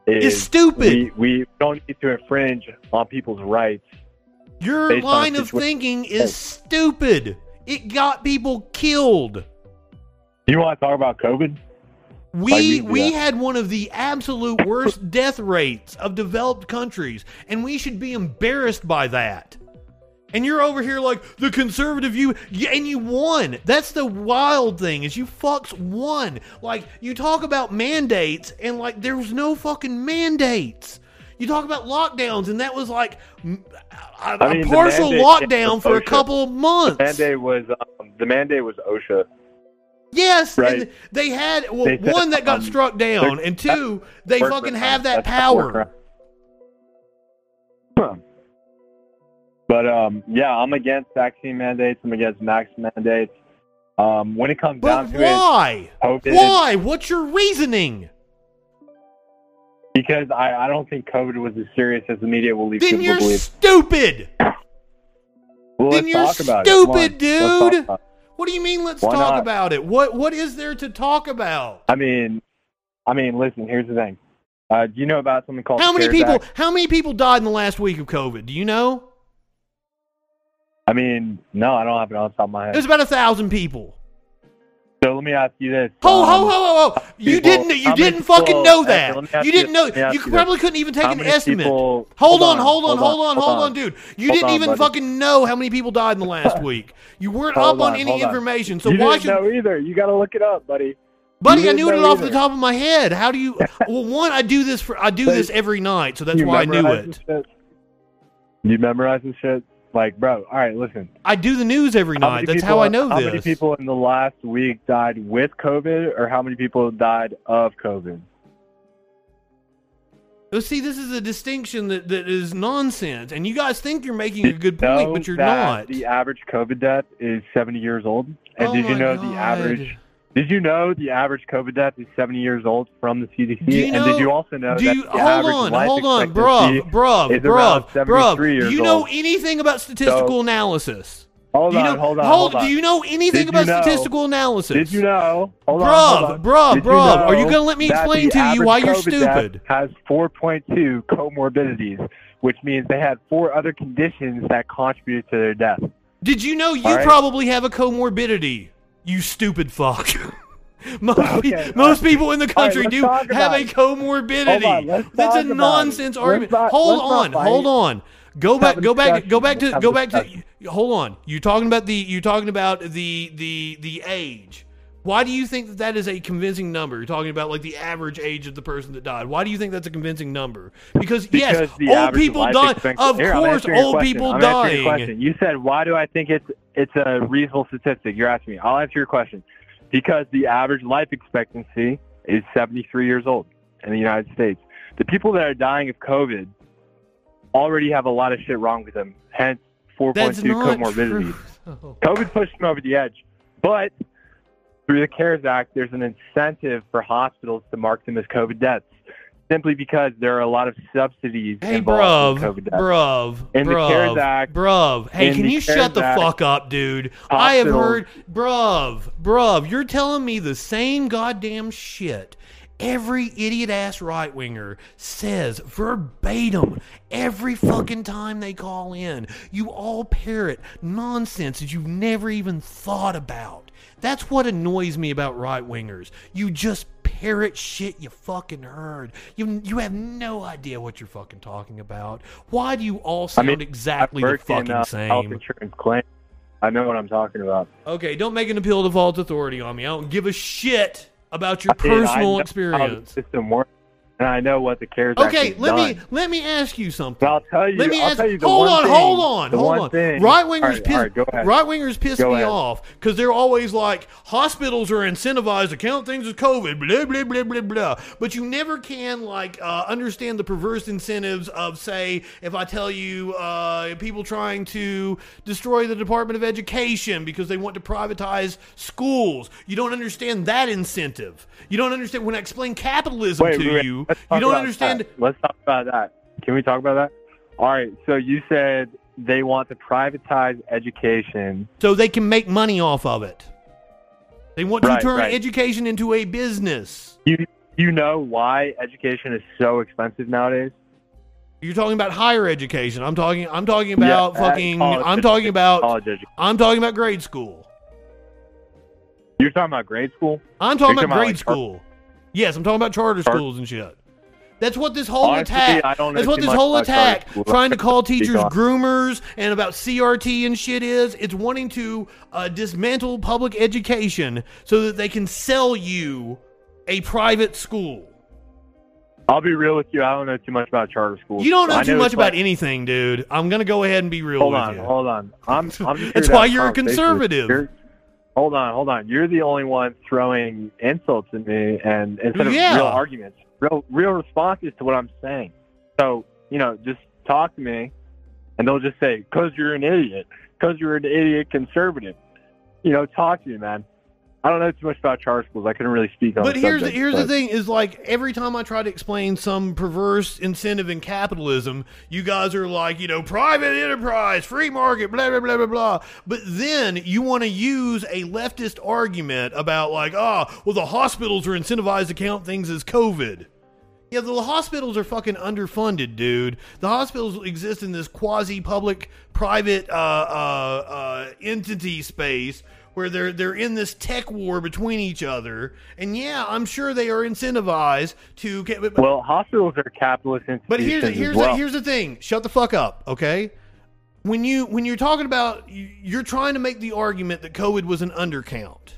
is stupid. We, we don't need to infringe on people's rights. Your line of thinking is stupid. It got people killed. You want to talk about COVID? We Like, we- we had one of the absolute worst death rates of developed countries, and we should be embarrassed by that. And you're over here like the conservative view, and you won. That's the wild thing is you fucks won. Like you talk about mandates, and like there was no fucking mandates. You talk about lockdowns, and that was like a, a I mean, the partial lockdown for a couple of months. The mandate was um, the mandate was OSHA. Yes, Right. and they had well, They said, one that got um, struck down, and two, they fucking have that power. But um, yeah, I'm against vaccine mandates. I'm against max mandates. Um, when it comes But down to why? it, COVID, Why? Why? What's your reasoning? Because I, I don't think COVID was as serious as the media will lead Then people you're to believe. stupid. Well, then you're talk about it. Come stupid, dude. What do you mean? Let's Why talk not? about it. What What is there to talk about? I mean, I mean, listen. Here's the thing. Uh, do you know about something called How many people? Act? How many people died in the last week of COVID? Do you know? I mean, no, I don't have it on the top of my It head. was about a thousand people. So let me ask you this. Ho um, ho ho ho ho! You people- didn't. You didn't fucking know that. You didn't know. let me ask You this. probably couldn't even take an estimate. people- hold, on, on, hold on, hold on, hold on, on. dude. You didn't on, even buddy. fucking know how many people died in the last week. You weren't up on, any information. So you why didn't should know either? You got to look it up, buddy. Buddy, I knew it off the top of my head. How do you? Well, one, I do this for I do this every night, so that's why I knew it. You memorize this shit? Like, bro, all right, listen. I do the news every night. That's people- how I know How this. many people in the last week died with COVID, or how many people died of COVID? Well, see, this is a distinction that, that is nonsense, and you guys think you're making a good Know point, but you're not. The average COVID death is 70 years old. And Oh did you know God. the average? Did you know the average COVID death is 70 years old from the CDC? Do you and know- did you also know do that you, the hold average on, life hold on, bruv, bruv, is bruv, 73 bruv. years Do you know old? anything about statistical So- analysis? Hold do you on, know, hold on, hold on. Do you know anything Did you about know- statistical analysis? Did you know? Hold on, bruv, hold on. bruv, Did you bruv. Are you gonna let me explain to you why you're COVID death stupid? Has 4.2 comorbidities, which means they had four other conditions that contributed to their death. Did you know you right. probably have a comorbidity? You stupid fuck. most pe- Okay, most all right. people in the country let's do have a comorbidity. On, That's a nonsense argument. Not- hold on, hold on. Go back. Go back. Go back to. Go back to. Hold on. You're talking about the? You're talking about the the the age? Why do you think that that is a convincing number? You're talking about like the average age of the person that died. Why do you think that's a convincing number? Because, yes, Because the old people die. Of Here, course, old question. people dying. You said, why do I think it's it's a reasonable statistic? You're asking me. I'll answer your question. Because the average life expectancy is 73 years old in the United States. The people that are dying of COVID already have a lot of shit wrong with them. Hence, 4.2 comorbidities. COVID pushed them over the edge. But through the CARES Act, there's an incentive for hospitals to mark them as COVID deaths, simply because there are a lot of subsidies Hey, involved bruv, in COVID bruv, In the bruv, CARES Act, bruv. Hey, can you CARES shut the Act, fuck up, dude? I have heard, bruv, bruv. You're telling me the same goddamn shit. Every idiot ass right winger says verbatim every fucking time they call in. You all parrot nonsense that you've never even thought about. That's what annoys me about right wingers. You just parrot shit you fucking heard. You you have no idea what you're fucking talking about. Why do you all I sound mean, exactly the worked in, fucking uh, Health same? insurance claim. I know what I'm talking about. Okay, don't make an appeal to false authority on me. I don't give a shit about your I I personal experience. system works, and I know what the CARES Okay, let me let me ask you something. But I'll tell you. Let me I'll ask. tell you the hold one on, thing- hold on, hold on. thing- Right wingers right, piss. right. Right wingers piss Go me ahead. off because they're always like hospitals are incentivized to count things as COVID. Blah blah blah blah blah. But you never can like uh, understand the perverse incentives of say if I tell you uh, people trying to destroy the Department of Education because they want to privatize schools. You don't understand that incentive. You don't understand when I explain capitalism Wait, to wait, you. You don't understand. that. Let's talk about that. Can we talk about that? All right. So you said they want to privatize education. so they can make money off of it. They want to Right, turn right. education into a business. You you know why education is so expensive nowadays? You're talking about higher education. I'm talking. I'm talking about Yeah, uh, fucking. I'm talking about. college education. I'm talking about grade school. You're talking about grade school? I'm talking about grade like, char- school. Yes, I'm talking about charter Char- schools and shit. That's what this whole Honestly, attack. Know That's what this whole attack, trying to call teachers groomers and about CRT and shit is. It's wanting to uh, dismantle public education so that they can sell you a private school. I'll be real with you. I don't know too much about charter schools. You don't know I too much about like- anything, dude. I'm gonna go ahead and be real Hold with on, you. hold on. I'm. I'm That's why you're a conservative. Hold on, hold on. You're the only one throwing insults at me, and instead of Yeah. real arguments, real real responses to what I'm saying. So you know, just talk to me, and they'll just say, "Cause you're an idiot. Cause you're an idiot conservative." You know, talk to me, man. I don't know too much about charter schools. I couldn't really speak on. But the here's the, subject, here's the thing: is like every time I try to explain some perverse incentive in capitalism, you guys are like, you know, private enterprise, free market, blah blah blah blah blah. But then you want to use a leftist argument about like, ah, well, the hospitals are incentivized to count things as COVID. Yeah, the hospitals are fucking underfunded, dude. The hospitals exist in this quasi-public, private uh, uh, uh, entity space where they're they're in this tech war between each other. And yeah, I'm sure they are incentivized to. Get, but, Well, hospitals are capitalist institutions but here's here's well. the, here's the thing. Shut the fuck up, okay? When you when you're talking about you- you're trying to make the argument that COVID was an undercount.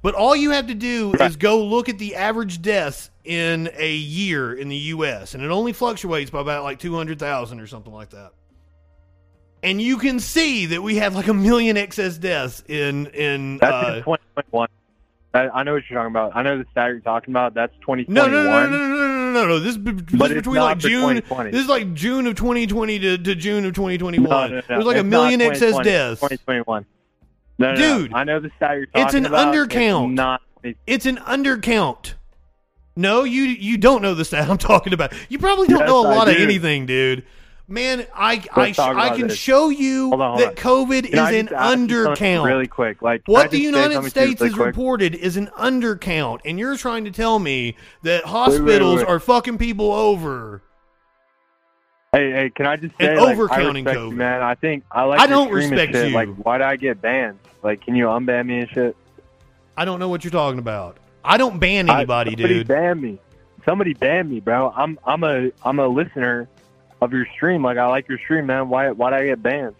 But all you have to do is go look at the average deaths in a year in the U.S. and it only fluctuates by about like two hundred thousand or something like that and you can see that we have like a million excess deaths in in. That's uh, in 2021. I, know what you're talking about. I know the stat you're talking about. That's 2021. No, no, no, no, no, no, no, no. This, this between like June. This is like June of 2020 to, to June of 2021. No, no, no. There's like it's a million excess deaths. 2021. No, no, Dude, I know the stat you're talking about. It's an about. undercount. It's not. It's an undercount. No, you you don't know the stat I'm talking about. You probably don't yes, know a lot do. of anything, dude. Man, I I, Let's I can this. show you Hold on, hold that. COVID is an just ask you something undercount. Really quick, like What the United something to you States really has quick? reported is an undercount, and you're trying to tell me that hospitals wait. are fucking people over. Hey, hey, can I just say, And like, overcounting I respect COVID. you, man. I think I like. I don't respect shit. you. Like, why do I get banned? Like, can you unban me and shit? I don't know what you're talking about. I don't ban I- anybody, somebody dude. Ban me. Somebody ban me, bro. I'm I'm a I'm a listener of your stream. Like I like your stream, man. Why why did I get banned?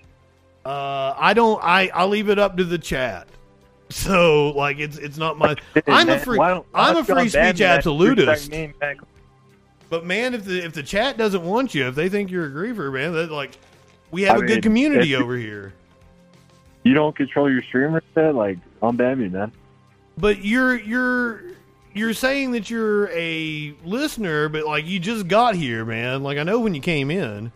Uh, I don't. I I leave it up to the chat. So like it's it's not my. I'm a free. why don't- why I'm a free speech me, man? You're absolutist. saying me, man. But man, if the if the chat doesn't want you, if they think you're a griefer, man, that like we have I a mean, good community over here. You don't control your streamer. Like unban me, man. But you're you're you're saying that you're a listener, but like you just got here, man. Like I know when you came in.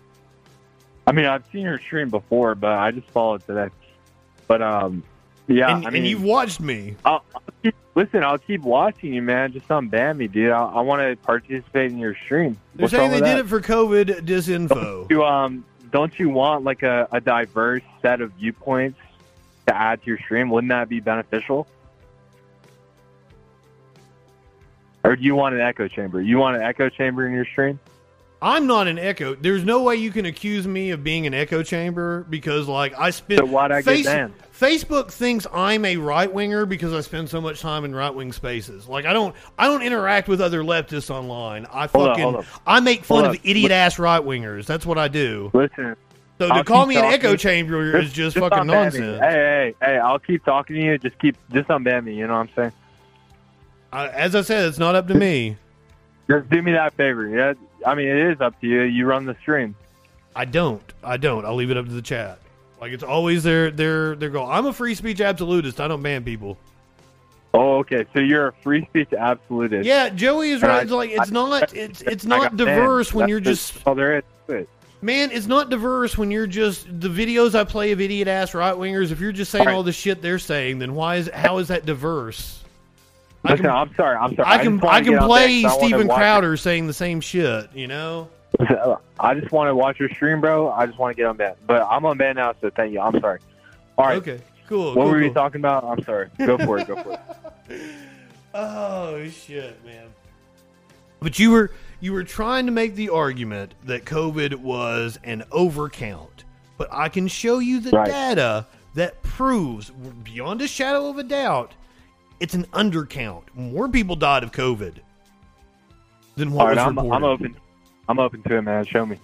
I mean, I've seen your stream before, but I just followed today. But um, yeah, and, I mean, and you've watched me. I'll, I'll keep, listen, I'll keep watching you, man. Just unban me, dude. I, I want to participate in your stream. They're What's saying they did it for COVID disinfo. You um, don't you want like a, a diverse set of viewpoints to add to your stream? Wouldn't that be beneficial? Or do you want an echo chamber? You want an echo chamber in your stream? I'm not an echo. There's no way you can accuse me of being an echo chamber because, like, I spend. So why'd I get banned? Facebook thinks I'm a right winger because I spend so much time in right wing spaces. Like, I don't, I don't interact with other leftists online. I Hold fucking, up. I make fun Hold of idiot ass right wingers. That's what I do. Listen. So to I'll call me an talking. echo chamber is just, fucking nonsense. Hey, hey, hey! I'll keep talking to you. Just keep, just unban me. You know what I'm saying? I, as I said, it's not up to me. Just do me that favor. Yeah, I mean, it is up to you. You run the stream. I don't. I don't. I'll leave it up to the chat. Like it's always their their their goal. I'm a free speech absolutist. I don't ban people. Oh, okay. So you're a free speech absolutist. Yeah, Joey is right. I- It's like it's I- not it's it's not got banned. diverse when That's you're just- just all there is it. man. It's not diverse when you're just the videos I play of idiot ass right wingers. If you're just saying Right. all the shit they're saying, then why is how is that diverse? I Listen, can- I'm sorry. I'm sorry. I can I can play 'cause I wanna Steven watch Crowder saying the same shit. You know. I just want to watch your stream, bro. I just want to get on banned, but I'm on ban now, so thank you. I'm sorry. All right. Okay. Cool. What cool, were you talking about? I'm sorry. Go for it. Go for it. Oh shit, man. But you were you were trying to make the argument that COVID was an overcount. But I can show you the Right. data that proves beyond a shadow of a doubt it's an undercount. More people died of COVID than what All right, was I'm, reported. I'm open. I'm open to it, man. Show me.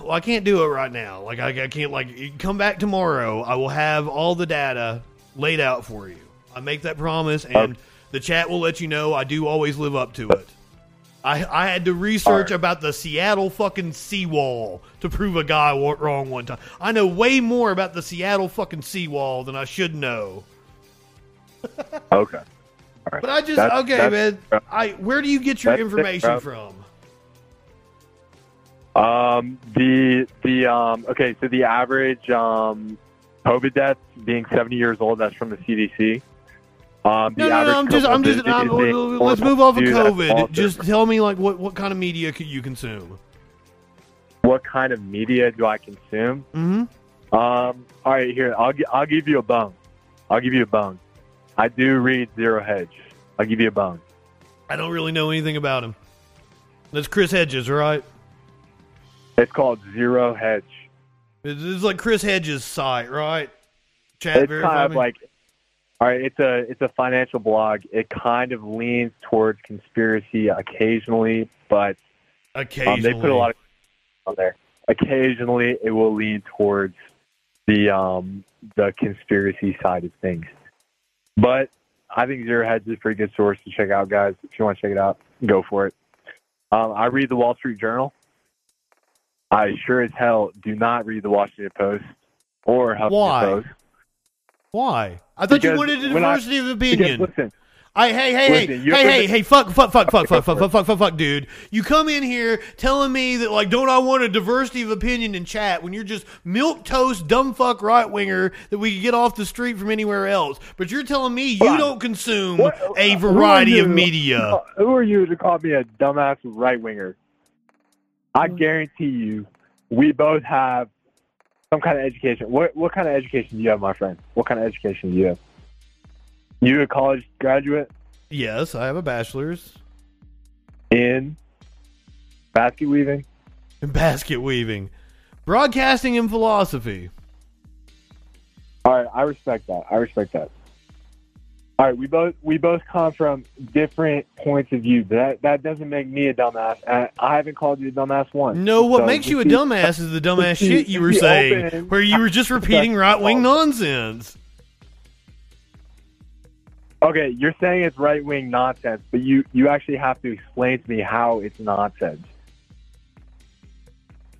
Well, I can't do it right now. Like I, I can't like come back tomorrow. I will have all the data laid out for you. I make that promise, and the chat will let you know. I do always live up to it. I I had to research about the Seattle fucking seawall to prove a guy wrong one time. I know way more about the Seattle fucking seawall than I should know. Okay. Right. But I just That's- okay, that's- man. I where do you get your That's it, information bro. from? Um, the the um, okay, so the average um, COVID deaths being 70 years old. That's from the CDC. Um, the No, no, no. I'm just, I'm just. I'm, let's move off of COVID. Just tell me like what what kind of media could you consume? what kind of media do I consume? Mm-hmm. Um, all right, here I'll I'll give you a bone. I'll give you a bone. I do read Zero Hedge. I'll give you a bone. I don't really know anything about him. That's Chris Hedges, right? It's called Zero Hedge. It's, it's like Chris Hedges' site, right? Chat it's kind of me? like all right it's a it's a financial blog it kind of leans towards conspiracy occasionally but occasionally um, they put a lot of on there occasionally it will lean towards the um the conspiracy side of things but i think Zero Hedge is a pretty good source to check out guys if you want to check it out go for it um, i read the wall street journal i sure as hell do not read the washington post or huffington Why? post Why? I thought you wanted a when I- diversity of because opinion. listen, I hey hey Listen, hey hey hey hey fuck fuck fuck fuck fuck fuck fuck fuck fuck fuck dude. You come in here telling me that like don't I want a diversity of opinion in chat when you're just milk toast dumb fuck right winger that we can get off the street from anywhere else. But you're telling me you don't consume a Who are variety of you- media. Who are you to call me a dumbass right winger? I guarantee you, we both have some kind of education. What what kind of education do you have, my friend? What kind of education do you have? You a college graduate Yes, I have a bachelor's in basket weaving? in basket weaving, broadcasting and philosophy. All right, I respect that. I respect that. All right, we both we both come from different points of view. That that doesn't make me a dumbass. I, I haven't called you a dumbass once. No, what So makes you a just be- dumbass is the dumbass shit you were saying, where you were just repeating right wing nonsense. Okay, you're saying it's right wing nonsense, but you you actually have to explain to me how it's nonsense.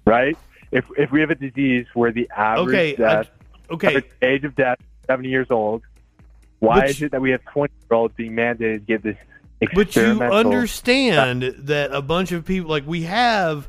Right? If if we have a disease where the average Okay, I- death, okay. average age of death, seventy years old, why is it that we have twenty year olds being mandated to get this But you understand that a bunch of people, like we have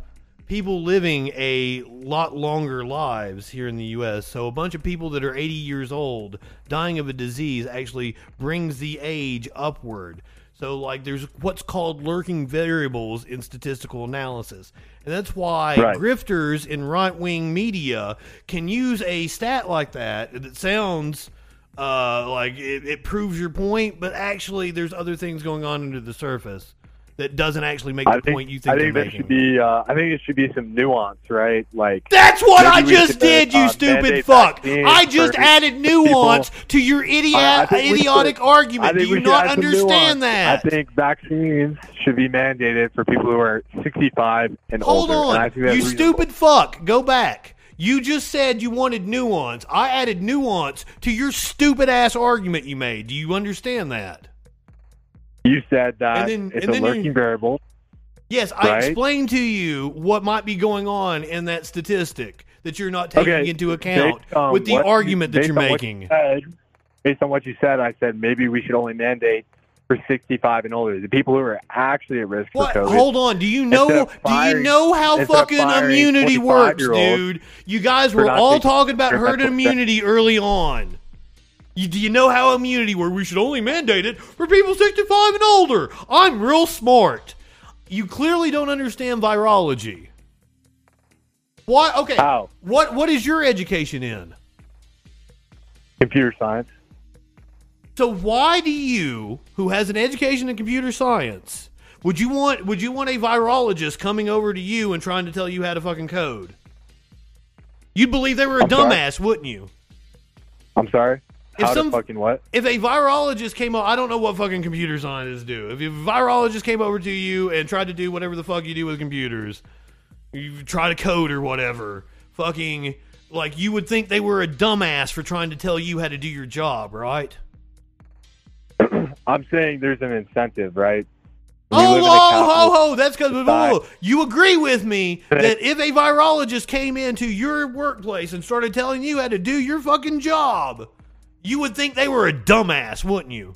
people living a lot longer lives here in the U.S. So a bunch of people that are 80 years old dying of a disease actually brings the age upward. So like there's what's called lurking variables in statistical analysis. And that's why Right. grifters in right-wing media can use a stat like that that sounds uh, like it, it proves your point, but actually there's other things going on under the surface that doesn't actually make the think, point you think I think there making. should be. Uh, I think there should be some nuance, right? Like That's what I just did, you uh, stupid fuck. I just added nuance people. to your idiot, I- I we idiotic should- argument. I Do you not understand that? I think vaccines should be mandated for people who are 65 and Hold older. and I on. You reasonable. stupid fuck. Go back. You just said you wanted nuance. I added nuance to your stupid ass argument you made. Do you understand that? You said that then- it's a you- lurking variable. Yes, I explained to you what might be going on in that statistic that you're not taking Okay, into account based with the what you- argument that you're what you making. said- based on what you said, I said maybe we should only mandate for 65 and older, the people who are actually at risk What? for COVID. Hold on. Do you know? of do you know how fucking immunity works, dude? You guys were all talking about herd immunity early on. You, do you know how immunity works? We should only mandate it for people 65 and older. I'm real smart. You clearly don't understand virology. What? Okay. How? What? What is your education in? Computer science. So why do you, who has an education in computer science, would you want would you want a virologist coming over to you and trying to tell you how to fucking code? You'd believe they were a I'm sorry? dumbass, wouldn't you? I'm sorry. If How some- fucking what? If a virologist came over, I don't know what fucking computer scientists do. If a virologist came over to you and tried to do whatever the fuck you do with computers, you try to code or whatever, fucking like you would think they were a dumbass for trying to tell you how to do your job, right? I'm saying there's an incentive, right? We Oh, live in a ho, ho, ho! That's because oh, you agree with me that if a virologist came into your workplace and started telling you how to do your fucking job, you would think they were a dumbass, wouldn't you?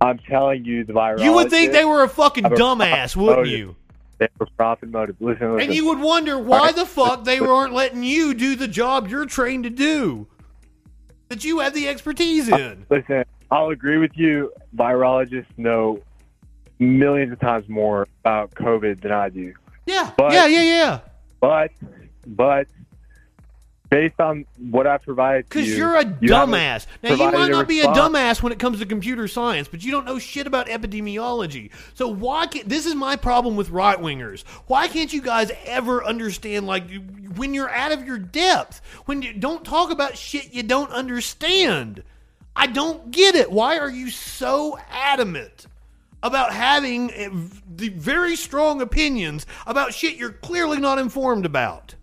I'm telling you, the virus. You would think they were a fucking dumbass, wouldn't you? They a profit motive. Listen, listen. And you would wonder why the fuck they weren't letting you do the job you're trained to do, that you have the expertise uh, in. Listen, I'll agree with you. Virologists know millions of times more about COVID than I do. Yeah, But- yeah, yeah, yeah. But, but, based on what I've provided Because you, you're a you dumbass. Now, you might not be a dumbass when it comes to computer science, but you don't know shit about epidemiology. So why can't this is my problem with right wingers? Why can't you guys ever understand like when you're out of your depth? When you don't talk about shit you don't understand? I don't get it. Why are you so adamant about having eh, the very strong opinions about shit you're clearly not informed about?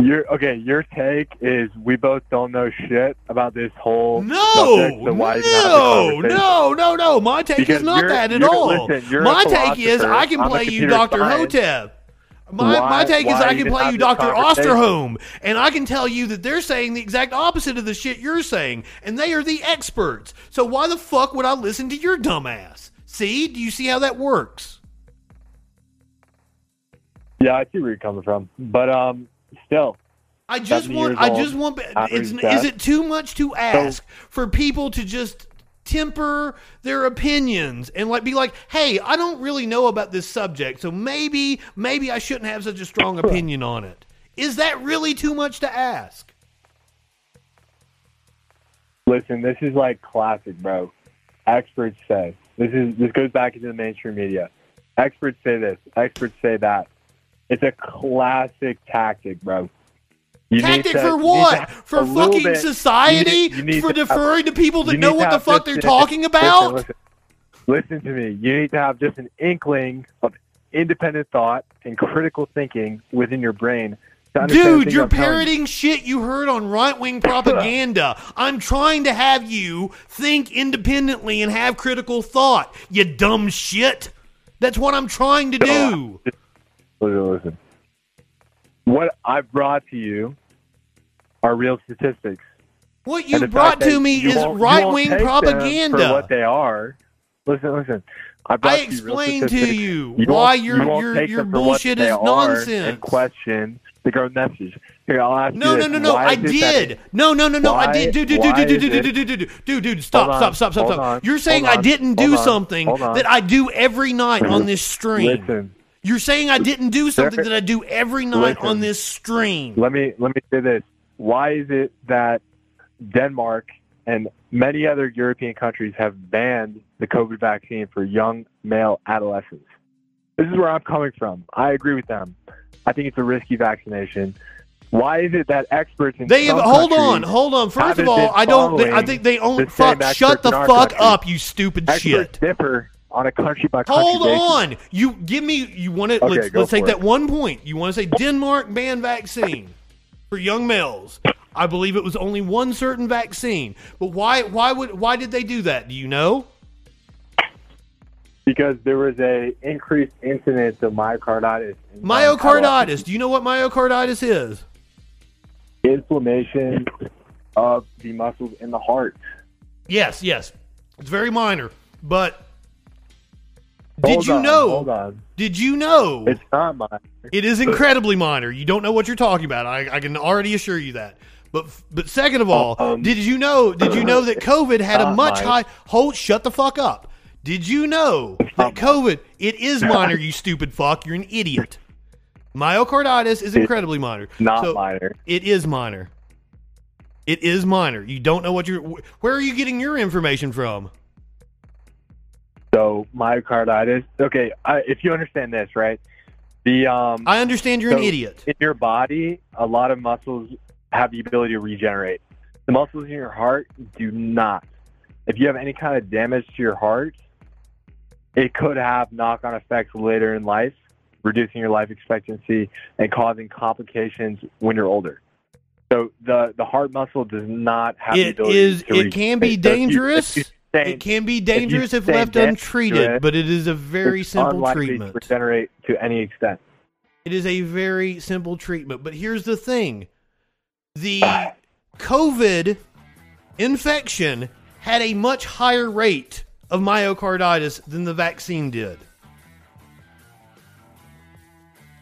Your okay, your take is we both don't know shit about this whole No, subject, so why even have the no, no, no, no. My take Because is not that at all. listen, my take is. I can play you Dr. Hotez. My, Why- my take is I can play you Dr. Osterholm, and I can tell you that they're saying the exact opposite of the shit you're saying, and they are the experts. So why the fuck would I listen to your dumbass? See? Do you see how that works? Yeah, I see where you're coming from, but um, still, I just want. I old, just want. It's, is it too much to ask for people to just temper their opinions and like be like, "Hey, I don't really know about this subject, so maybe, maybe I shouldn't have such a strong opinion on it." Is that really too much to ask? Listen, this is like classic, bro. Experts say this is this goes back into the mainstream media. Experts say this. Experts say that. It's a classic tactic, bro. You Tactic to- for you need to what? For fucking bit- society? you need- you need for to have- deferring to people that know what the fuck just they're talking about? Listen, listen to me. You need to have just an inkling of independent thought and critical thinking within your brain. to understand the Dude, you're I'm you. parroting shit you heard on right wing propaganda. I'm trying to have you think independently and have critical thought, you dumb shit. That's what I'm trying to do. Listen, listen. What I brought to you are real statistics. What you brought to me is right wing propaganda. For what they are. Listen, listen. I, I you explained to statistics. you why your- your- your them for what bullshit is nonsense. And question the government message. Here, I'll ask No, you no, this. no, no. I did. No, no, no, no. I did. Dude, dude, dude, dude, is dude, dude, dude, dude, dude, dude. Stop, stop, stop, stop, stop. You're saying I didn't do something that I do every night on this stream. Listen. You're saying I didn't do something There- that I do every night Listen. on this stream. Let me let me say this. Why is it that Denmark and many other European countries have banned the COVID vaccine for young male adolescents? This is where I'm coming from. I agree with them. I think it's a risky vaccination. Why is it that experts in They have, hold on, hold on. First of all, I don't. They, I think they only fuck. Shut the fuck country? up, you stupid Experts shit. differ on a country by country Hold basis. on. You give me. You want to? Okay, let's let's take for that one point. You want to say Denmark banned vaccine for young males? I believe it was only one certain vaccine. But why? Why would? Why did they do that? Do you know? Because there was a increased incidence of myocarditis. in Myocarditis. Do you know what myocarditis is? inflammation of the muscles in the heart. Yes, yes. It's very minor, but did you on, know? Hold on. Did you know? It's not mine. It is incredibly minor. You don't know what you're talking about. I, I can already assure you that. But but second of all, Um, did you know? Did you know that COVID had a much minor. high? Hold, shut the fuck up. Did you know that COVID? It is minor. You stupid fuck. You're an idiot. Myocarditis is incredibly minor. Not So, minor. It is minor. It is minor. You don't know what you're. Where are you getting your information from? So myocarditis. Okay, I, if you understand this, right? The um. I understand you're an idiot. In your body, a lot of muscles have the ability to regenerate. The muscles in your heart do not. If you have any kind of damage to your heart, it could have knock-on effects later in life, reducing your life expectancy and causing complications when you're older. So the the heart muscle does not have the It ability is. to It can be regenerate. So if you- dangerous. if you It can be dangerous if sustain left untreated, it, but it is a very simple treatment. to regenerate to any extent. It is a very simple treatment. But here's the thing the COVID infection had a much higher rate of myocarditis than the vaccine did.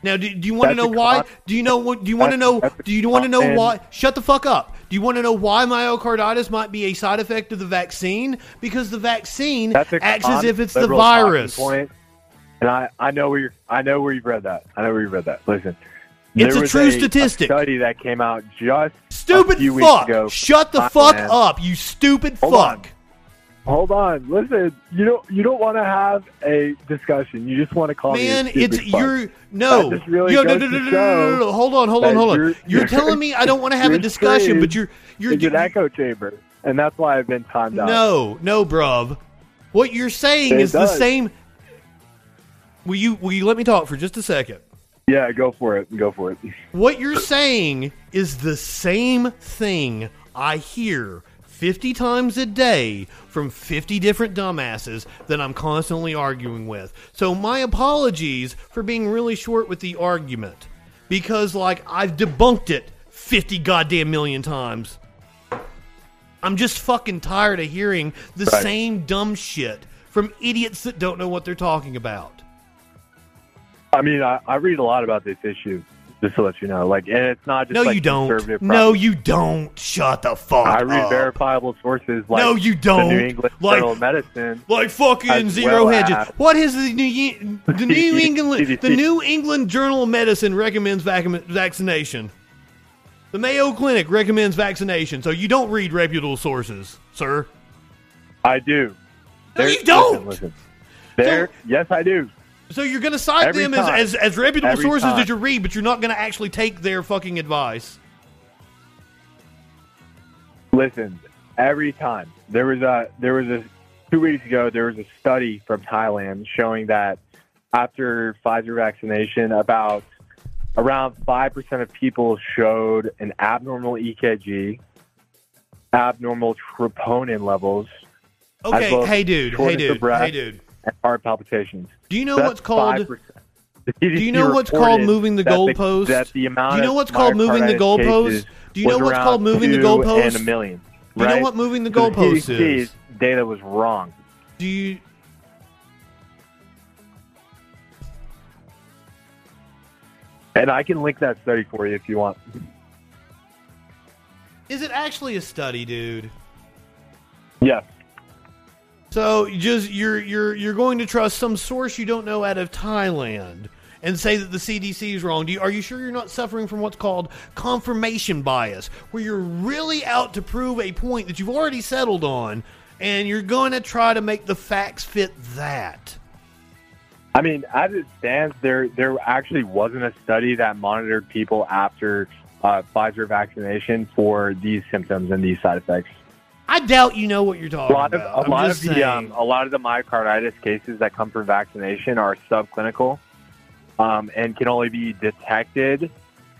Now, do, do you want to know why? Do you know what? Do you want to know? Do you want to know why? Shut the fuck up. Do you want to know why myocarditis might be a side effect of the vaccine? Because the vaccine a acts as if it's the virus. Point. And I, I know where you're, I know where you've read that. I know where you've read that. Listen, It's a true statistic. A study that came out just Stupid a few weeks fuck! ago. Shut the fuck up, you stupid Hold fuck! on. Hold on, listen. You don't you don't want to have a discussion. You just want to call Man, me. it's fuck. you're no. Really Yo, no, no, no, no, no, no, no. Hold on, hold on, hold on. you're- You're, telling me I don't want to have a discussion, but you're you're is an echo chamber, and that's why I've been timed out. no, no, bruv. What you're saying It is the same. Will you will you let me talk for just a second? Yeah, go for it. Go for it. What you're saying is the same thing I hear 50 times a day from 50 different dumbasses that I'm constantly arguing with. So, my apologies for being really short with the argument because, like, I've debunked it 50 goddamn million times. I'm just fucking tired of hearing the Right. same dumb shit from idiots that don't know what they're talking about. I mean, I, I read a lot about this issue, just to let you know. Like, and it's not just No, like you don't. conservative No, you don't. Shut the fuck I read up. verifiable sources like No, you don't. The New England Like- Journal of Medicine. Like fucking zero well hedges. as- What is the New the New England the New England Journal of Medicine recommends vac- vaccination. The Mayo Clinic recommends vaccination. So you don't read reputable sources, sir. I do. No, There- you don't. Listen, listen. There, yes, I do. So you're going to cite Every them as, as as reputable Every sources time. that you read, but you're not going to actually take their fucking advice. Listen, every time there was a there was a two weeks ago there was a study from Thailand showing that after Pfizer vaccination, about around five percent of people showed an abnormal EKG, abnormal troponin levels. Okay, well hey, dude, hey, dude, hey, dude. And heart palpitations. Do you know That's what's called? 5%. Do you know what's called moving the goalpost? that the amount Do you know what's called moving the goalpost? Do you know what's called moving the goalpost? And a million. Do you know what moving the So goalpost CDC's is? data was wrong. Do you? And I can link that study for you if you want. Is it actually a study, dude? Yes. So just you're you're you're going to trust some source you don't know out of Thailand and say that the CDC is wrong. You, are you sure you're not suffering from what's called confirmation bias, where you're really out to prove a point that you've already settled on, and you're going to try to make the facts fit that? I mean, as it stands, there there actually wasn't a study that monitored people after uh, Pfizer vaccination for these symptoms and these side effects. I doubt you know what you're A talking lot of about. a I'm lot of the um, a lot of the myocarditis cases that come from vaccination are subclinical um, and can only be detected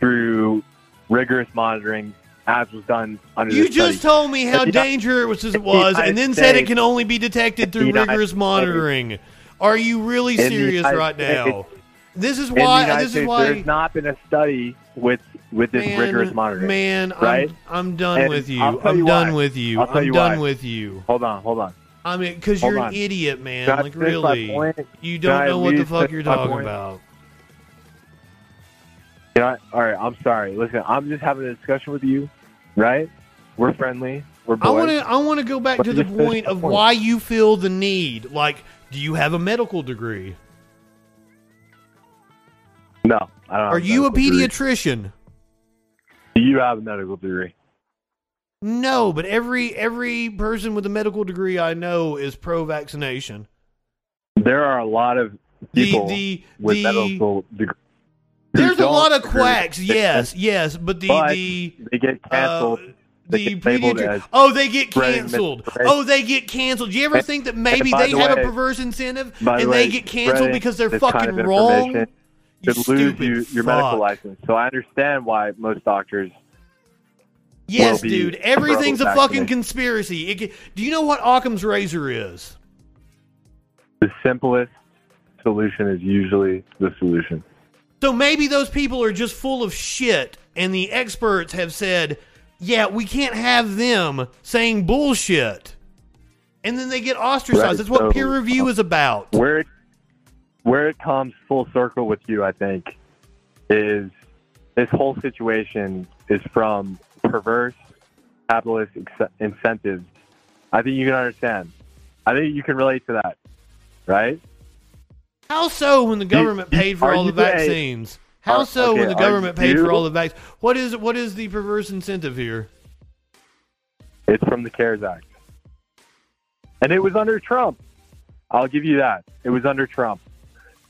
through rigorous monitoring, as was done under. You the just study. told me how dangerous it the was, and United then said it can only be detected the through rigorous States- monitoring. Are you really serious right now? This is why. This is States, why. there's not been a study with with this Man, rigorous monitoring. man, I'm- right? I'm done And with you. I'm you done why. with you. I'm you done why. with you. Hold on, hold on. I mean, because you're on. an idiot, man. Can like really, you don't know what the fuck you're talking point? about. I, all right, I'm sorry. Listen, I'm just having a discussion with you, right? We're friendly. We're boys. I want to. I want to go back Let to the point of point. why you feel the need. Like, do you have a medical degree? No, I don't. Are you a pediatrician? degree. Do you have a medical degree? No, but every every person with a medical degree I know is pro-vaccination. There are a lot of people the- with the- medical degrees. There's a lot of quacks. Yes, yes, but the But the they get canceled. uh, the get labeled oh they get canceled. Oh they get canceled. Do you ever think that maybe they the have way- a perverse incentive By the and way, they get canceled because they're fucking kind of wrong? Information You could lose you your fuck. medical license. So I understand why most doctors. Yes, dude. Everything's a fucking conspiracy. It, do you know what Occam's razor is? The simplest solution is usually the solution. So maybe those people are just full of shit, and the experts have said, yeah, we can't have them saying bullshit. And then they get ostracized. Right, That's what so- peer review uh, is about. Where where it comes full circle with you, I think, is this whole situation is from perverse capitalist ex- incentives. I think you can understand. I think you can relate to that, right? How so when the government you- paid for all the you a- vaccines? How so okay, when the government paid for all the vaccines? What is what is the perverse incentive here? It's from the CARES Act. And it was under Trump. I'll give you that. It was under Trump.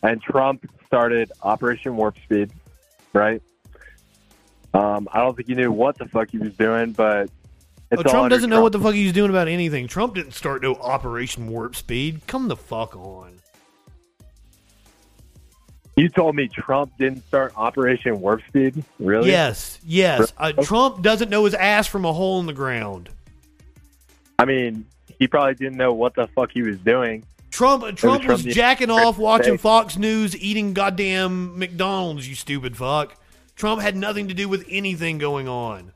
And Trump started Operation Warp Speed, right? Um, I don't think he knew what the fuck he was doing, but Oh, Trump doesn't know what the fuck he's doing about anything. Trump didn't start no Operation Warp Speed. Come the fuck on. You told me Trump didn't start Operation Warp Speed? Really? Yes, yes. Uh, Trump doesn't know his ass from a hole in the ground. I mean, he probably didn't know what the fuck he was doing. Trump Trump from was the jacking off watching. Fox News, eating goddamn McDonald's. You stupid fuck. Trump had nothing to do with anything going on.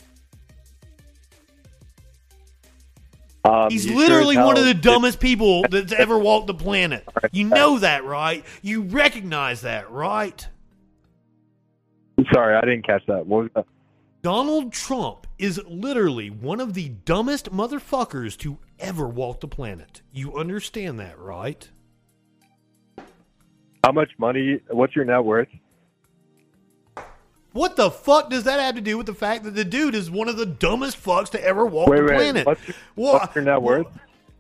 Um, He's literally sure one of the dumbest people that's ever walked the planet. You know that, right? You recognize that, right? did- Sorry, I didn't catch that. What was that? Donald Trump is literally one of the dumbest motherfuckers to ever walk the planet. You understand that, right? How much money? What's your net worth? What the fuck does that have to do with the fact that the dude is one of the dumbest fucks to ever walk Wait, the wait. planet? What's your, Well, what's your net worth?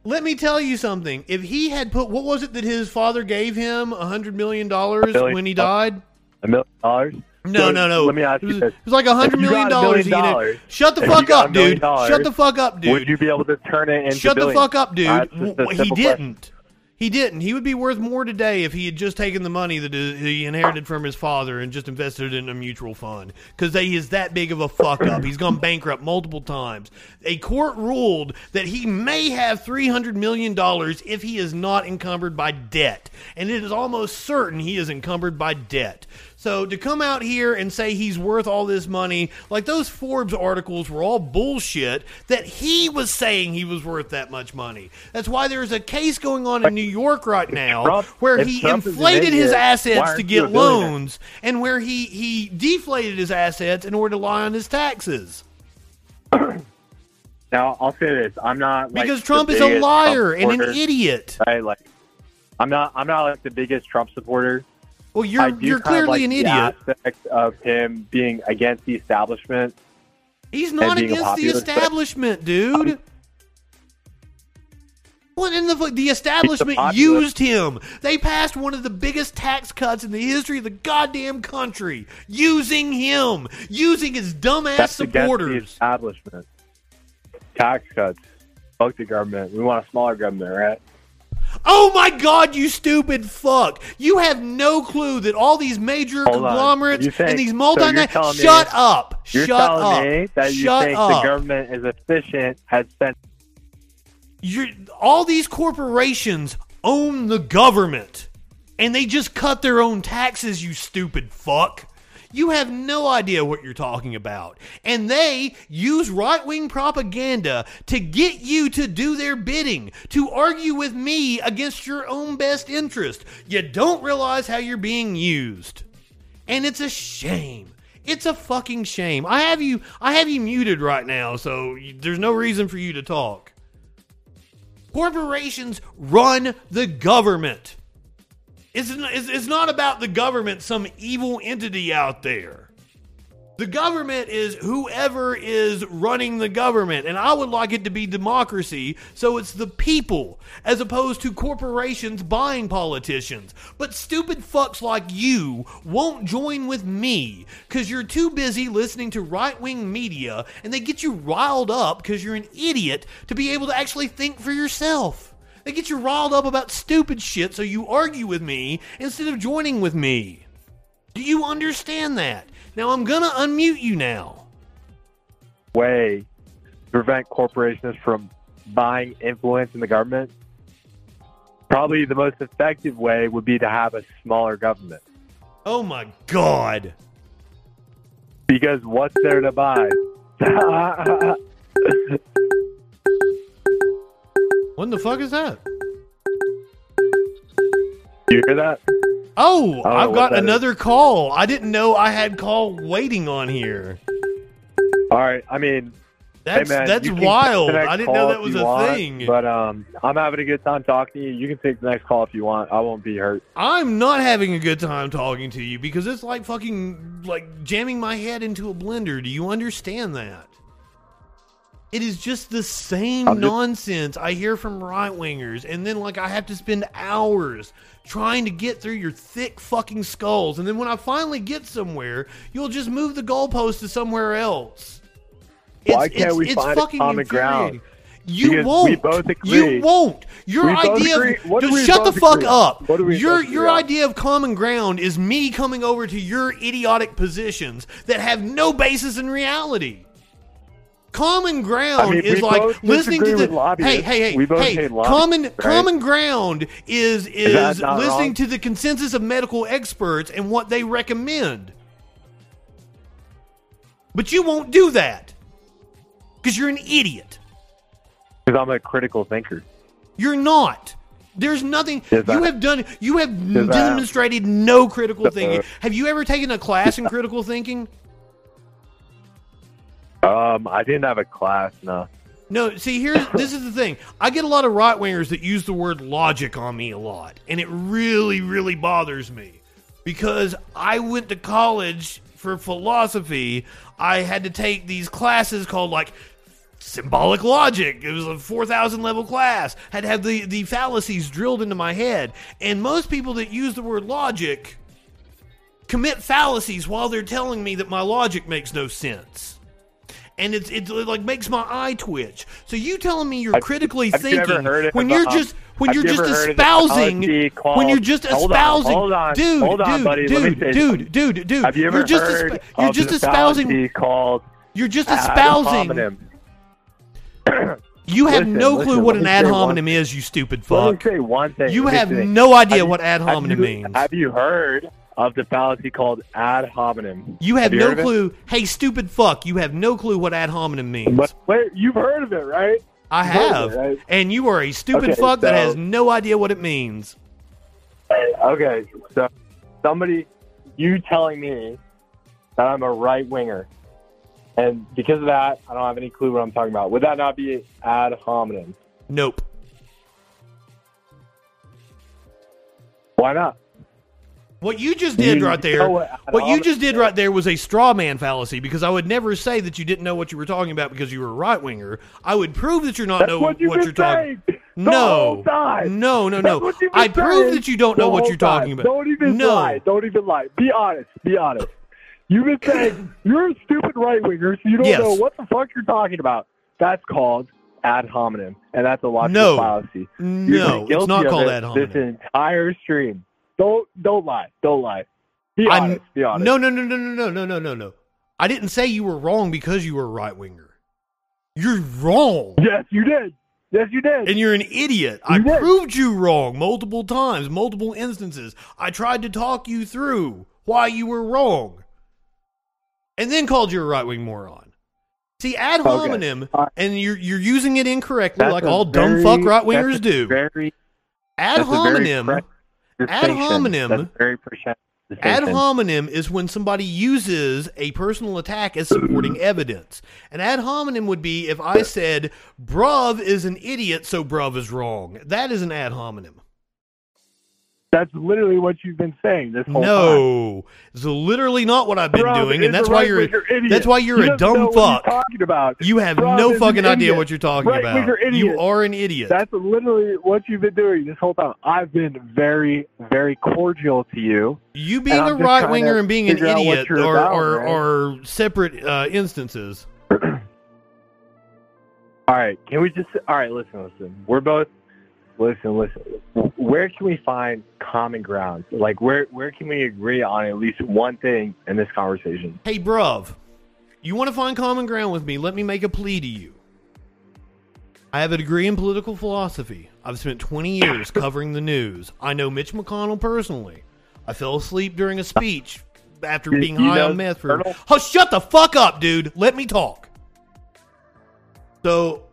Let me tell you something. If he had put, what was it that his father gave him? A hundred million dollars when he died. A million dollars? No, So, no, no. Let me ask It you was, this: it was like a hundred million dollars. Shut the fuck up, dude. dollars, Shut the fuck up, dude. Would you be able to turn it into Shut the billions? fuck up, dude. That's just a W- he didn't. question. He didn't. He would be worth more today if he had just taken the money that he inherited from his father and just invested it in a mutual fund. Because he is that big of a fuck up. He's gone bankrupt multiple times. A court ruled that he may have three hundred million dollars if he is not encumbered by debt, and it is almost certain he is encumbered by debt. So to come out here and say he's worth all this money, like those Forbes articles were all bullshit that he was saying he was worth that much money. That's why there's a case going on in New York right now Trump- where he Trump inflated his assets to get loans and where he he deflated his assets in order to lie on his taxes. Now I'll say this: I'm not like, Because Trump is a liar and an idiot. Right? Like, I'm not. I'm not like the biggest Trump supporter. Well, you're you're clearly like an the idiot. Aspect of him being against the establishment. He's not against the establishment, dude. What in the? The establishment used him. They passed one of the biggest tax cuts in the history of the goddamn country, using him, using his dumbass That's against the establishment. Tax cuts. Fuck the government. We want a smaller government, right? Oh my god, you stupid fuck! You have no clue that all these major Hold conglomerates and these so multinational. you're telling me- Shut up! You're Shut telling up! me that you Shut think up! the government is efficient, has spent you're, all these corporations own the government and they just cut their own taxes you stupid fuck you have no idea what you're talking about. And they use right-wing propaganda to get you to do their bidding to argue with me against your own best interest. You don't realize how you're being used. And it's a shame. It's a fucking shame. I have you i have you muted right now so there's no reason for you to talk. Corporations run the government. It's, it's not about the government, some evil entity out there. The government is whoever is running the government, and I would like it to be democracy, so it's the people, as opposed to corporations buying politicians. But stupid fucks like you won't join with me because you're too busy listening to right wing media, and they get you riled up because you're an idiot to be able to actually think for yourself. They get you riled up about stupid shit, so you argue with me instead of joining with me. Do you understand that? Now I'm gonna unmute you now. way to prevent corporations from buying influence in the government. Probably the most effective way would be to have a smaller government. Oh my god. Because what's there to buy? What in the fuck is that? you hear that? Oh, I don't know I've got that is. another call. I didn't know I had call waiting on here. All right. I mean, That's hey man, that's wild. I didn't know that was a want, thing. But um, I'm having a good time talking to you. You can take the next call if you want. I won't be hurt. I'm not having a good time talking to you because it's like fucking like jamming my head into a blender. Do you understand that? It is just the same just- nonsense I hear from right wingers, and then like I have to spend hours trying to get through your thick fucking skulls, and then when I finally get somewhere, you'll just move the goalpost to somewhere else. Why It's- can't it's- we it's find fucking common ground? You Because won't. we both agree. You won't. Your We idea of we shut the fuck agree up. Your your idea of common ground is me coming over to your idiotic positions that have no basis in reality. Common ground I mean, is like listening to the hey hey hey hey common right? common ground is is, not listening wrong? to the consensus of medical experts and what they recommend. But you won't do that because you're an idiot. Because I'm a critical thinker. You're not. There's nothing Yes, I- you have done. You have Yes, demonstrated no critical thinking. Have you ever taken a class in critical thinking? Um, I didn't have a class. No. No, see here's this is the thing. I get a lot of right wingers that use the word logic on me a lot, and it really, really bothers me because I went to college for philosophy. I had to take these classes called like symbolic logic. It was a four thousand level class. Had to have the the fallacies drilled into my head, and most people that use the word logic commit fallacies while they're telling me that my logic makes no sense. And it's, it's it like makes my eye twitch. So you telling me you're Have- critically have thinking when you're just when have you're just ever heard of the espousing called- when you're just espousing hold on, dude hold on, dude buddy, let me dude dude dude dude. You you're just esp- you're just espousing called you're just espousing you have Listen, no listen, clue what an ad say one- hominem is you stupid Let fuck. me say one thing. you have no idea Have what ad hominem you- means. Have you heard of the fallacy called ad hominem? You have, you no heard of it? clue. Hey, stupid fuck! You have no clue what ad hominem means. But wait, you've heard of it, right? I You've have, it, right? and you are a stupid Okay, fuck that has no idea what it means. Okay, so somebody, you telling me that I'm a right winger, and because of that, I don't have any clue what I'm talking about. Would that not be ad hominem? Nope. Why not? What you just did You right there, what what, you just did right there was a straw man fallacy because I would never say that you didn't know what you were talking about because you were a right winger. I would prove that you're not know what you've you're talking. No, no, no, no. what I prove that you don't know what you're talking about. Don't even no. lie. Don't even lie. Be honest. Be honest. You've been saying you're a stupid right winger, so you don't Yes. know what the fuck you're talking about. That's called ad hominem, and that's a logical No. fallacy. You've No, it's not called it ad hominem. This entire stream. Don't don't lie. Don't lie. Be I'm- honest. Be honest. No, no, no, no, no, no, no, no, no, no. I didn't say you were wrong because you were a right winger. You're wrong. Yes, you did. Yes, you did. And you're an idiot. I proved you wrong multiple times, multiple instances. I tried to talk you through why you were wrong. And then called you a right wing moron. See, ad Okay. hominem, and you're you're using it incorrectly, That's like all dumb fuck right wingers do. Very ad very hominem, ad hominem, That's very precise Ad hominem is when somebody uses a personal attack as supporting evidence. An ad hominem would be if I said, bruv is an idiot, so bruv is wrong. That is an ad hominem. That's literally what you've been saying this whole time. No, it's literally not what I've been Bruv doing, and that's why right you're that's why you're He a doesn't know dumb fuck. talking about. You have Bruv no fucking idea idiot. what you're talking Right about. You are an idiot. That's literally what you've been doing this whole time. I've been very, very cordial to you. You being a right winger and being an figure out what idiot you're are, about, are, are separate uh, instances. All right, can we just? All right, listen, listen. We're both. Listen, listen. Where can we find common ground? Like, where where can we agree on at least one thing in this conversation? Hey, bruv, you want to find common ground with me? Let me make a plea to you. I have a degree in political philosophy. I've spent 20 years covering the news. I know Mitch McConnell personally. I fell asleep during a speech after being you high on meth for. Oh, shut the fuck up, dude. Let me talk. So,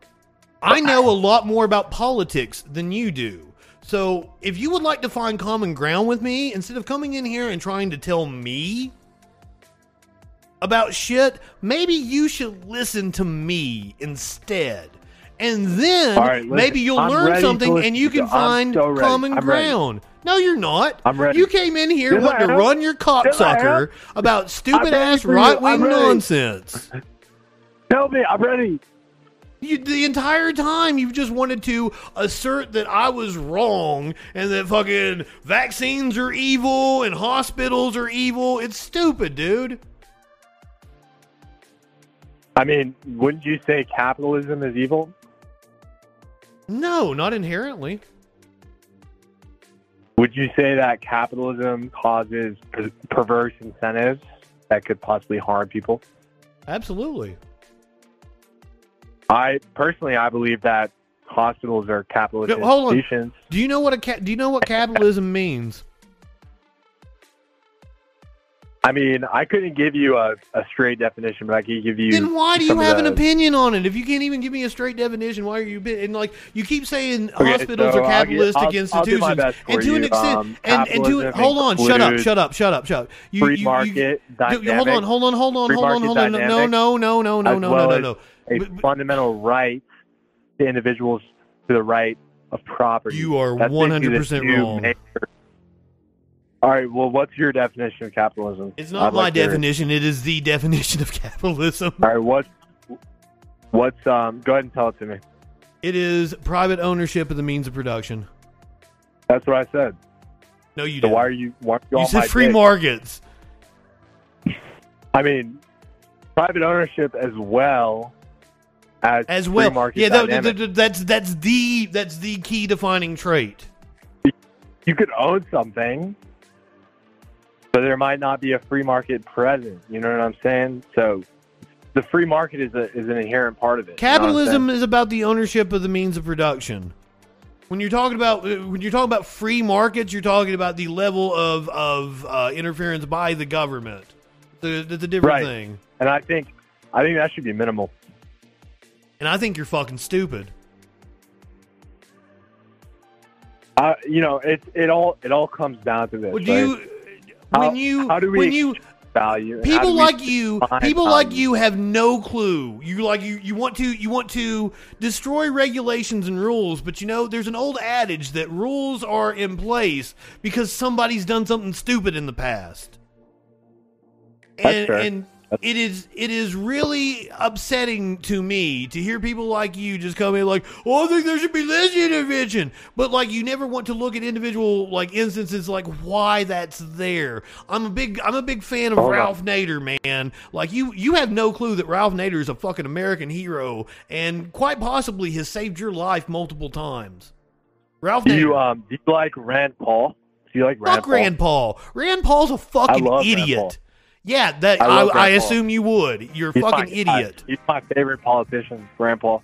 I know a lot more about politics than you do. So, if you would like to find common ground with me, instead of coming in here and trying to tell me about shit, maybe you should listen to me instead. And then right, maybe you'll I'm learn something and you can. Find so common I'm ready. ground. No, you're not. I'm ready. You came in here Yes, wanting to run your cocksucker about stupid ass right wing nonsense. Tell me, I'm ready. You, the entire time you've just wanted to assert that I was wrong and that fucking vaccines are evil and hospitals are evil. It's stupid, dude. I mean, wouldn't you say capitalism is evil? No, not inherently. Would you say that capitalism causes per- perverse incentives that could possibly harm people? Absolutely. I personally, I believe that hospitals are capitalist No, hold on. institutions. Do you know what a ca- do you know what capitalism means? I mean, I couldn't give you a, a straight definition, but I could give you. Then why do you have an opinion on it? If you can't even give me a straight definition, why are you bi- and like you keep saying Okay, hospitals so are I'll capitalistic I'll- I'll institutions, my best and to an extent, Um, and, and to hold on, shut up, shut up, shut up, shut up. You, free you- market you- dynamics. hold on, hold on, hold on, hold on, hold on. No, no, no, no, no, no, no, well no, as A fundamental right to individuals to the right of property. You are basically the 100% wrong. major- All right. Well, what's your definition of capitalism? It's not I'd my like definition. It is the definition of capitalism. All right. What? What's um? Go ahead and tell it to me. It is private ownership of the means of production. That's what I said. No, you So didn't. why are you? Why are you, You said free dick? markets. I mean, private ownership as well as as well. Yeah, that- dynamic. that- that's that's the that's the key defining trait. you could own something, but there might not be a free market present. You know what I'm saying? So the free market is a, is an inherent part of it. you know Capitalism is about the ownership of the means of production. When you're talking about uh, when you're talking about free markets, you're talking about the level of of uh, interference by the government. That's a different Right. thing. and I think I think that should be minimal. And I think you're fucking stupid. Uh, you know, it it all it all comes down to this. Would right? you How- when you how do we when you value people like you people like you have no clue you like you you want to you want to destroy regulations and rules but you know there's an old adage that rules are in place because somebody's done something stupid in the past That's and, fair. and it is it is really upsetting to me to hear people like you just come in like, oh, I think there should be less intervention, but like you never want to look at individual like instances like why that's there. I'm a big I'm a big fan of on. Ralph Nader, man. Like you you have no clue that Ralph Nader is a fucking American hero and quite possibly has saved your life multiple times. Ralph Do Nader. you um do you like Rand Paul? Do you like Rand Fuck Paul? Rand Paul. Rand Paul's a fucking idiot. Yeah, that I I, I, assume you would. You're a He's fucking my guy. idiot. He's my favorite politician, Grandpa.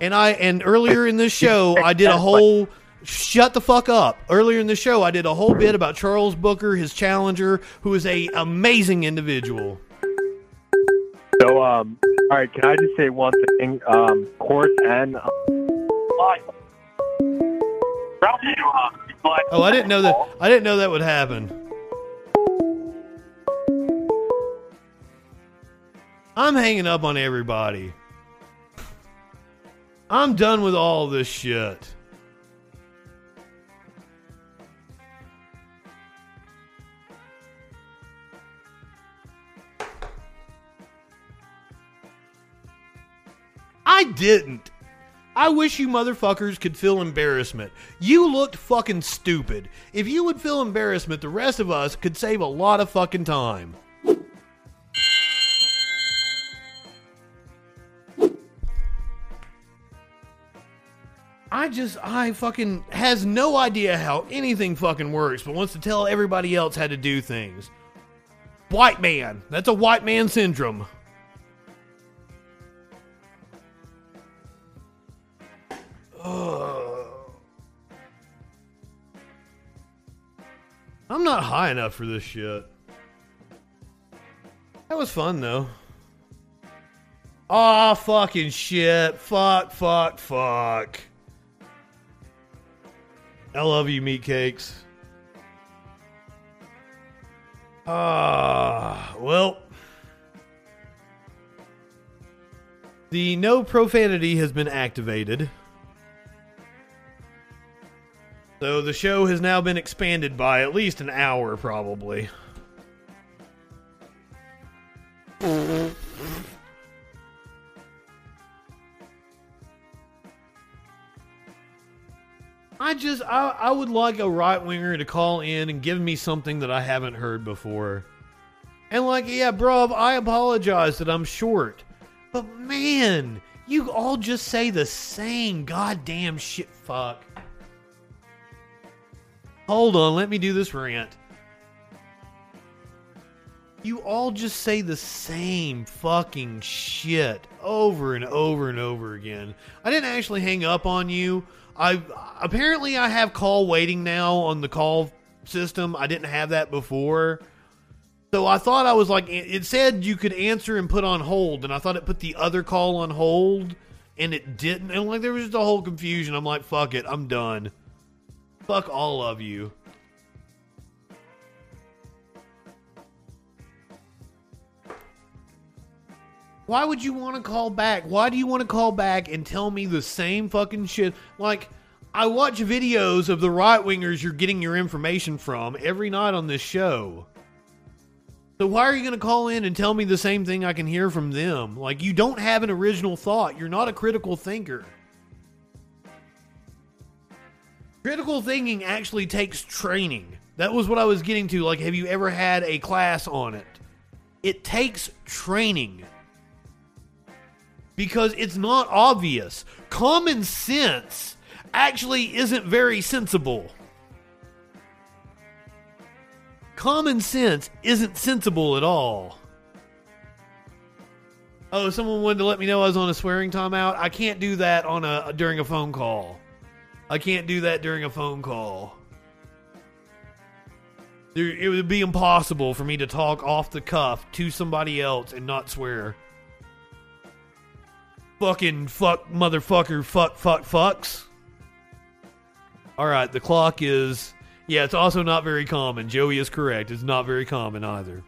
And I and earlier in this show I did a whole shut the fuck up. Earlier in the show I did a whole bit about Charles Booker, his challenger, who is a amazing individual. So um, all right, can I just say one thing? Um, courts and um, Ralph, you, you like Oh, I didn't know that I didn't know that would happen. I'm hanging up on everybody. I'm done with all this shit. I didn't. I wish you motherfuckers could feel embarrassment. You looked fucking stupid. If you would feel embarrassment, the rest of us could save a lot of fucking time. I just, I fucking has no idea how anything fucking works, but wants to tell everybody else how to do things. White man. That's a white man syndrome. Ugh. I'm not high enough for this shit. That was fun though. Aw, fucking shit. Fuck, fuck, fuck. I love you, meat cakes. Ah, well. The no profanity has been activated. So the show has now been expanded by at least an hour, probably. I just I, I would like a right winger to call in and give me something that I haven't heard before. And like, yeah, bro, I apologize that I'm short. But man, you all just say the same goddamn shit fuck. Hold on, let me do this rant. You all just say the same fucking shit over and over and over again. I didn't actually hang up on you. I apparently I have call waiting now on the call system. I didn't have that before. So I thought I was like it said you could answer and put on hold and I thought it put the other call on hold and it didn't. And like there was just a whole confusion. I'm like fuck it, I'm done. Fuck all of you. Why would you want to call back? Why do you want to call back and tell me the same fucking shit? Like, I watch videos of the right wingers you're getting your information from every night on this show. So why are you going to call in and tell me the same thing I can hear from them? Like, you don't have an original thought. You're not a critical thinker. Critical thinking actually takes training. That was what I was getting to. Like, have you ever had a class on it? It takes training because it's not obvious. Common sense actually isn't very sensible. Common sense isn't sensible at all. Oh, someone wanted to let me know I was on a swearing timeout. I can't do that on a during a phone call. I can't do that during a phone call. It would be impossible for me to talk off the cuff to somebody else and not swear. Fucking fuck, motherfucker, fuck, fuck, fucks. All right, the clock is. Yeah, it's also not very common. Joey is correct. It's not very common either.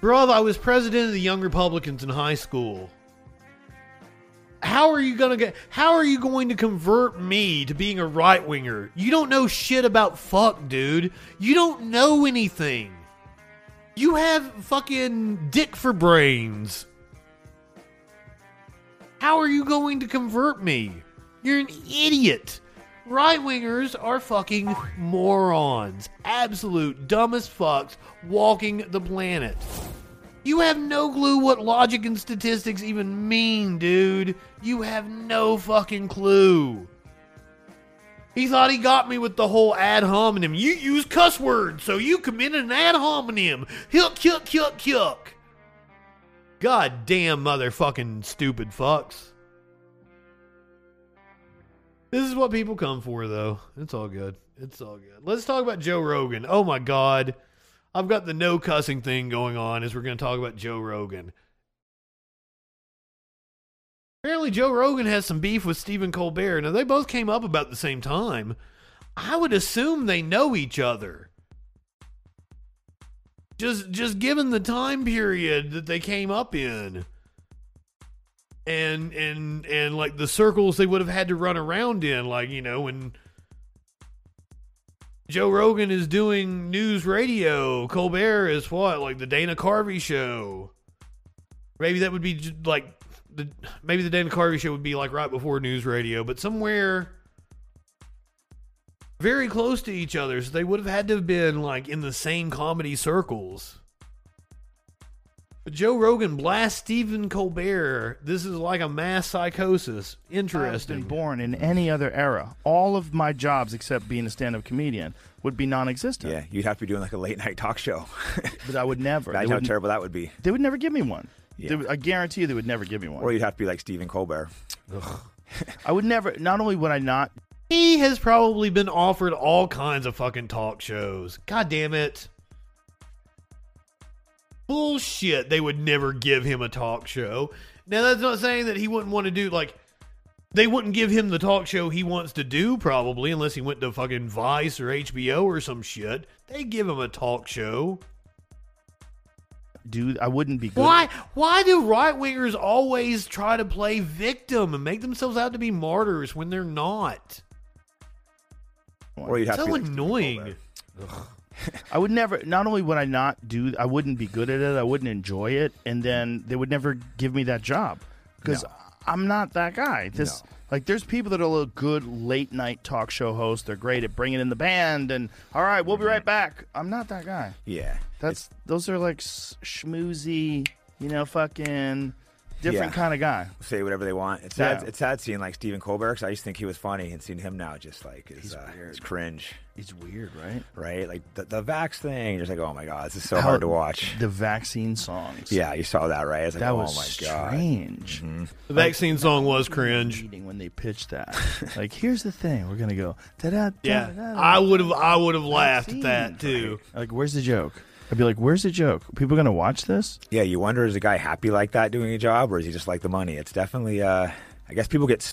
Bruv, I was president of the Young Republicans in high school. How are you gonna get? How are you going to convert me to being a right winger? You don't know shit about fuck, dude. You don't know anything. You have fucking dick for brains. How are you going to convert me? You're an idiot. Right wingers are fucking morons. Absolute dumbest fucks walking the planet. You have no clue what logic and statistics even mean, dude. You have no fucking clue. He thought he got me with the whole ad hominem. You use cuss words, so you committed an ad hominem. Hilk, hilk, hilk, hilk. God damn motherfucking stupid fucks. This is what people come for, though. It's all good. It's all good. Let's talk about Joe Rogan. Oh my God. I've got the no cussing thing going on as we're going to talk about Joe Rogan. Apparently, Joe Rogan has some beef with Stephen Colbert. Now, they both came up about the same time. I would assume they know each other. Just, just given the time period that they came up in, and and and like the circles they would have had to run around in, like you know when Joe Rogan is doing news radio, Colbert is what like the Dana Carvey show. Maybe that would be like the maybe the Dan Carvey show would be like right before news radio, but somewhere very close to each other. So they would have had to have been like in the same comedy circles. But Joe Rogan blasts Stephen Colbert. This is like a mass psychosis. I've been born in any other era. All of my jobs, except being a stand-up comedian, would be non-existent. Yeah, you'd have to be doing like a late night talk show. but I would never. Imagine They how would- terrible that would be. They would never give me one. Yeah. Would- I guarantee you, they would never give me one. Or you'd have to be like Stephen Colbert. I would never. Not only would I not. He has probably been offered all kinds of fucking talk shows. God damn it. Bullshit. They would never give him a talk show. Now, that's not saying that he wouldn't want to do, like, they wouldn't give him the talk show he wants to do, probably, unless he went to fucking Vice or HBO or some shit. They give him a talk show. Dude, I wouldn't be good. Why? Why do right wingers always try to play victim and make themselves out to be martyrs when they're not? Or you'd have so to be annoying. I would never. Not only would I not do, I wouldn't be good at it. I wouldn't enjoy it, and then they would never give me that job because I'm not that guy. This like, there's people that are a good late night talk show hosts. They're great at bringing in the band, and all right, we'll be right mm-hmm. back. I'm not that guy. Yeah. That's those are like schmoozy, you know, fucking different Yeah. kind of guy. Say whatever they want. It's sad. Yeah. It's sad seeing like Stephen Colbert. 'cause I used to think he was funny, and seeing him now just like is uh, it's cringe. He's weird, right? Right. Like the, the vax thing. You're just like, oh my god, this is so How- hard to watch. The vaccine songs. Yeah, you saw that, right? It's like, that oh was my god. strange. The vaccine song was cringe. Meeting when they pitched that, like, here's the thing, we're gonna go. Da-da, Yeah, da-da, I would have. I would have laughed at that too. Like, where's the joke? I'd be like, where's the joke? People gonna watch this? Yeah, you wonder is a guy happy like that doing a job, or is he just like the money? It's definitely. uh I guess people get.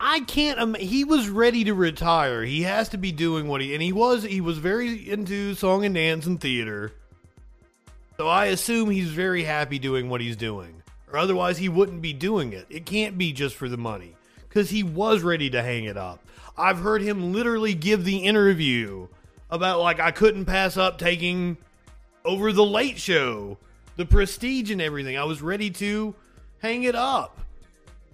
I can't. Im- he was ready to retire. He has to be doing what he and he was. He was very into song and dance and theater. So I assume he's very happy doing what he's doing, or otherwise he wouldn't be doing it. It can't be just for the money because he was ready to hang it up. I've heard him literally give the interview about like I couldn't pass up taking over the late show, the prestige and everything. I was ready to hang it up.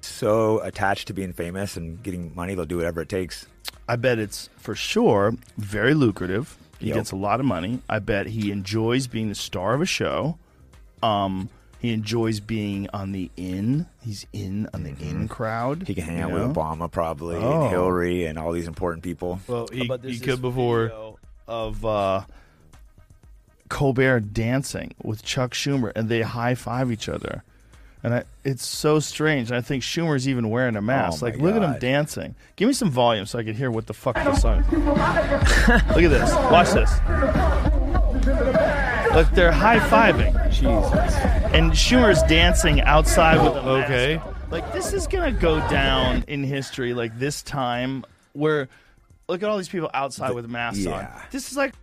so attached to being famous and getting money, they'll do whatever it takes. I bet it's for sure very lucrative. He Yep. gets a lot of money. I bet he enjoys being the star of a show. Um, he enjoys being on the in. He's in on the in crowd. Mm-hmm. He can hang out know? with Obama probably Oh. and Hillary and all these important people. Well, he, he could before. video of uh, Colbert dancing with Chuck Schumer, and they high five each other, and I, it's so strange. And I think Schumer's even wearing a mask. Oh, like, look at him dancing. Give me some volume so I can hear what the fuck the song. look at this. Watch this. Look, they're high fiving. Jesus. And Schumer's dancing outside with a mask. Okay. Like this is gonna go down in history. Like this time where look at all these people outside with masks on. This is like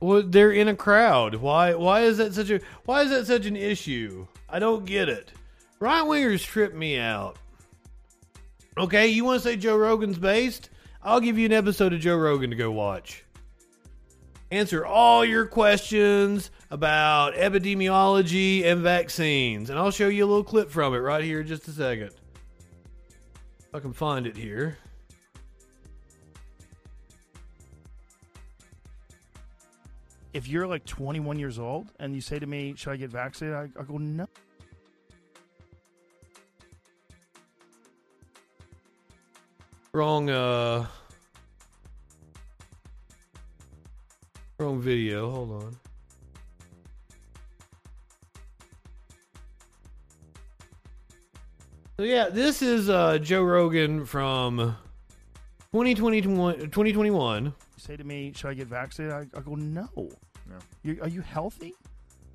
Well, they're in a crowd. Why? Why is that such a? Why is that such an issue? I don't get it. Right wingers trip me out. Okay, you want to say Joe Rogan's based? I'll give you an episode of Joe Rogan to go watch. Answer all your questions about epidemiology and vaccines, and I'll show you a little clip from it right here in just a second. I can find it here. If you're like 21 years old and you say to me, "Should I get vaccinated?" I, I go, "No." Wrong, uh. Wrong video. Hold on. So, yeah, this is uh, Joe Rogan from 2021. 2021. Say to me, "Should I get vaccinated?" I, I go, "No." You, are you healthy?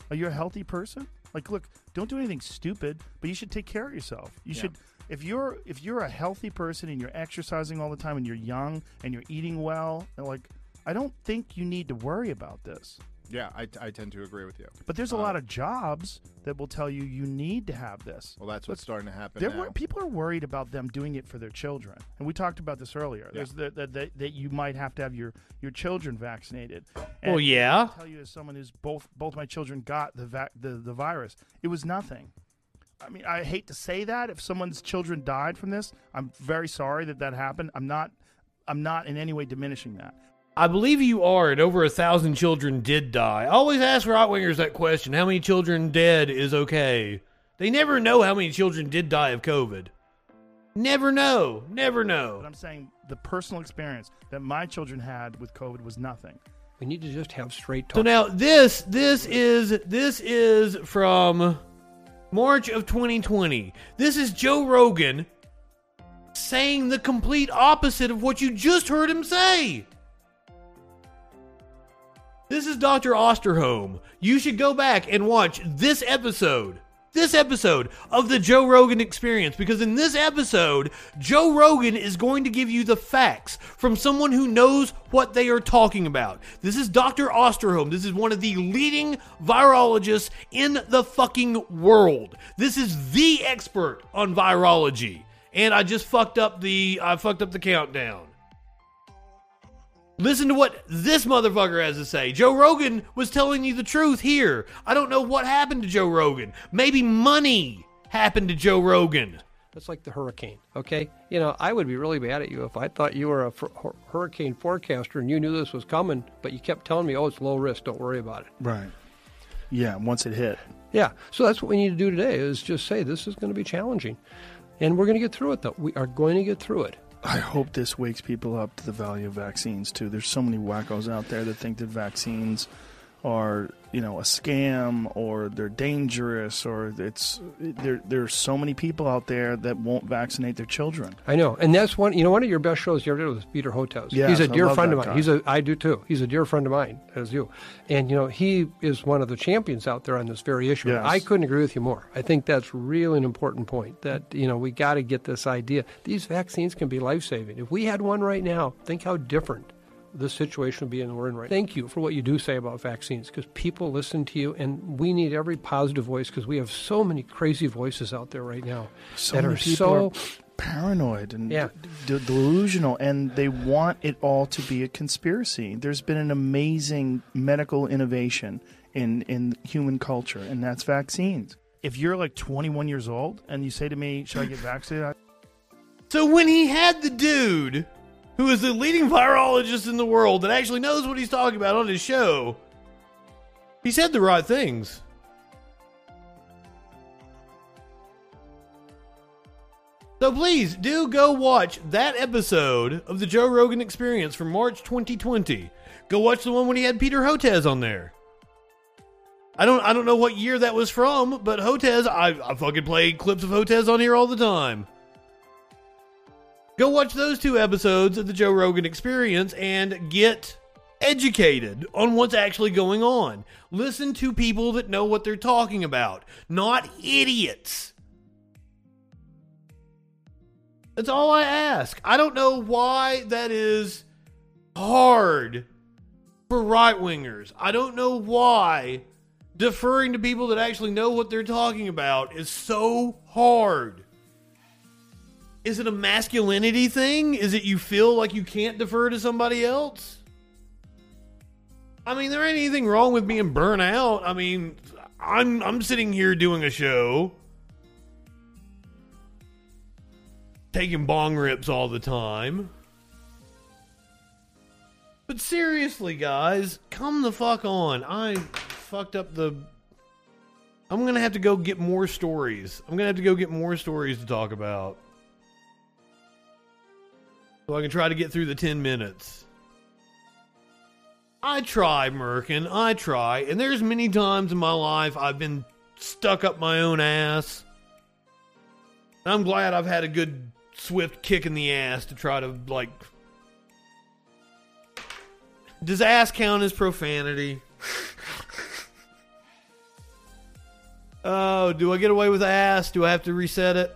Are you a healthy person? Like, look, don't do anything stupid, but you should take care of yourself. You Yeah. should, if you're if you're a healthy person and you're exercising all the time and you're young and you're eating well, and like, I don't think you need to worry about this. Yeah, I, I tend to agree with you. But there's a Uh, lot of jobs that will tell you you need to have this. Well, that's what's starting to happen There now. were, people are worried about them doing it for their children, and we talked about this earlier. Yeah. There's the, the, the, that you might have to have your, your children vaccinated. Well, yeah. I'll tell you as someone who's both both my children got the vac, the the virus, it was nothing. I mean, I hate to say that if someone's children died from this, I'm very sorry that that happened. I'm not I'm not in any way diminishing that. I believe you are, and over a thousand children did die. I always ask right wingers that question how many children dead is okay? They never know how many children did die of COVID. Never know. Never know. But I'm saying the personal experience that my children had with COVID was nothing. We need to just have straight talk. So now this this is this is from March of 2020. This is Joe Rogan saying the complete opposite of what you just heard him say. This is Dr. Osterholm. You should go back and watch this episode. This episode of the Joe Rogan experience because in this episode, Joe Rogan is going to give you the facts from someone who knows what they are talking about. This is Dr. Osterholm. This is one of the leading virologists in the fucking world. This is the expert on virology. And I just fucked up the I fucked up the countdown. Listen to what this motherfucker has to say. Joe Rogan was telling you the truth here. I don't know what happened to Joe Rogan. Maybe money happened to Joe Rogan. That's like the hurricane, okay? You know, I would be really mad at you if I thought you were a fr- hurricane forecaster and you knew this was coming, but you kept telling me, oh, it's low risk, don't worry about it. Right. Yeah, once it hit. Yeah, so that's what we need to do today is just say this is going to be challenging. And we're going to get through it, though. We are going to get through it. I hope this wakes people up to the value of vaccines too. There's so many wackos out there that think that vaccines are, you know, a scam or they're dangerous or it's there there's so many people out there that won't vaccinate their children. I know, and that's one. You know, one of your best shows you ever did was Peter Hotez. Yes, he's a dear friend of mine. guy. He's a. I do too. He's a dear friend of mine, as you. And you know, he is one of the champions out there on this very issue. Yes. I couldn't agree with you more. I think that's really an important point. That you know, we got to get this idea. These vaccines can be life saving. If we had one right now, think how different this situation would be in we're in right. Thank you for what you do say about vaccines because people listen to you, and we need every positive voice because we have so many crazy voices out there right now So that are people so are paranoid and Yeah. d- delusional and they want it all to be a conspiracy. There's been an amazing medical innovation in in human culture and that's vaccines. If you're like 21 years old and you say to me, "Should I get vaccinated?" So when he had the dude who is the leading virologist in the world that actually knows what he's talking about on his show, he said the right things. So please do go watch that episode of the Joe Rogan Experience from March 2020. Go watch the one when he had Peter Hotez on there. I don't I don't know what year that was from, but Hotez, I, I fucking play clips of Hotez on here all the time. Go watch those two episodes of the Joe Rogan Experience and get educated on what's actually going on. Listen to people that know what they're talking about, not idiots. That's all I ask. I don't know why that is hard for right wingers. I don't know why deferring to people that actually know what they're talking about is so hard. Is it a masculinity thing? Is it you feel like you can't defer to somebody else? I mean, there ain't anything wrong with being burnt out. I mean, I'm I'm sitting here doing a show taking bong rips all the time. But seriously, guys, come the fuck on. I fucked up the. I'm gonna have to go get more stories. I'm gonna have to go get more stories to talk about. So I can try to get through the 10 minutes. I try, Merkin. I try. And there's many times in my life I've been stuck up my own ass. I'm glad I've had a good swift kick in the ass to try to like. Does ass count as profanity? oh, do I get away with ass? Do I have to reset it?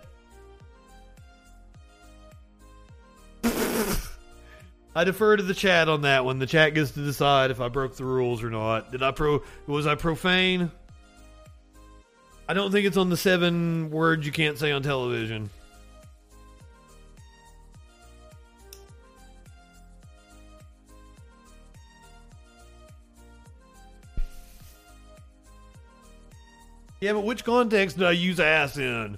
I defer to the chat on that one. The chat gets to decide if I broke the rules or not. Did I pro? Was I profane? I don't think it's on the seven words you can't say on television. Yeah, but which context did I use ass in?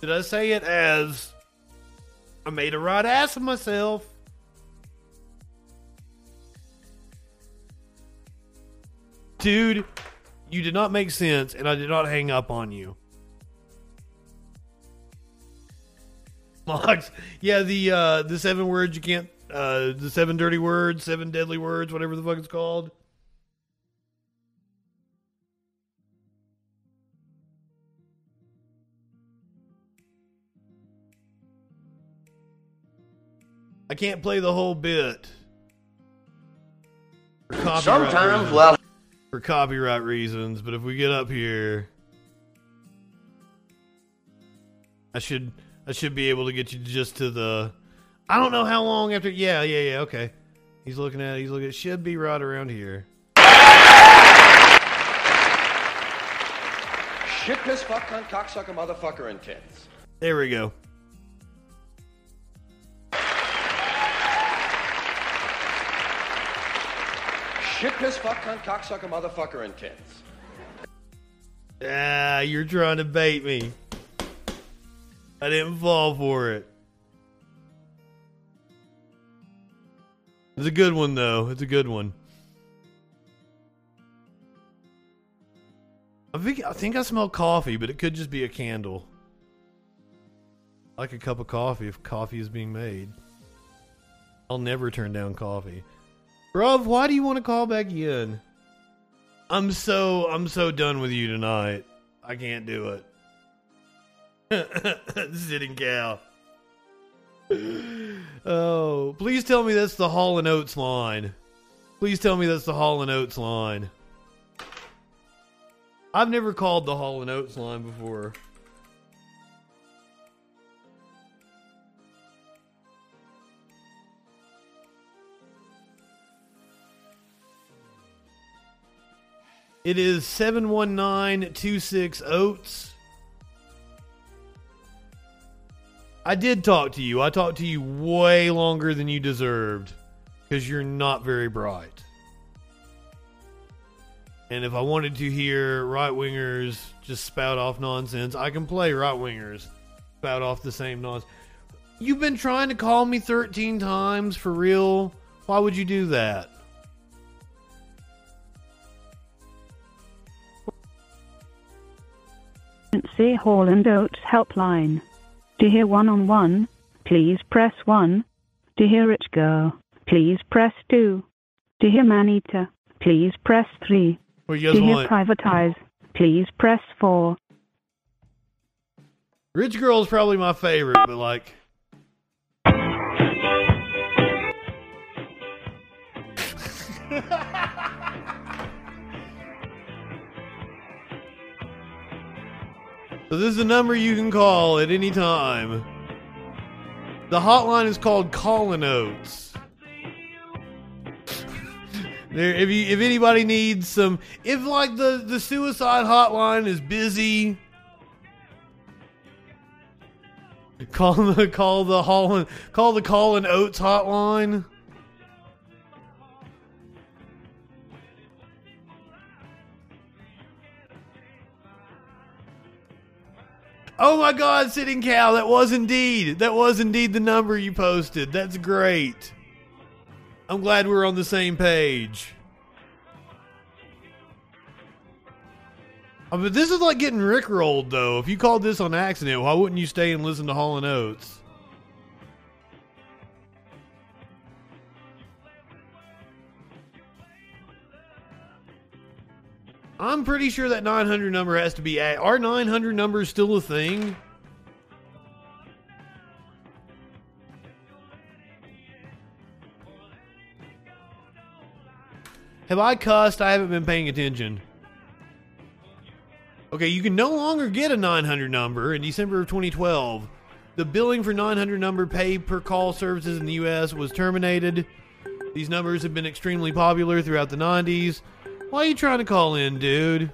Did I say it as I made a right ass of myself? Dude, you did not make sense, and I did not hang up on you. Mox, yeah, the uh, the seven words you can't, uh, the seven dirty words, seven deadly words, whatever the fuck it's called. I can't play the whole bit. Sometimes, reasons. For copyright reasons, but if we get up here, I should I should be able to get you just to the. I don't know how long after. Yeah, yeah, yeah. Okay, he's looking at. it. He's looking. It should be right around here. Shit, piss, fuck, cunt, cocksucker, motherfucker, and tits. There we go. Shit, piss, fuck, cunt, cocksucker, motherfucker, and tits. Ah, you're trying to bait me. I didn't fall for it. It's a good one, though. It's a good one. I think I think I smell coffee, but it could just be a candle. I like a cup of coffee if coffee is being made. I'll never turn down coffee. Bruv, why do you want to call back in? I'm so I'm so done with you tonight. I can't do it. Sitting cow. Oh, please tell me that's the Hall and Oates line. Please tell me that's the Hall and Oates line. I've never called the Hall and Oates line before. It is 71926 Oates. I did talk to you. I talked to you way longer than you deserved because you're not very bright. And if I wanted to hear right wingers just spout off nonsense, I can play right wingers spout off the same nonsense. You've been trying to call me 13 times for real. Why would you do that? Say Hall and Oates helpline. To hear one on one, please press 1. To hear it go, please press 2. To hear Maneater, please press 3. What To you guys hear want? Private Eyes, please press 4. Rich Girl is probably my favorite, but like. so this is a number you can call at any time. The hotline is called Callin' Oates. There, if you if anybody needs some, if like the the suicide hotline is busy, Call the call the Holland call the Callin' Oates hotline. Oh my God, sitting cow! That was indeed that was indeed the number you posted. That's great. I'm glad we're on the same page. Oh, but this is like getting rickrolled, though. If you called this on accident, why wouldn't you stay and listen to Hall and Oates? I'm pretty sure that 900 number has to be. A- Our 900 number is still a thing. Have I cussed? I haven't been paying attention. Okay, you can no longer get a 900 number in December of 2012. The billing for 900 number pay per call services in the U.S. was terminated. These numbers have been extremely popular throughout the 90s. Why are you trying to call in, dude?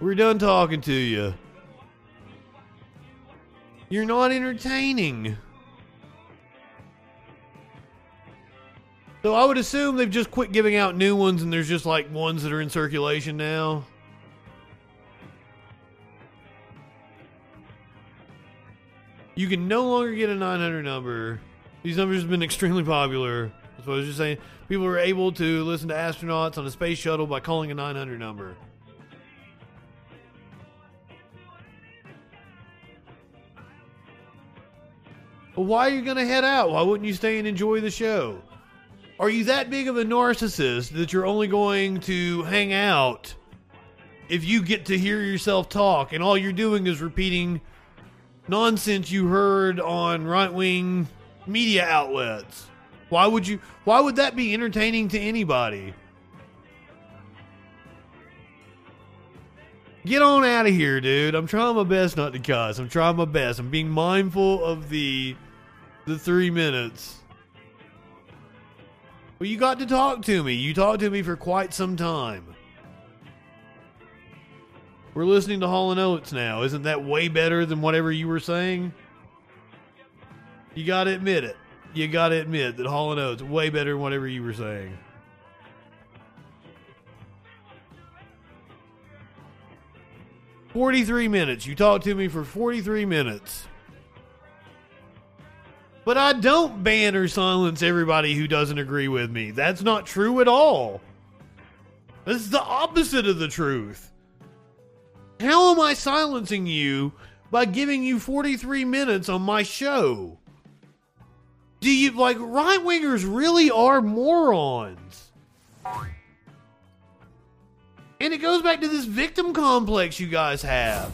We're done talking to you. You're not entertaining. So I would assume they've just quit giving out new ones and there's just like ones that are in circulation now. You can no longer get a 900 number. These numbers have been extremely popular. That's what I was just saying. People are able to listen to astronauts on a space shuttle by calling a 900 number. Why are you going to head out? Why wouldn't you stay and enjoy the show? Are you that big of a narcissist that you're only going to hang out if you get to hear yourself talk and all you're doing is repeating nonsense you heard on right wing media outlets? Why would you why would that be entertaining to anybody? Get on out of here, dude. I'm trying my best not to cuss. I'm trying my best. I'm being mindful of the the 3 minutes. Well, you got to talk to me. You talked to me for quite some time. We're listening to Hall and Oates now. Isn't that way better than whatever you were saying? You got to admit it. You got to admit that Hall Oates way better than whatever you were saying. Forty-three minutes. You talked to me for forty-three minutes. But I don't ban or silence everybody who doesn't agree with me. That's not true at all. This is the opposite of the truth. How am I silencing you by giving you 43 minutes on my show? Do you like right wingers really are morons? And it goes back to this victim complex you guys have.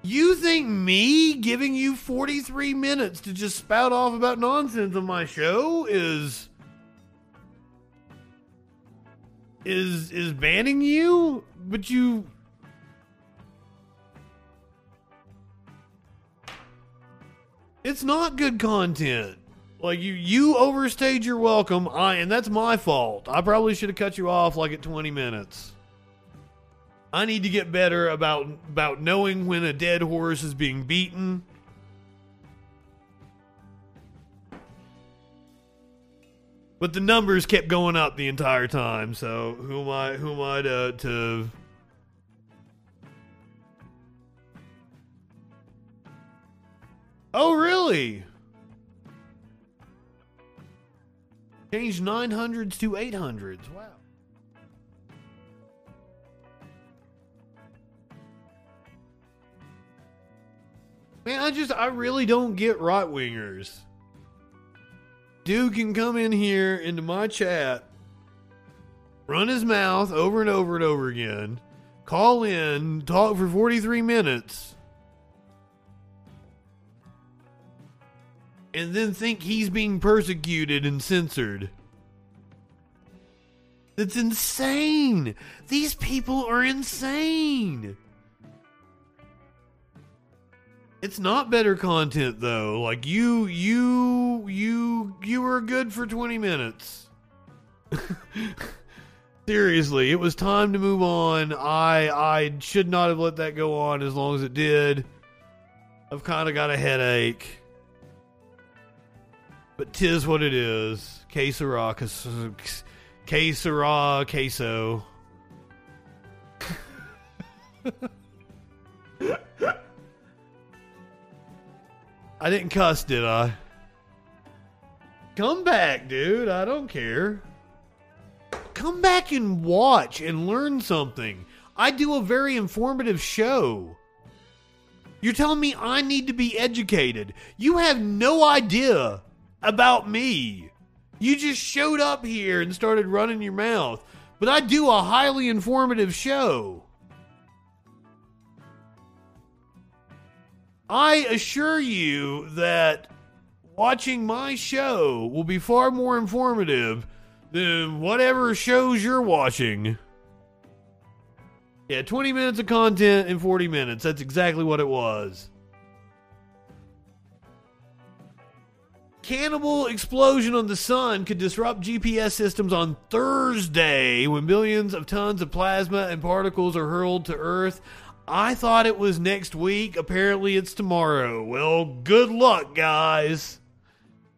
You think me giving you 43 minutes to just spout off about nonsense on my show is is is banning you? But you It's not good content. Like you you overstayed your welcome. I and that's my fault. I probably should have cut you off like at 20 minutes. I need to get better about about knowing when a dead horse is being beaten. But the numbers kept going up the entire time, so who am I who am I to, to Oh really? Changed 900s to 800s. Wow. Man, I just, I really don't get right wingers. Dude can come in here into my chat, run his mouth over and over and over again, call in, talk for 43 minutes, and then think he's being persecuted and censored. That's insane. These people are insane. It's not better content though. Like you you you you were good for 20 minutes. Seriously, it was time to move on. I I should not have let that go on as long as it did. I've kind of got a headache. But tis what it is. Que sera, que sera, queso. I didn't cuss, did I? Come back, dude. I don't care. Come back and watch and learn something. I do a very informative show. You're telling me I need to be educated. You have no idea about me. You just showed up here and started running your mouth. But I do a highly informative show. I assure you that watching my show will be far more informative than whatever shows you're watching. Yeah, 20 minutes of content in 40 minutes. That's exactly what it was. Cannibal explosion on the sun could disrupt GPS systems on Thursday when billions of tons of plasma and particles are hurled to Earth. I thought it was next week. Apparently, it's tomorrow. Well, good luck, guys.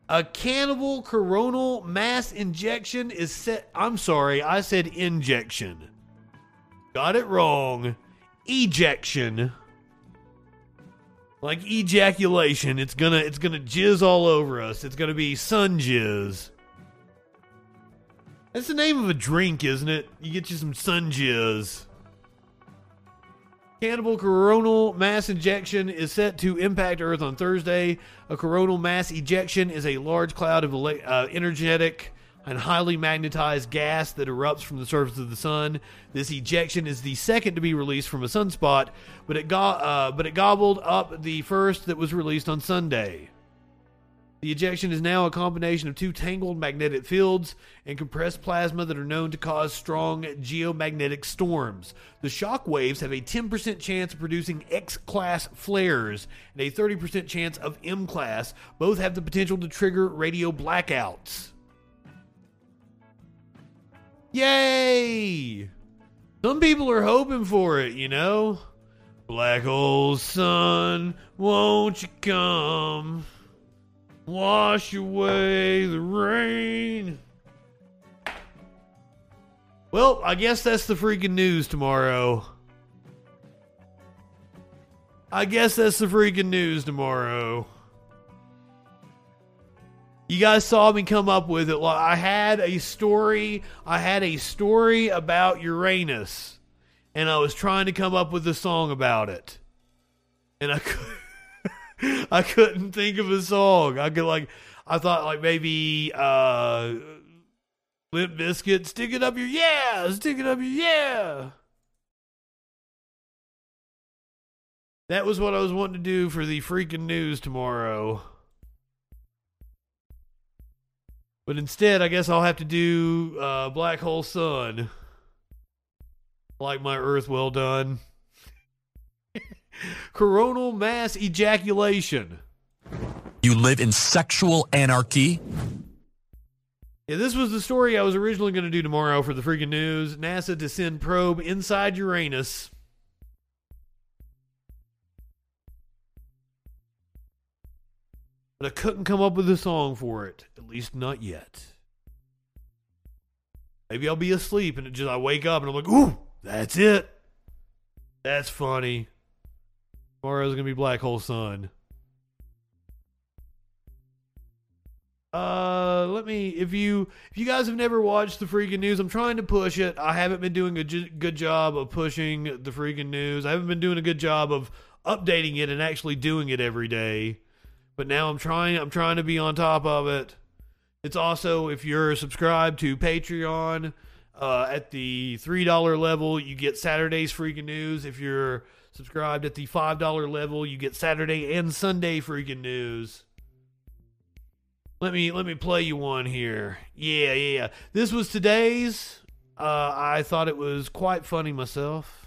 A cannibal coronal mass injection is set. I'm sorry, I said injection. Got it wrong. Ejection. Like ejaculation. It's gonna it's gonna jizz all over us. It's gonna be sun jizz. That's the name of a drink, isn't it? You get you some sun jizz. Cannibal coronal mass injection is set to impact Earth on Thursday. A coronal mass ejection is a large cloud of uh, energetic and highly magnetized gas that erupts from the surface of the sun. This ejection is the second to be released from a sunspot, but it, go- uh, but it gobbled up the first that was released on Sunday. The ejection is now a combination of two tangled magnetic fields and compressed plasma that are known to cause strong geomagnetic storms. The shock waves have a 10% chance of producing X class flares and a 30% chance of M class. Both have the potential to trigger radio blackouts. Yay! Some people are hoping for it, you know? Black hole sun, won't you come? Wash away the rain. Well, I guess that's the freaking news tomorrow. I guess that's the freaking news tomorrow. You guys saw me come up with it. I had a story. I had a story about Uranus, and I was trying to come up with a song about it, and I could. I couldn't think of a song. I could like I thought like maybe uh Limp Bizkit, stick it up your yeah, stick it up your yeah. That was what I was wanting to do for the freaking news tomorrow. But instead, I guess I'll have to do uh, Black Hole Sun. Like my Earth well done coronal mass ejaculation. You live in sexual anarchy? Yeah, this was the story I was originally going to do tomorrow for the freaking news. NASA to send probe inside Uranus. But I couldn't come up with a song for it, at least not yet. Maybe I'll be asleep and it just I wake up and I'm like, "Ooh, that's it." That's funny. Tomorrow's gonna be Black Hole Sun. Uh, let me. If you if you guys have never watched the freaking news, I'm trying to push it. I haven't been doing a good job of pushing the freaking news. I haven't been doing a good job of updating it and actually doing it every day. But now I'm trying. I'm trying to be on top of it. It's also if you're subscribed to Patreon uh, at the three dollar level, you get Saturday's freaking news. If you're subscribed at the five dollar level, you get Saturday and Sunday freaking news. Let me let me play you one here. Yeah, yeah. This was today's. Uh, I thought it was quite funny myself.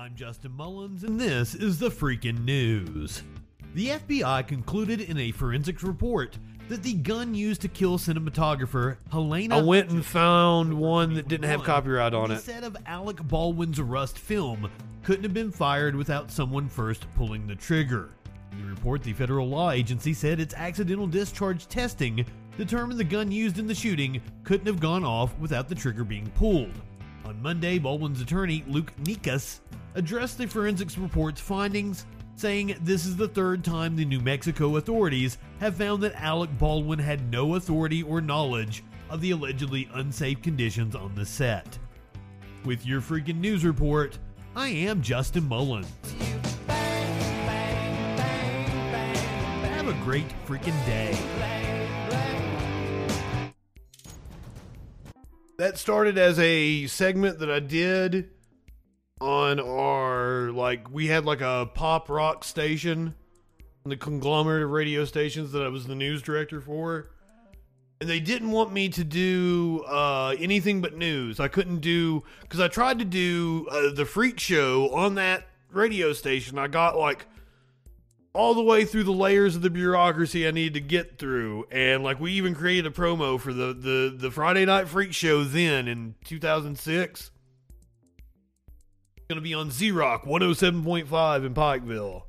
I'm Justin Mullins, and this is the freaking news. The FBI concluded in a forensics report that the gun used to kill cinematographer Halyna. I went and found one that didn't have copyright on it. Set of Alec Baldwin's Rust film couldn't have been fired without someone first pulling the trigger. In the report, the federal law agency said its accidental discharge testing determined the gun used in the shooting couldn't have gone off without the trigger being pulled. On Monday, Baldwin's attorney, Luke Nikas, addressed the forensics report's findings, saying this is the third time the New Mexico authorities have found that Alec Baldwin had no authority or knowledge of the allegedly unsafe conditions on the set. With your freaking news report, I am Justin Mullins. Have a great freaking day. That started as a segment that I did on our like we had like a pop rock station the conglomerate of radio stations that I was the news director for. And they didn't want me to do uh, anything but news. I couldn't do because I tried to do uh, the freak show on that radio station. I got like all the way through the layers of the bureaucracy I needed to get through, and like we even created a promo for the the the Friday Night Freak Show then in 2006 going to be on Z Rock 107.5 in Pikeville.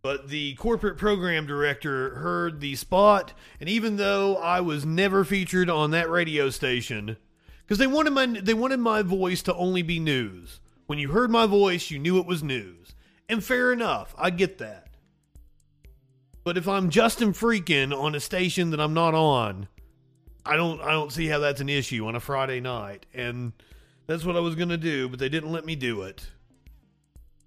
But the corporate program director heard the spot, and even though I was never featured on that radio station, because they wanted my they wanted my voice to only be news. When you heard my voice, you knew it was news, and fair enough, I get that. But if I'm Justin Freakin on a station that I'm not on, I don't I don't see how that's an issue on a Friday night, and that's what I was to do, but they didn't let me do it.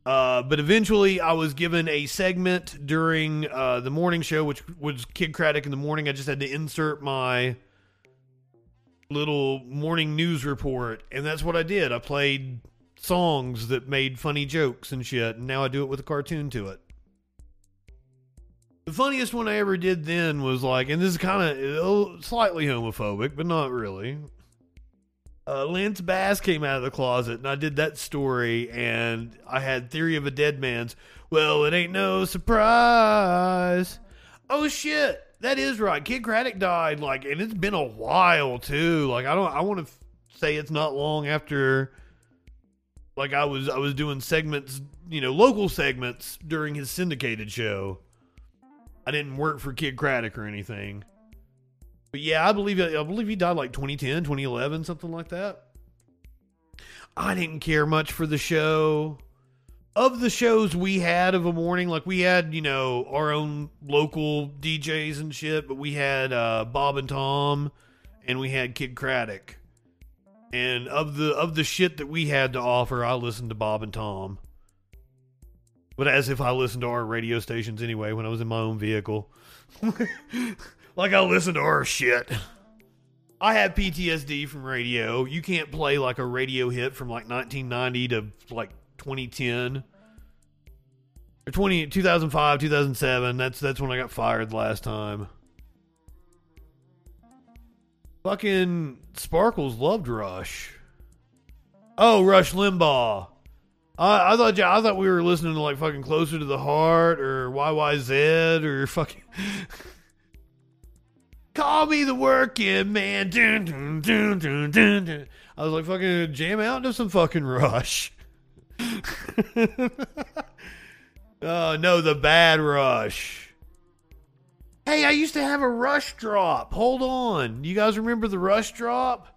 Uh, but eventually, I was given a segment during uh, the morning show, which was Kidd Kraddick in the morning. I just had to insert my little morning news report, and that's what I did. I played songs that made funny jokes and shit, and now I do it with a cartoon to it. The funniest one I ever did then was like, and this is kind of slightly homophobic, but not really uh, Lance Bass came out of the closet, and I did that story, and I had Theory of a Dead Man's. Well, it ain't no surprise. Oh shit, that is right. Kidd Kraddick died, like, and it's been a while too. Like, I don't, I want to f- say it's not long after, like, I was, I was doing segments, you know, local segments during his syndicated show. I didn't work for Kidd Kraddick or anything. But yeah, I believe I believe he died like 2010, 2011, something like that. I didn't care much for the show. Of the shows we had of a morning, like we had, you know, our own local DJs and shit, but we had uh, Bob and Tom, and we had Kidd Kraddick. And of the of the shit that we had to offer, I listened to Bob and Tom. But as if I listened to our radio stations anyway when I was in my own vehicle. like I listen to our shit. I have PTSD from radio. You can't play like a radio hit from like 1990 to like 2010 or 20 2005 2007. That's that's when I got fired last time. Fucking Sparkles loved Rush. Oh, Rush Limbaugh. I, I thought I thought we were listening to like fucking Closer to the Heart or YYZ or fucking Call me the working man. Dun, dun, dun, dun, dun, dun. I was like, fucking jam out into some fucking rush. oh, no, the bad rush. Hey, I used to have a rush drop. Hold on. You guys remember the rush drop?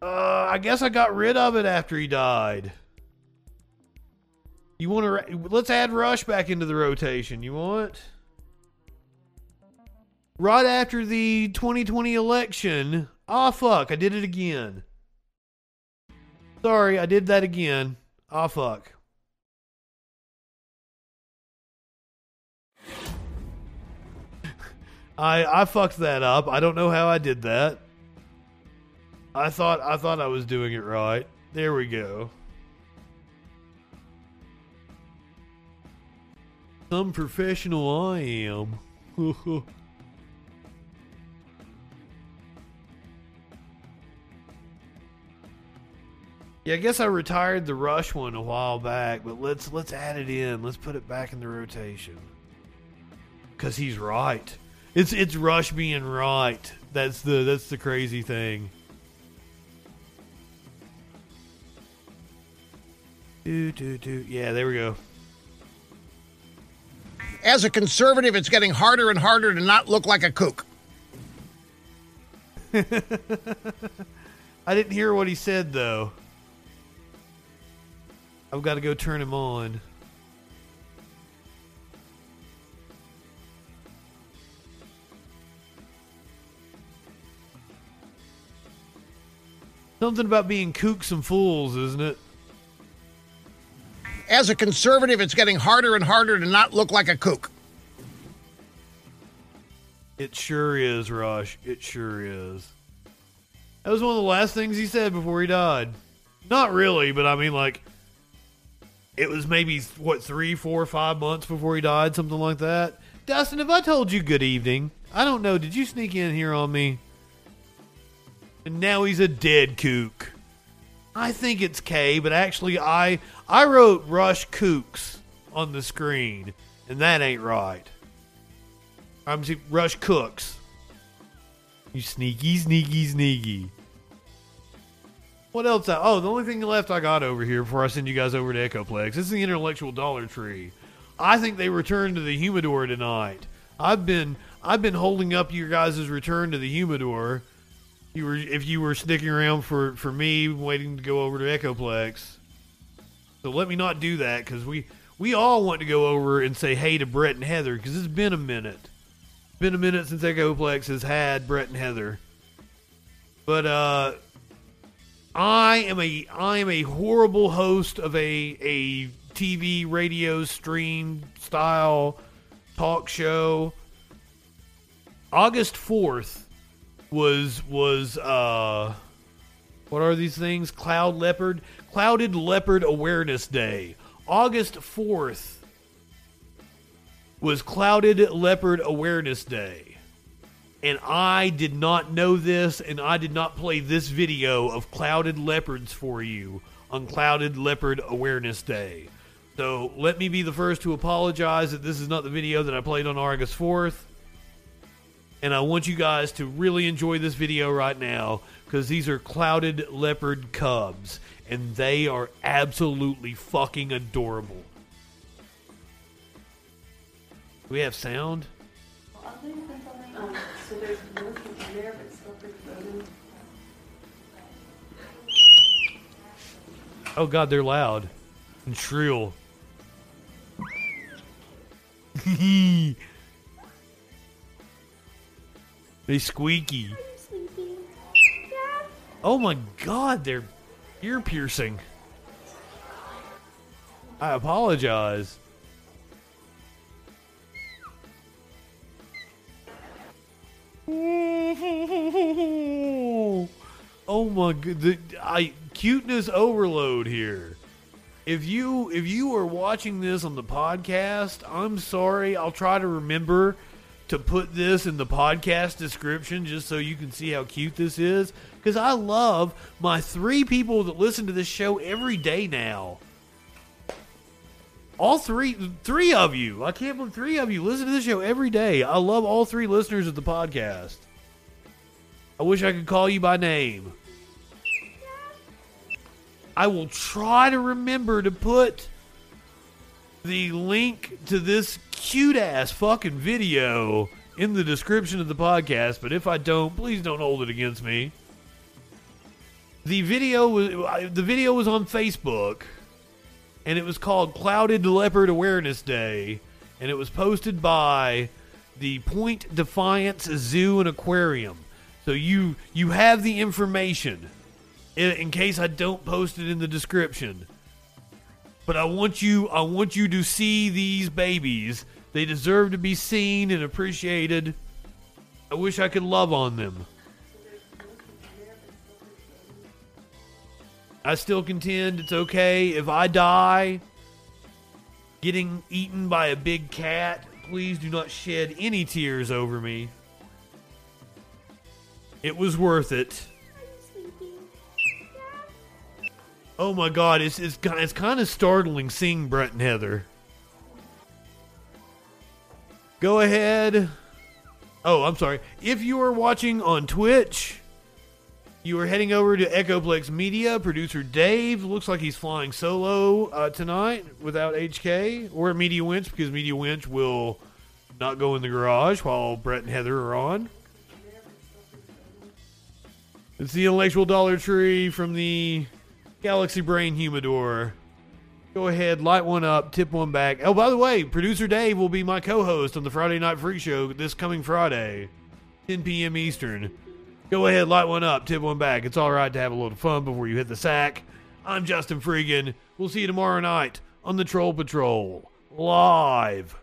Uh, I guess I got rid of it after he died. You want to? Let's add Rush back into the rotation. You want? Right after the 2020 election. Ah, fuck! I did it again. Sorry, I did that again. Ah, fuck. I I fucked that up. I don't know how I did that. I thought I thought I was doing it right. There we go. Some professional I am. yeah, I guess I retired the rush one a while back, but let's let's add it in. Let's put it back in the rotation. Cause he's right. It's it's Rush being right. That's the that's the crazy thing. Do do do. Yeah, there we go. As a conservative, it's getting harder and harder to not look like a kook. I didn't hear what he said though. I've got to go turn him on. Something about being kooks and fools, isn't it? As a conservative, it's getting harder and harder to not look like a kook. It sure is, Rush. It sure is. That was one of the last things he said before he died. Not really, but I mean, like, it was maybe, what, three, four, five months before he died, something like that. Dustin, if I told you good evening, I don't know, did you sneak in here on me? And now he's a dead kook. I think it's K, but actually I I wrote Rush Kooks on the screen, and that ain't right. I'm Rush Cooks. You sneaky, sneaky, sneaky. What else? I, oh, the only thing left I got over here before I send you guys over to Echoplex this is the intellectual Dollar Tree. I think they returned to the humidor tonight. I've been I've been holding up your guys' return to the humidor you were if you were sticking around for for me waiting to go over to Echoplex. So let me not do that because we we all want to go over and say hey to Brett and Heather because it's been a minute. It's been a minute since Echoplex has had Brett and Heather. But uh, I am a I am a horrible host of a a TV radio stream style talk show. August fourth was was uh what are these things? Cloud leopard, clouded leopard awareness day. August 4th was clouded leopard awareness day. And I did not know this and I did not play this video of clouded leopards for you on clouded leopard awareness day. So let me be the first to apologize that this is not the video that I played on August 4th and I want you guys to really enjoy this video right now because these are clouded leopard cubs, and they are absolutely fucking adorable. Do we have sound? Oh god, they're loud and shrill. They squeaky. Oh my god, they're ear piercing. I apologize. Oh my god, the, I cuteness overload here. If you if you are watching this on the podcast, I'm sorry. I'll try to remember to put this in the podcast description just so you can see how cute this is because I love my three people that listen to this show every day now. All three, three of you. I can't believe three of you listen to this show every day. I love all three listeners of the podcast. I wish I could call you by name. I will try to remember to put the link to this cute ass fucking video in the description of the podcast, but if I don't, please don't hold it against me. The video was the video was on Facebook and it was called Clouded Leopard Awareness Day and it was posted by the Point Defiance Zoo and Aquarium. So you you have the information in, in case I don't post it in the description. But I want you I want you to see these babies. They deserve to be seen and appreciated. I wish I could love on them. I still contend it's okay if I die getting eaten by a big cat. Please do not shed any tears over me. It was worth it. Oh my god, it's it's, it's kind of startling seeing Brett and Heather. Go ahead. Oh, I'm sorry. If you are watching on Twitch, you are heading over to Echoplex Media. Producer Dave looks like he's flying solo uh, tonight without HK or Media Winch because Media Winch will not go in the garage while Brett and Heather are on. It's the intellectual Dollar Tree from the Galaxy Brain Humidor. Go ahead, light one up, tip one back. Oh, by the way, producer Dave will be my co-host on the Friday Night Freak Show this coming Friday, 10 p.m. Eastern. Go ahead, light one up, tip one back. It's all right to have a little fun before you hit the sack. I'm Justin Freegan. We'll see you tomorrow night on the Troll Patrol live.